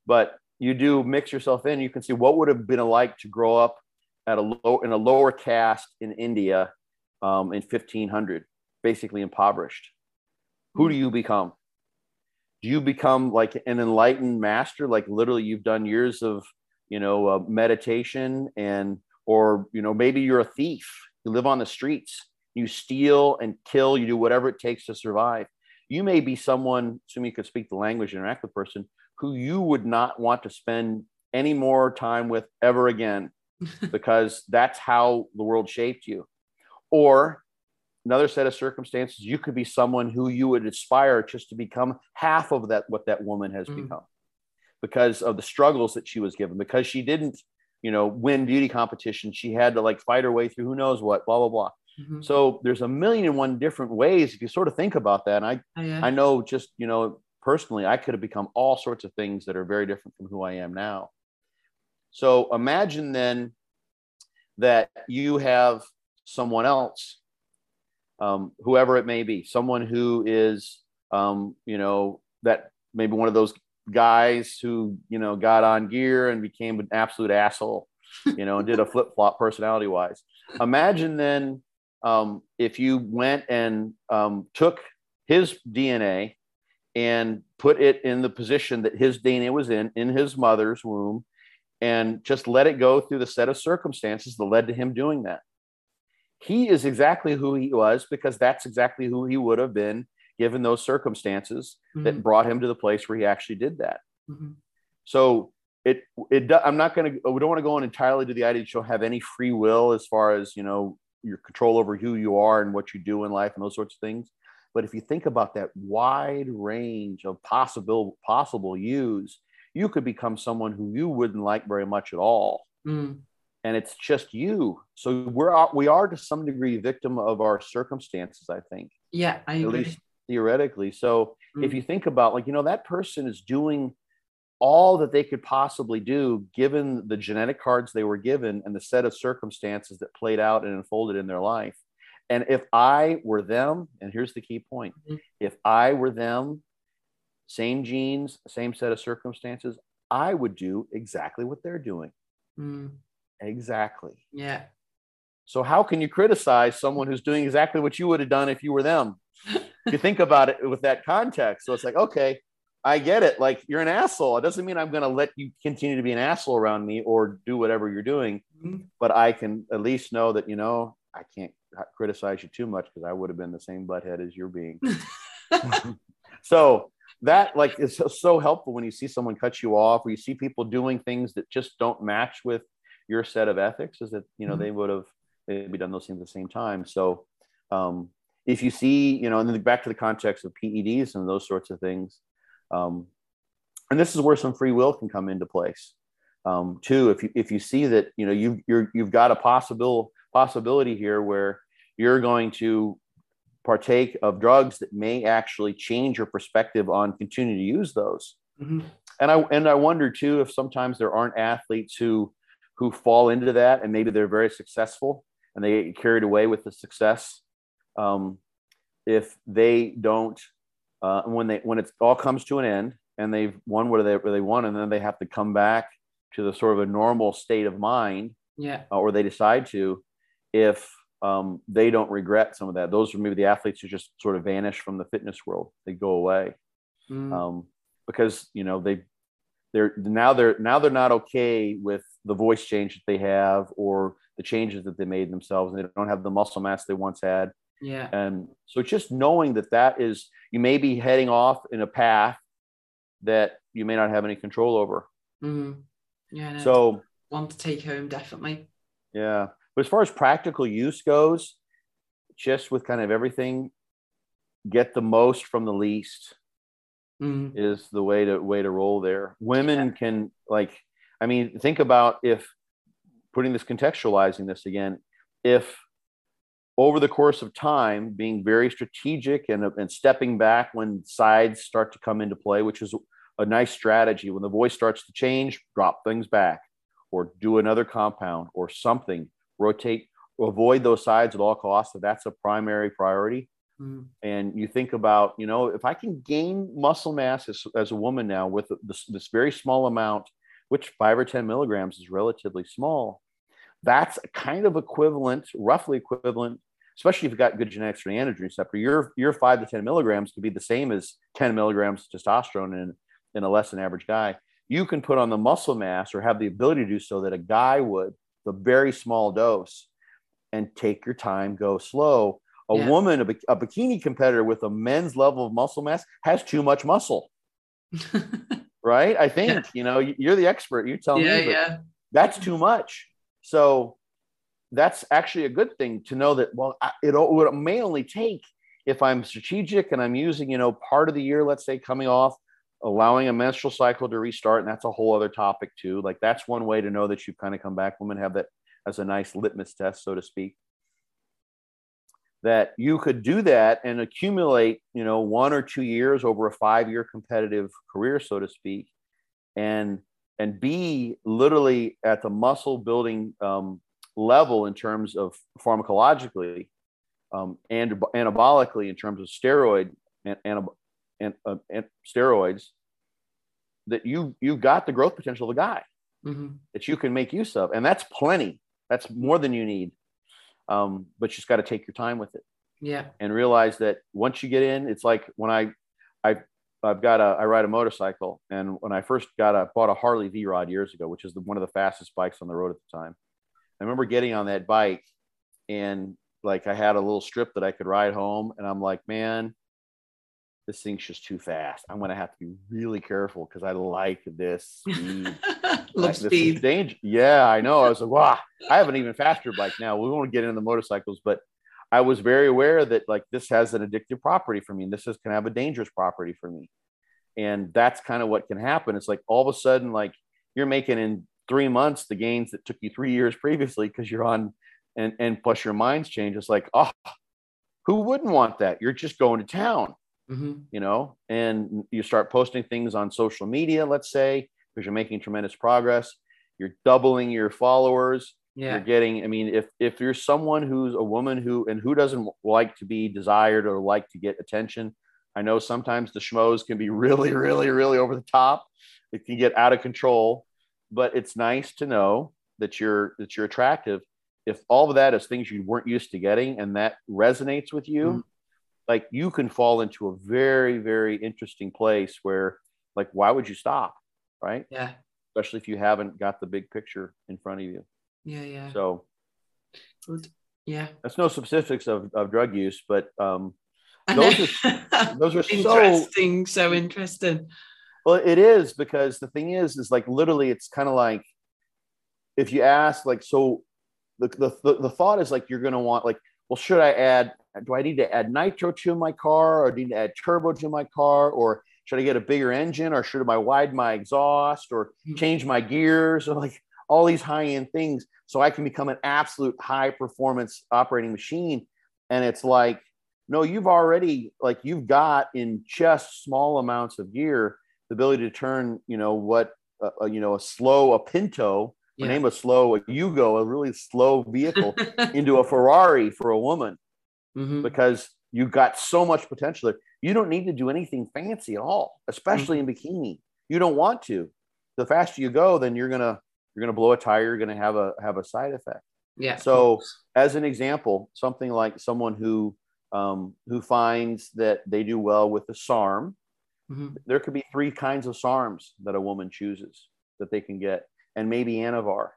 but you do mix yourself in. You can see what would have been like to grow up at a low in a lower caste in India um, in 1500, basically impoverished. Who do you become? Do you become like an enlightened master? Like literally, you've done years of you know uh, meditation and or you know maybe you're a thief. You live on the streets. You steal and kill. You do whatever it takes to survive. You may be someone assuming you could speak the language interact with the person who you would not want to spend any more time with ever again because that's how the world shaped you. Or another set of circumstances you could be someone who you would aspire just to become half of that what that woman has mm. become because of the struggles that she was given because she didn't you know, win beauty competition. She had to like fight her way through who knows what, blah, blah, blah. Mm-hmm. So there's a million and one different ways if you sort of think about that. And I, oh, yeah. I know just, you know, personally, I could have become all sorts of things that are very different from who I am now. So imagine then that you have someone else, um, whoever it may be, someone who is, um, you know, that maybe one of those guys who you know got on gear and became an absolute asshole you know and did a flip-flop personality wise imagine then um, if you went and um, took his dna and put it in the position that his dna was in in his mother's womb and just let it go through the set of circumstances that led to him doing that. He is exactly who he was because that's exactly who he would have been given those circumstances mm-hmm. that brought him to the place where he actually did that. Mm-hmm. So it it I'm not going to we don't want to go on entirely to the idea that you'll have any free will as far as you know your control over who you are and what you do in life and those sorts of things. But if you think about that wide range of possible possible use, you could become someone who you wouldn't like very much at all. Mm. And it's just you. So we're we are to some degree victim of our circumstances, I think. Yeah, I agree. Least theoretically. So mm. if you think about like, you know, that person is doing all that they could possibly do given the genetic cards they were given and the set of circumstances that played out and unfolded in their life. And if I were them, and here's the key point mm-hmm. if I were them, same genes, same set of circumstances, I would do exactly what they're doing. Mm. Exactly. Yeah. So, how can you criticize someone who's doing exactly what you would have done if you were them? If you think about it with that context. So, it's like, okay, I get it. Like, you're an asshole. It doesn't mean I'm going to let you continue to be an asshole around me or do whatever you're doing, mm-hmm. but I can at least know that, you know, I can't criticize you too much because I would have been the same butthead as you're being. so that like is so helpful when you see someone cut you off or you see people doing things that just don't match with your set of ethics is that you know mm-hmm. they would have maybe done those things at the same time so um, if you see you know and then back to the context of peds and those sorts of things um, and this is where some free will can come into place um, too if you if you see that you know you you're you've got a possible possibility here where you're going to partake of drugs that may actually change your perspective on continuing to use those. Mm-hmm. And I and I wonder too if sometimes there aren't athletes who who fall into that and maybe they're very successful and they get carried away with the success. Um, if they don't, uh, when they when it all comes to an end and they've won what they what they won, and then they have to come back to the sort of a normal state of mind, yeah, uh, or they decide to, if um, they don't regret some of that. Those are maybe the athletes who just sort of vanish from the fitness world. They go away mm. um, because you know they they're now they're now they're not okay with the voice change that they have or the changes that they made themselves, and they don't have the muscle mass they once had. Yeah. And so just knowing that that is you may be heading off in a path that you may not have any control over. Mm-hmm. Yeah. No, so one to take home definitely. Yeah. But as far as practical use goes, just with kind of everything, get the most from the least mm. is the way to way to roll there. Women yeah. can like, I mean, think about if putting this contextualizing this again, if over the course of time being very strategic and, and stepping back when sides start to come into play, which is a nice strategy. When the voice starts to change, drop things back or do another compound or something rotate, avoid those sides at all costs. So that's a primary priority. Mm. And you think about, you know, if I can gain muscle mass as, as a woman now with this, this very small amount, which five or 10 milligrams is relatively small, that's kind of equivalent, roughly equivalent, especially if you've got good genetics for the androgen receptor. Your, your five to 10 milligrams could be the same as 10 milligrams testosterone in, in a less than average guy. You can put on the muscle mass or have the ability to do so that a guy would the very small dose and take your time, go slow. A yeah. woman, a, a, bikini competitor with a men's level of muscle mass has too much muscle. right? I think, yeah. you know, you're the expert. You tell yeah, me. Yeah. That's too much. So that's actually a good thing to know that, well, it, it may only take if I'm strategic and I'm using, you know, part of the year, let's say coming off allowing a menstrual cycle to restart and that's a whole other topic too. Like that's one way to know that you've kind of come back. Women have that as a nice litmus test so to speak. That you could do that and accumulate you know one or two years over a five year competitive career so to speak and and B, literally at the muscle building um, level in terms of pharmacologically um, and anabolically in terms of steroid and, and and, uh, and steroids that you you've got the growth potential of the guy. Mm-hmm. that you can make use of and that's plenty. That's more than you need. Um, but you just got to take your time with it. Yeah. And realize that once you get in it's like when i i i've got a i ride a motorcycle and when i first got a bought a harley v-rod years ago which is the, one of the fastest bikes on the road at the time i remember getting on that bike and like I had a little strip that I could ride home, and I'm like, man, this thing's just too fast. I'm going to have to be really careful because I like this speed. Love speed. Danger. Yeah, I know. I was like, wow, I have an even faster bike now. We won't get into the motorcycles, but I was very aware that like this has an addictive property for me. And this is can have a dangerous property for me. And that's kind of what can happen. It's like all of a sudden, like you're making in three months the gains that took you three years previously because you're on and and plus your mind's change. It's like, oh, who wouldn't want that? You're just going to town mm-hmm. you know, and you start posting things on social media, let's say, because you're making tremendous progress. You're doubling your followers. Yeah. You're getting, I mean, if if you're someone who's a woman who and who doesn't like to be desired or like to get attention, I know sometimes the schmoes can be really, really, really over the top. It can get out of control, but it's nice to know that you're that you're attractive. If all of that is things you weren't used to getting and that resonates with you, mm-hmm like you can fall into a very very interesting place where like why would you stop right yeah especially if you haven't got the big picture in front of you yeah yeah. So yeah. that's no specifics of, of drug use but um those are, those are interesting so, so interesting. Well it is because the thing is is like literally it's kind of like if you ask like so the, the, the thought is like you're going to want like well should i add do I need to add nitro to my car or do I need to add turbo to my car or should I get a bigger engine or should I widen my exhaust or hmm. change my gears? Or like all these high end things so I can become an absolute high performance operating machine. And it's like, no, you've already like you've got in just small amounts of gear the ability to turn, you know, what, uh, uh you know, a slow, a Pinto, yeah. name a slow, a Yugo, a really slow vehicle into a Ferrari for a woman mm-hmm. because you've got so much potential there. You don't need to do anything fancy at all, especially mm-hmm. in bikini. You don't want to. The faster you go, then you're gonna you're gonna blow a tire. You're gonna have a have a side effect. Yeah. So, as an example, something like someone who um, who finds that they do well with the SARM, mm-hmm. there could be three kinds of SARMs that a woman chooses that they can get, and maybe Anavar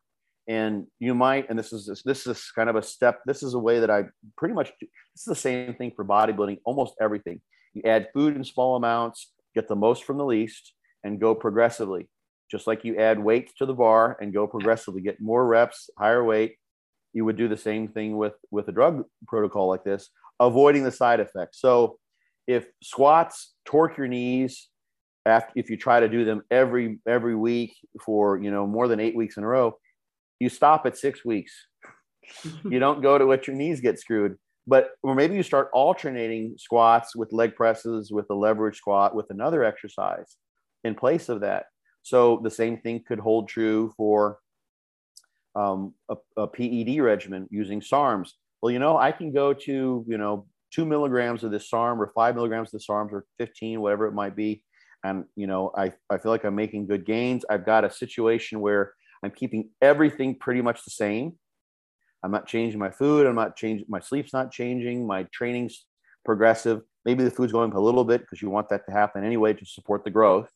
and you might and this is this is kind of a step this is a way that i pretty much this is the same thing for bodybuilding almost everything you add food in small amounts get the most from the least and go progressively just like you add weights to the bar and go progressively get more reps higher weight you would do the same thing with with a drug protocol like this avoiding the side effects so if squats torque your knees after if you try to do them every every week for you know more than eight weeks in a row you stop at six weeks. you don't go to what your knees get screwed. But or maybe you start alternating squats with leg presses, with a leverage squat, with another exercise in place of that. So the same thing could hold true for um, a, a PED regimen using SARMs. Well, you know, I can go to, you know, two milligrams of this SARM or five milligrams of the SARMs or 15, whatever it might be. And, you know, I, I feel like I'm making good gains. I've got a situation where I'm keeping everything pretty much the same. I'm not changing my food. I'm not changing my sleep's not changing. My training's progressive. Maybe the food's going up a little bit because you want that to happen anyway to support the growth.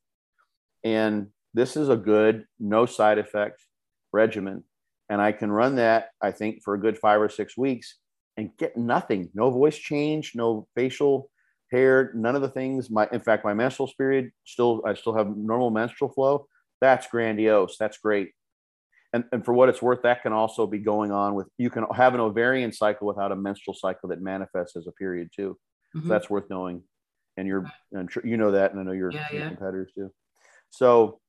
And this is a good, no side effect regimen. And I can run that, I think, for a good five or six weeks and get nothing. No voice change, no facial hair, none of the things. My in fact, my menstrual period still I still have normal menstrual flow. That's grandiose. That's great and, and for what it's worth, that can also be going on with you can have an ovarian cycle without a menstrual cycle that manifests as a period too. Mm-hmm. So that's worth knowing. And you're, and you know that, and I know your, yeah, yeah. competitors too. So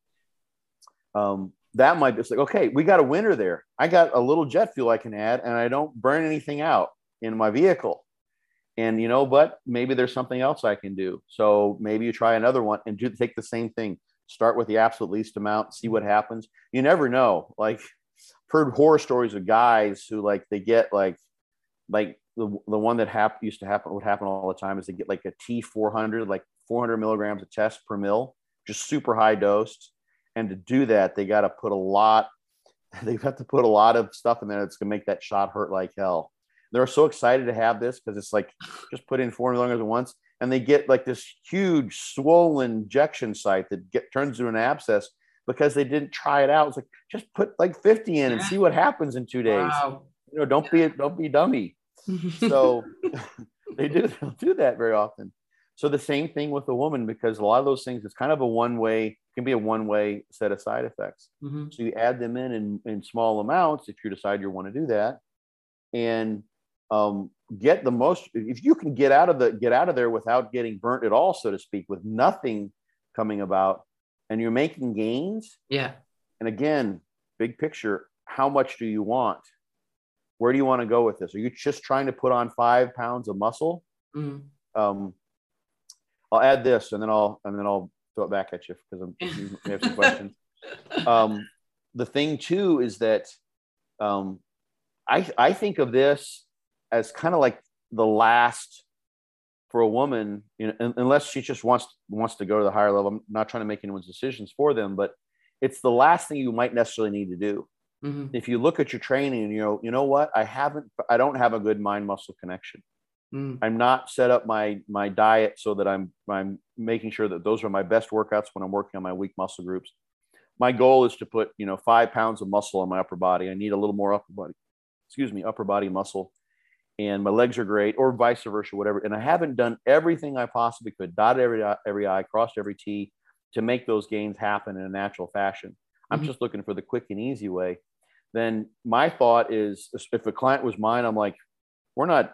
um, that might be like, okay, we got a winner there. I got a little jet fuel I can add, and I don't burn anything out in my vehicle. And you know, but maybe there's something else I can do. So maybe you try another one and do take the same thing start with the absolute least amount, see what happens. You never know. Like heard horror stories of guys who like they get like like the, the one that hap- used to happen would happen all the time is they get like a T400 like 400 milligrams of test per mil, just super high dosed. And to do that, they got to put a lot. They've got to put a lot of stuff in there that's gonna make that shot hurt like hell. They're so excited to have this because it's like just put in 400 milligrams at once and they get like this huge swollen injection site that get turns into an abscess because they didn't try it out. It's like just put like 50 in and see what happens in two days. Wow. You know, don't be don't be dummy. so they do do that very often. So the same thing with a woman because a lot of those things it's kind of a one way can be a one way set of side effects. Mm-hmm. So you add them in, in in small amounts if you decide you want to do that, and um, get the most. If you can get out of the get out of there without getting burnt at all, so to speak, with nothing coming about, and you're making gains. Yeah. And again, big picture, how much do you want? Where do you want to go with this? Are you just trying to put on five pounds of muscle? Mm. Um, I'll add this, and then I'll and then I'll throw it back at you because I'm we have some questions. Um, the thing too is that um, I I think of this as kind of like the last for a woman, you know, unless she just wants wants to go to the higher level. I'm not trying to make anyone's decisions for them, but it's the last thing you might necessarily need to do. Mm-hmm. If you look at your training and you know, you know what, I haven't, I don't have a good mind muscle connection. Mm. I'm not set up my my diet so that I'm I'm making sure that those are my best workouts when I'm working on my weak muscle groups. My goal is to put you know five pounds of muscle on my upper body. I need a little more upper body, excuse me, upper body muscle, and my legs are great, or vice versa, whatever. And I haven't done everything I possibly could, dotted every every I, crossed every T, to make those gains happen in a natural fashion. I'm mm-hmm. just looking for the quick and easy way. Then my thought is, if a client was mine, I'm like, we're not,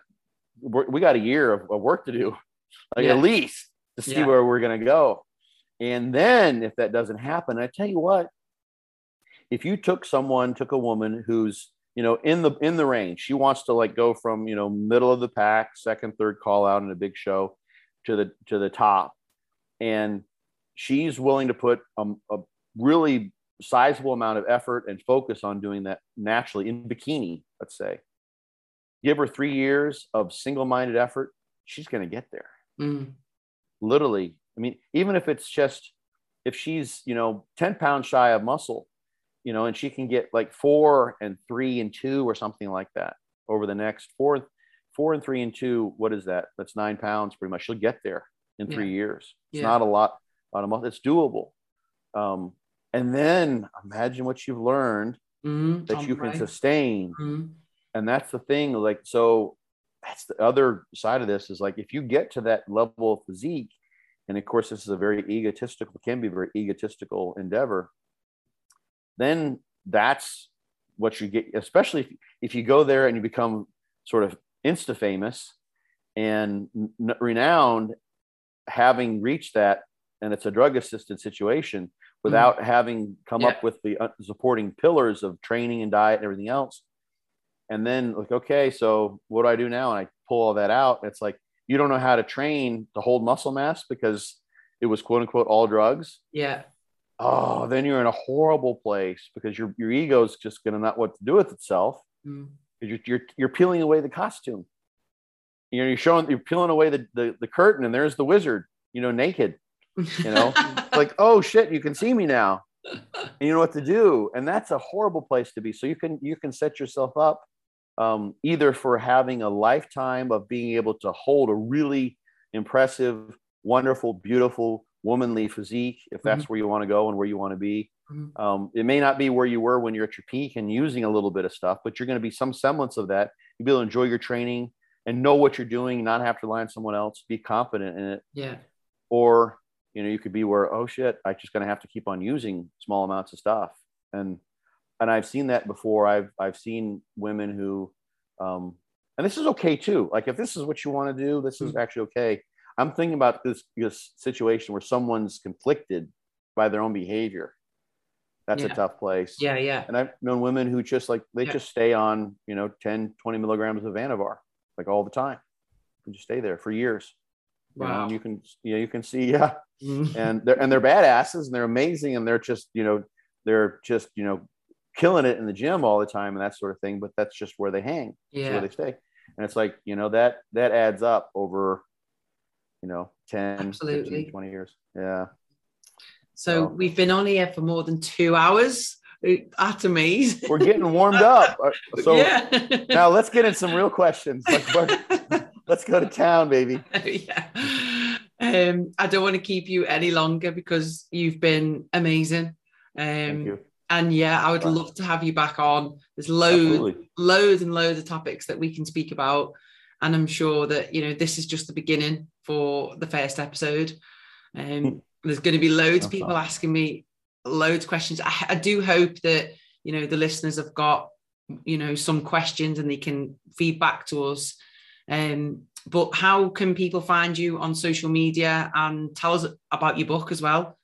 we got a year of, of work to do, like yeah. at least to see yeah. where we're going to go. And then if that doesn't happen, I tell you what, if you took someone, took a woman who's you know in the in the range, she wants to like go from you know middle of the pack, second, third call out in a big show, to the to the top, and she's willing to put um, a really sizable amount of effort and focus on doing that naturally in bikini, let's say. Give her three years of single minded effort, she's going to get there. Mm. Literally. I mean, even if it's just, if she's, you know, 10 pounds shy of muscle, you know, and she can get like four and three and two or something like that over the next four, four and three and two. What is that? That's nine pounds pretty much. She'll get there in three years. It's yeah. not a lot on a month. It's doable. Um, and then imagine what you've learned mm-hmm. that you can sustain. Mm-hmm. And that's the thing. Like, so that's the other side of this is like, if you get to that level of physique, and of course, this is a very egotistical, can be a very egotistical endeavor, then that's what you get, especially if, if you go there and you become sort of insta famous and n- renowned, having reached that and it's a drug assisted situation without mm having come yeah. up with the uh, supporting pillars of training and diet and everything else. And then like, okay, so what do I do now? And I pull all that out. It's like, you don't know how to train to hold muscle mass because it was quote unquote all drugs. Yeah. Oh, then you're in a horrible place because your, your ego is just going to not what to do with itself. Mm. You're, you're, you're peeling away the costume. You know, you're showing, you're peeling away the, the, the curtain and there's the wizard, you know, naked you know like oh shit you can see me now and you know what to do and that's a horrible place to be so you can you can set yourself up um, either for having a lifetime of being able to hold a really impressive wonderful beautiful womanly physique if that's mm-hmm. where you want to go and where you want to be. Mm-hmm. um, it may not be where you were when you're at your peak and using a little bit of stuff but you're going to be some semblance of that. You'll be able to enjoy your training and know what you're doing not have to rely on someone else. Be confident in it. Yeah. Or you know you could be where oh shit i'm just going to have to keep on using small amounts of stuff. And and i've seen that before i've i've seen women who um and this is okay too like if this is what you want to do this is mm-hmm. actually okay i'm thinking about this this situation where someone's conflicted by their own behavior that's yeah. a tough place yeah yeah and i've known women who just like they yeah. just stay on you know 10 20 milligrams of anavar like all the time and just stay there for years Wow. You, know, you can you know you can see yeah, mm-hmm. and they're and they're badasses and they're amazing and they're just you know they're just you know killing it in the gym all the time and that sort of thing. But that's just where they hang. Yeah, where they stay. And it's like you know that that adds up over you know 10 Absolutely. 15, 20 years yeah so, so we've been on here for more than two hours atomies we're getting warmed up uh, so yeah. now let's get in some real questions Let's go to town, baby. yeah. Um, I don't want to keep you any longer because you've been amazing. Um, Thank you. And yeah, I would right. love to have you back on. There's loads, Absolutely. loads and loads of topics that we can speak about. And I'm sure that, you know, this is just the beginning for the first episode. Um, there's going to be loads of people asking me loads of questions. I, I do hope that, you know, the listeners have got, you know, some questions and they can feedback to us. Um, but how can people find you on social media and tell us about your book as well?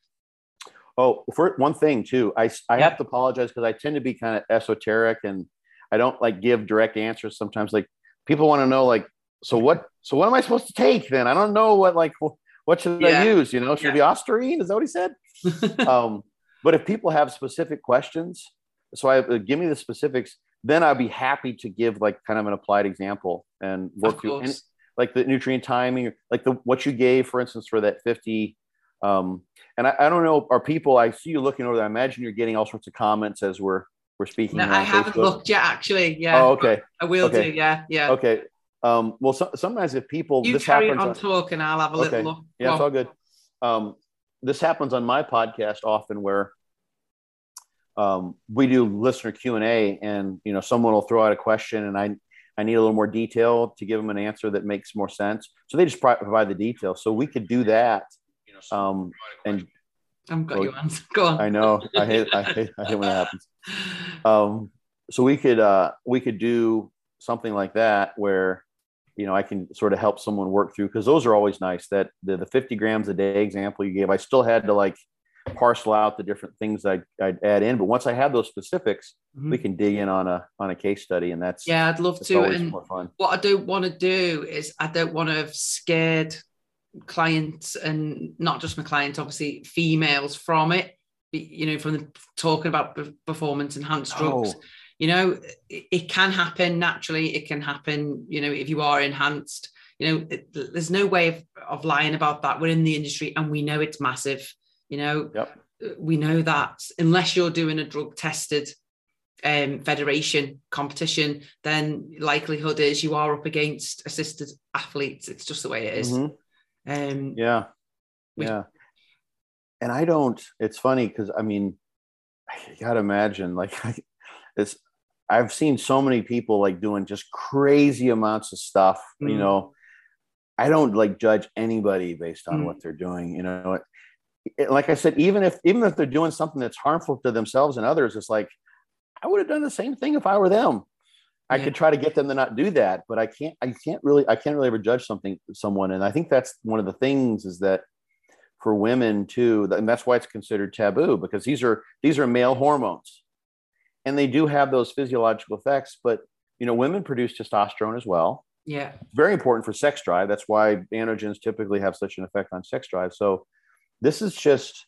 Oh, for one thing too, I, I yeah. have to apologize because I tend to be kind of esoteric and I don't like give direct answers. Sometimes like people want to know like, so what, so what am I supposed to take then? I don't know what, like, what should yeah. I use? You know, should yeah. be Ostarine? Is that what he said? um, but if people have specific questions, so I uh, give me the specifics, then I'd be happy to give like kind of an applied example and work through any, like the nutrient timing, like the what you gave, for instance, for that 50. Um, and I, I don't know, are people I see you looking over there? I imagine you're getting all sorts of comments as we're we're speaking. No, I haven't Facebook. looked yet, actually. Yeah. Oh, okay. I will okay. do. Yeah. Yeah. Okay. Um, well, so, sometimes if people you carry on, on talking, I'll have a okay. little look. Yeah, it's all good. Um, this happens on my podcast often where um, we do listener Q and A, and you know someone will throw out a question, and I I need a little more detail to give them an answer that makes more sense. So they just provide the detail. So we could do that. Um, and I'm got you on. Go on. I know. I hate. I hate. I hate when that happens. Um, so we could uh, we could do something like that where you know I can sort of help someone work through because those are always nice. That the, the 50 grams a day example you gave, I still had to like parcel out the different things I'd, I'd add in. But once I have those specifics, mm-hmm. we can dig in on a on a case study, and that's yeah, I'd love to. And what I don't want to do is I don't want to have scared clients and not just my clients, obviously females from it. You know, from the talking about performance enhanced drugs. Oh. You know, it, it can happen naturally. It can happen. You know, if you are enhanced. You know, it, there's no way of, of lying about that. We're in the industry and we know it's massive you know, yep. we know that unless you're doing a drug tested um, federation competition, then likelihood is you are up against assisted athletes. It's just the way it is. Mm-hmm. Um, yeah, yeah. And I don't. It's funny because I mean, you gotta imagine like it's. I've seen so many people like doing just crazy amounts of stuff. Mm. You know, I don't like judge anybody based on mm. what they're doing. You know, like I said, even if even if they're doing something that's harmful to themselves and others, it's like I would have done the same thing if I were them. I yeah. could try to get them to not do that, but I can't. I can't really. I can't really ever judge something someone, and I think that's one of the things is that for women too, and that's why it's considered taboo because these are these are male hormones, and they do have those physiological effects. But you know, women produce testosterone as well. Yeah, very important for sex drive. That's why androgens typically have such an effect on sex drive. So this is just,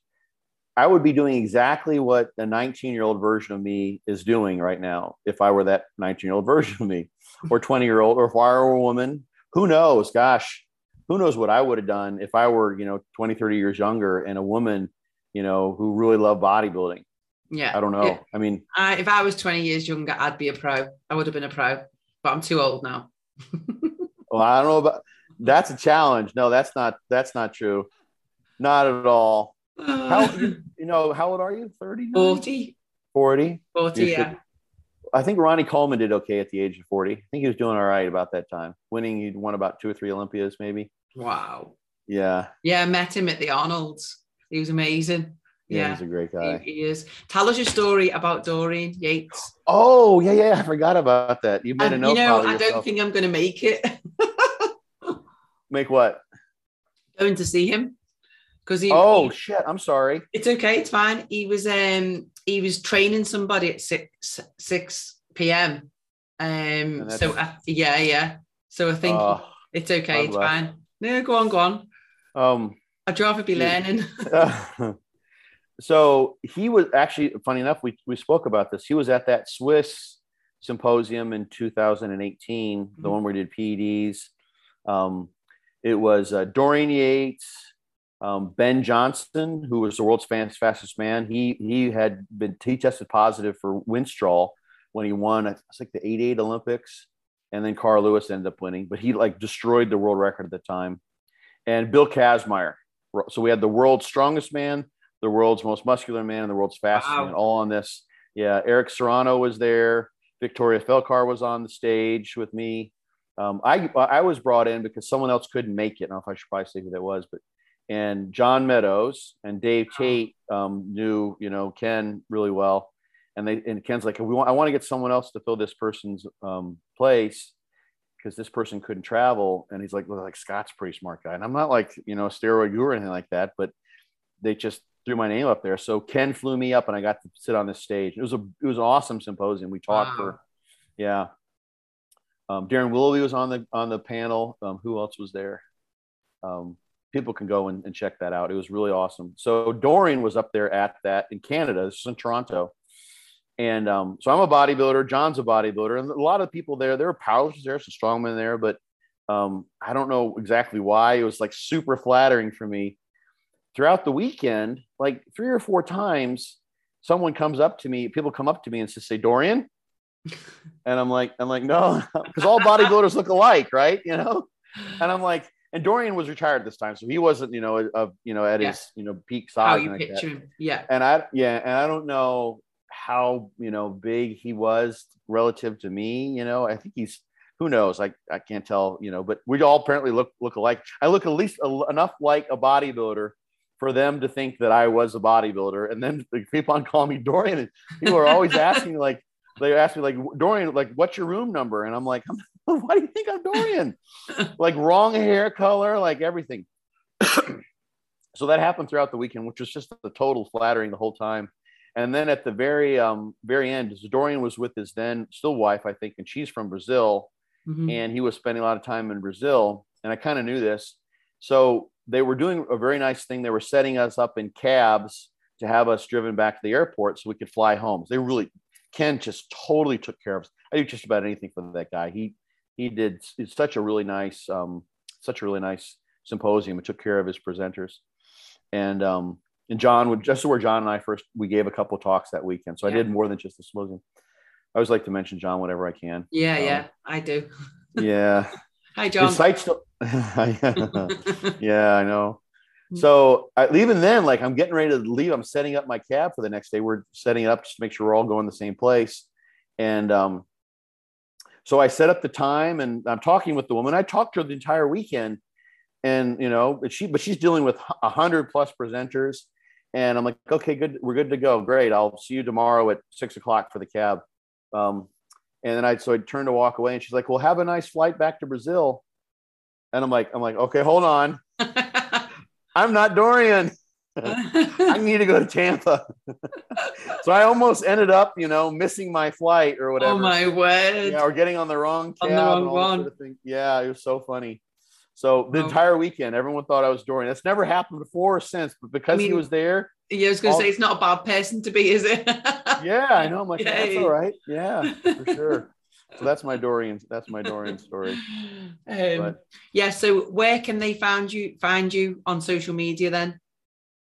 I would be doing exactly what the 19 year old version of me is doing right now if I were that 19 year old version of me or 20 year old or if I were a woman. Who knows? Gosh, who knows what I would have done if I were, you know, 20, 30 years younger and a woman, you know, who really loved bodybuilding. Yeah. I don't know. I mean, uh, if I was 20 years younger, I'd be a pro. I would have been a pro, but I'm too old now. well, I don't know about that's a challenge. No, that's not that's not true. Not at all. How you, you know, how old are you? 30? 40. 40? 40, yeah. I think Ronnie Coleman did okay at the age of 40. I think he was doing all right about that time. Winning, he'd won about two or three Olympias, maybe. Wow. Yeah. Yeah, I met him at the Arnold's. He was amazing. Yeah, yeah, he's a great guy. He, he, is. Tell us your story about Dorian Yates. Oh, yeah, yeah. I forgot about that. You made and, a note. You know, I don't think I'm going to make it. make what? Going to see him because he. Oh he, shit! I'm sorry. It's okay. It's fine. He was um he was training somebody at six six p.m. Um. So uh, yeah, yeah. So I think it's okay. It's fine. No, go on, go on. Um. I'd rather be learning. so he was actually funny enough. We we spoke about this. He was at that SWIS symposium in 2018, mm-hmm. the one where we did PEDs. Um, it was uh, Dorian Yates, um, ben Johnson, who was the world's fastest man, he he had been he tested positive for Winstrol when he won. It's like the eight eight Olympics, and then Carl Lewis ended up winning, but he like destroyed the world record at the time. And Bill Kazmaier. So we had the world's strongest man, the world's most muscular man, and the world's fastest wow. man, all on this. yeah, Eric Serrano was there. Victoria Felkar was on the stage with me. Um, I I was brought in because someone else couldn't make it. I don't know if I should probably say who that was, but and John Meadows and Dave Tate um, knew you know Ken really well, and they and Ken's like, we want I want to get someone else to fill this person's um, place because this person couldn't travel, and he's like, well, like Scott's pretty smart guy, and I'm not like you know a steroid guru or anything like that, but they just threw my name up there. So Ken flew me up, and I got to sit on this stage. It was a it was an awesome symposium. We talked wow. for yeah. Um, Darryn Willoughby was on the on the panel. Um, who else was there? Um, people can go and, and, check that out. It was really awesome. So Dorian was up there at that in Canada. This is in Toronto. And um, so I'm a bodybuilder. John's a bodybuilder, and a lot of people there. There were powerlifters there, some strongmen there, but um, I don't know exactly why. It was like super flattering for me. Throughout the weekend, like three or four times, someone comes up to me. People come up to me and say, "Dorian," and I'm like, I'm like, no, because all bodybuilders look alike, right? You know, and I'm like, and Dorian was retired this time, so he wasn't, you know, of you know at his you know peak size. How you like picture him, yeah. And I yeah, and I don't know how you know big he was relative to me. You know, I think he's who knows. I I can't tell. You know, but we all apparently look look alike. I look at least a, enough like a bodybuilder for them to think that I was a bodybuilder, and then they keep on calling me Dorian. And people are always asking like they asked me like Dorian, like what's your room number? And I'm like, why do you think I'm Dorian? like wrong hair color, like everything. so that happened throughout the weekend, which was just the total flattering the whole time. And then at the very um, very end, Dorian was with his then still wife, I think, and she's from Brazil, mm-hmm. and he was spending a lot of time in Brazil. And I kind of knew this, so they were doing a very nice thing. They were setting us up in cabs to have us driven back to the airport so we could fly home. They really Ken just totally took care of us. I do just about anything for that guy. He he did such a really nice um, such a really nice symposium and took care of his presenters. And um, and John would just where John and I first we gave a couple talks that weekend. So yeah. I did more than just the symposium. I always like to mention John whenever I can. Yeah, um, yeah, I do. yeah. Hi, John. His site's still, yeah, I know. Mm. So I, even then, like I'm getting ready to leave. I'm setting up my cab for the next day. We're setting it up just to make sure we're all going the same place. And um, so I set up the time, and I'm talking with the woman. I talked to her the entire weekend, and you know, but she but she's dealing with a hundred plus presenters, and I'm like, okay, good, we're good to go. Great, I'll see you tomorrow at six o'clock for the cab. Um, and then I so I turned to walk away, and she's like, well, have a nice flight back to Brazil. And I'm like, I'm like, okay, hold on. I'm not Dorian. I need to go to Tampa. so I almost ended up, you know, missing my flight or whatever. Oh my word. Yeah, or getting on the wrong cab. On the wrong one. Sort of yeah, it was so funny. So the oh. entire weekend, everyone thought I was Dorian. That's never happened before or since, but because I mean, he was there. Yeah, I was going to say it's not a bad person to be, is it? yeah, I know. I'm like, that's all right. Yeah, for sure so that's my Dorian. That's my Dorian story. Um, yeah. So where can they find you? Find you on social media then?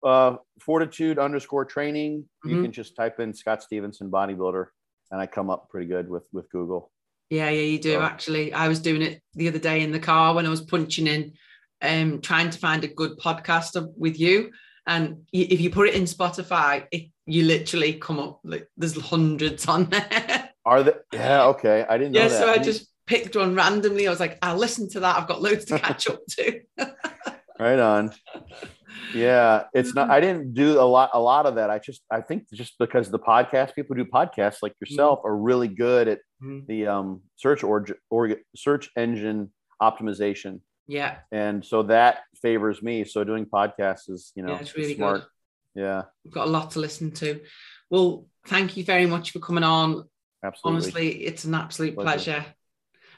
Uh, fortitude underscore training. Mm-hmm. You can just type in Scott Stevenson bodybuilder, and I come up pretty good with with Google. Yeah, yeah, you do so. actually. I was doing it the other day in the car when I was punching in, um, trying to find a good podcast with you. And if you put it in Spotify, it, you literally come up like there's hundreds on there. Are they? Yeah. Okay. I didn't know. Yeah. So I, I just picked one randomly. I was like, I'll listen to that. I've got loads to catch up to. right on. Yeah, it's not. I didn't do a lot. A lot of that. I just. I think just because the podcast people do podcasts like yourself mm-hmm. are really good at mm-hmm. the um, search or, or search engine optimization. Yeah. And so that favors me. So doing podcasts is you know yeah, it's really smart. Good. Yeah. We've got a lot to listen to. Well, thank you very much for coming on. Absolutely. Honestly, it's an absolute pleasure. pleasure.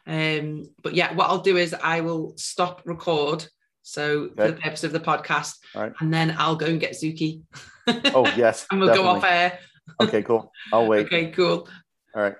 Um, but yeah, what I'll do is I will stop record. So okay. for the purpose of the podcast, and then I'll go and get Zuki. oh yes, and we'll definitely. go off air. okay, cool. I'll wait. okay, cool. All right.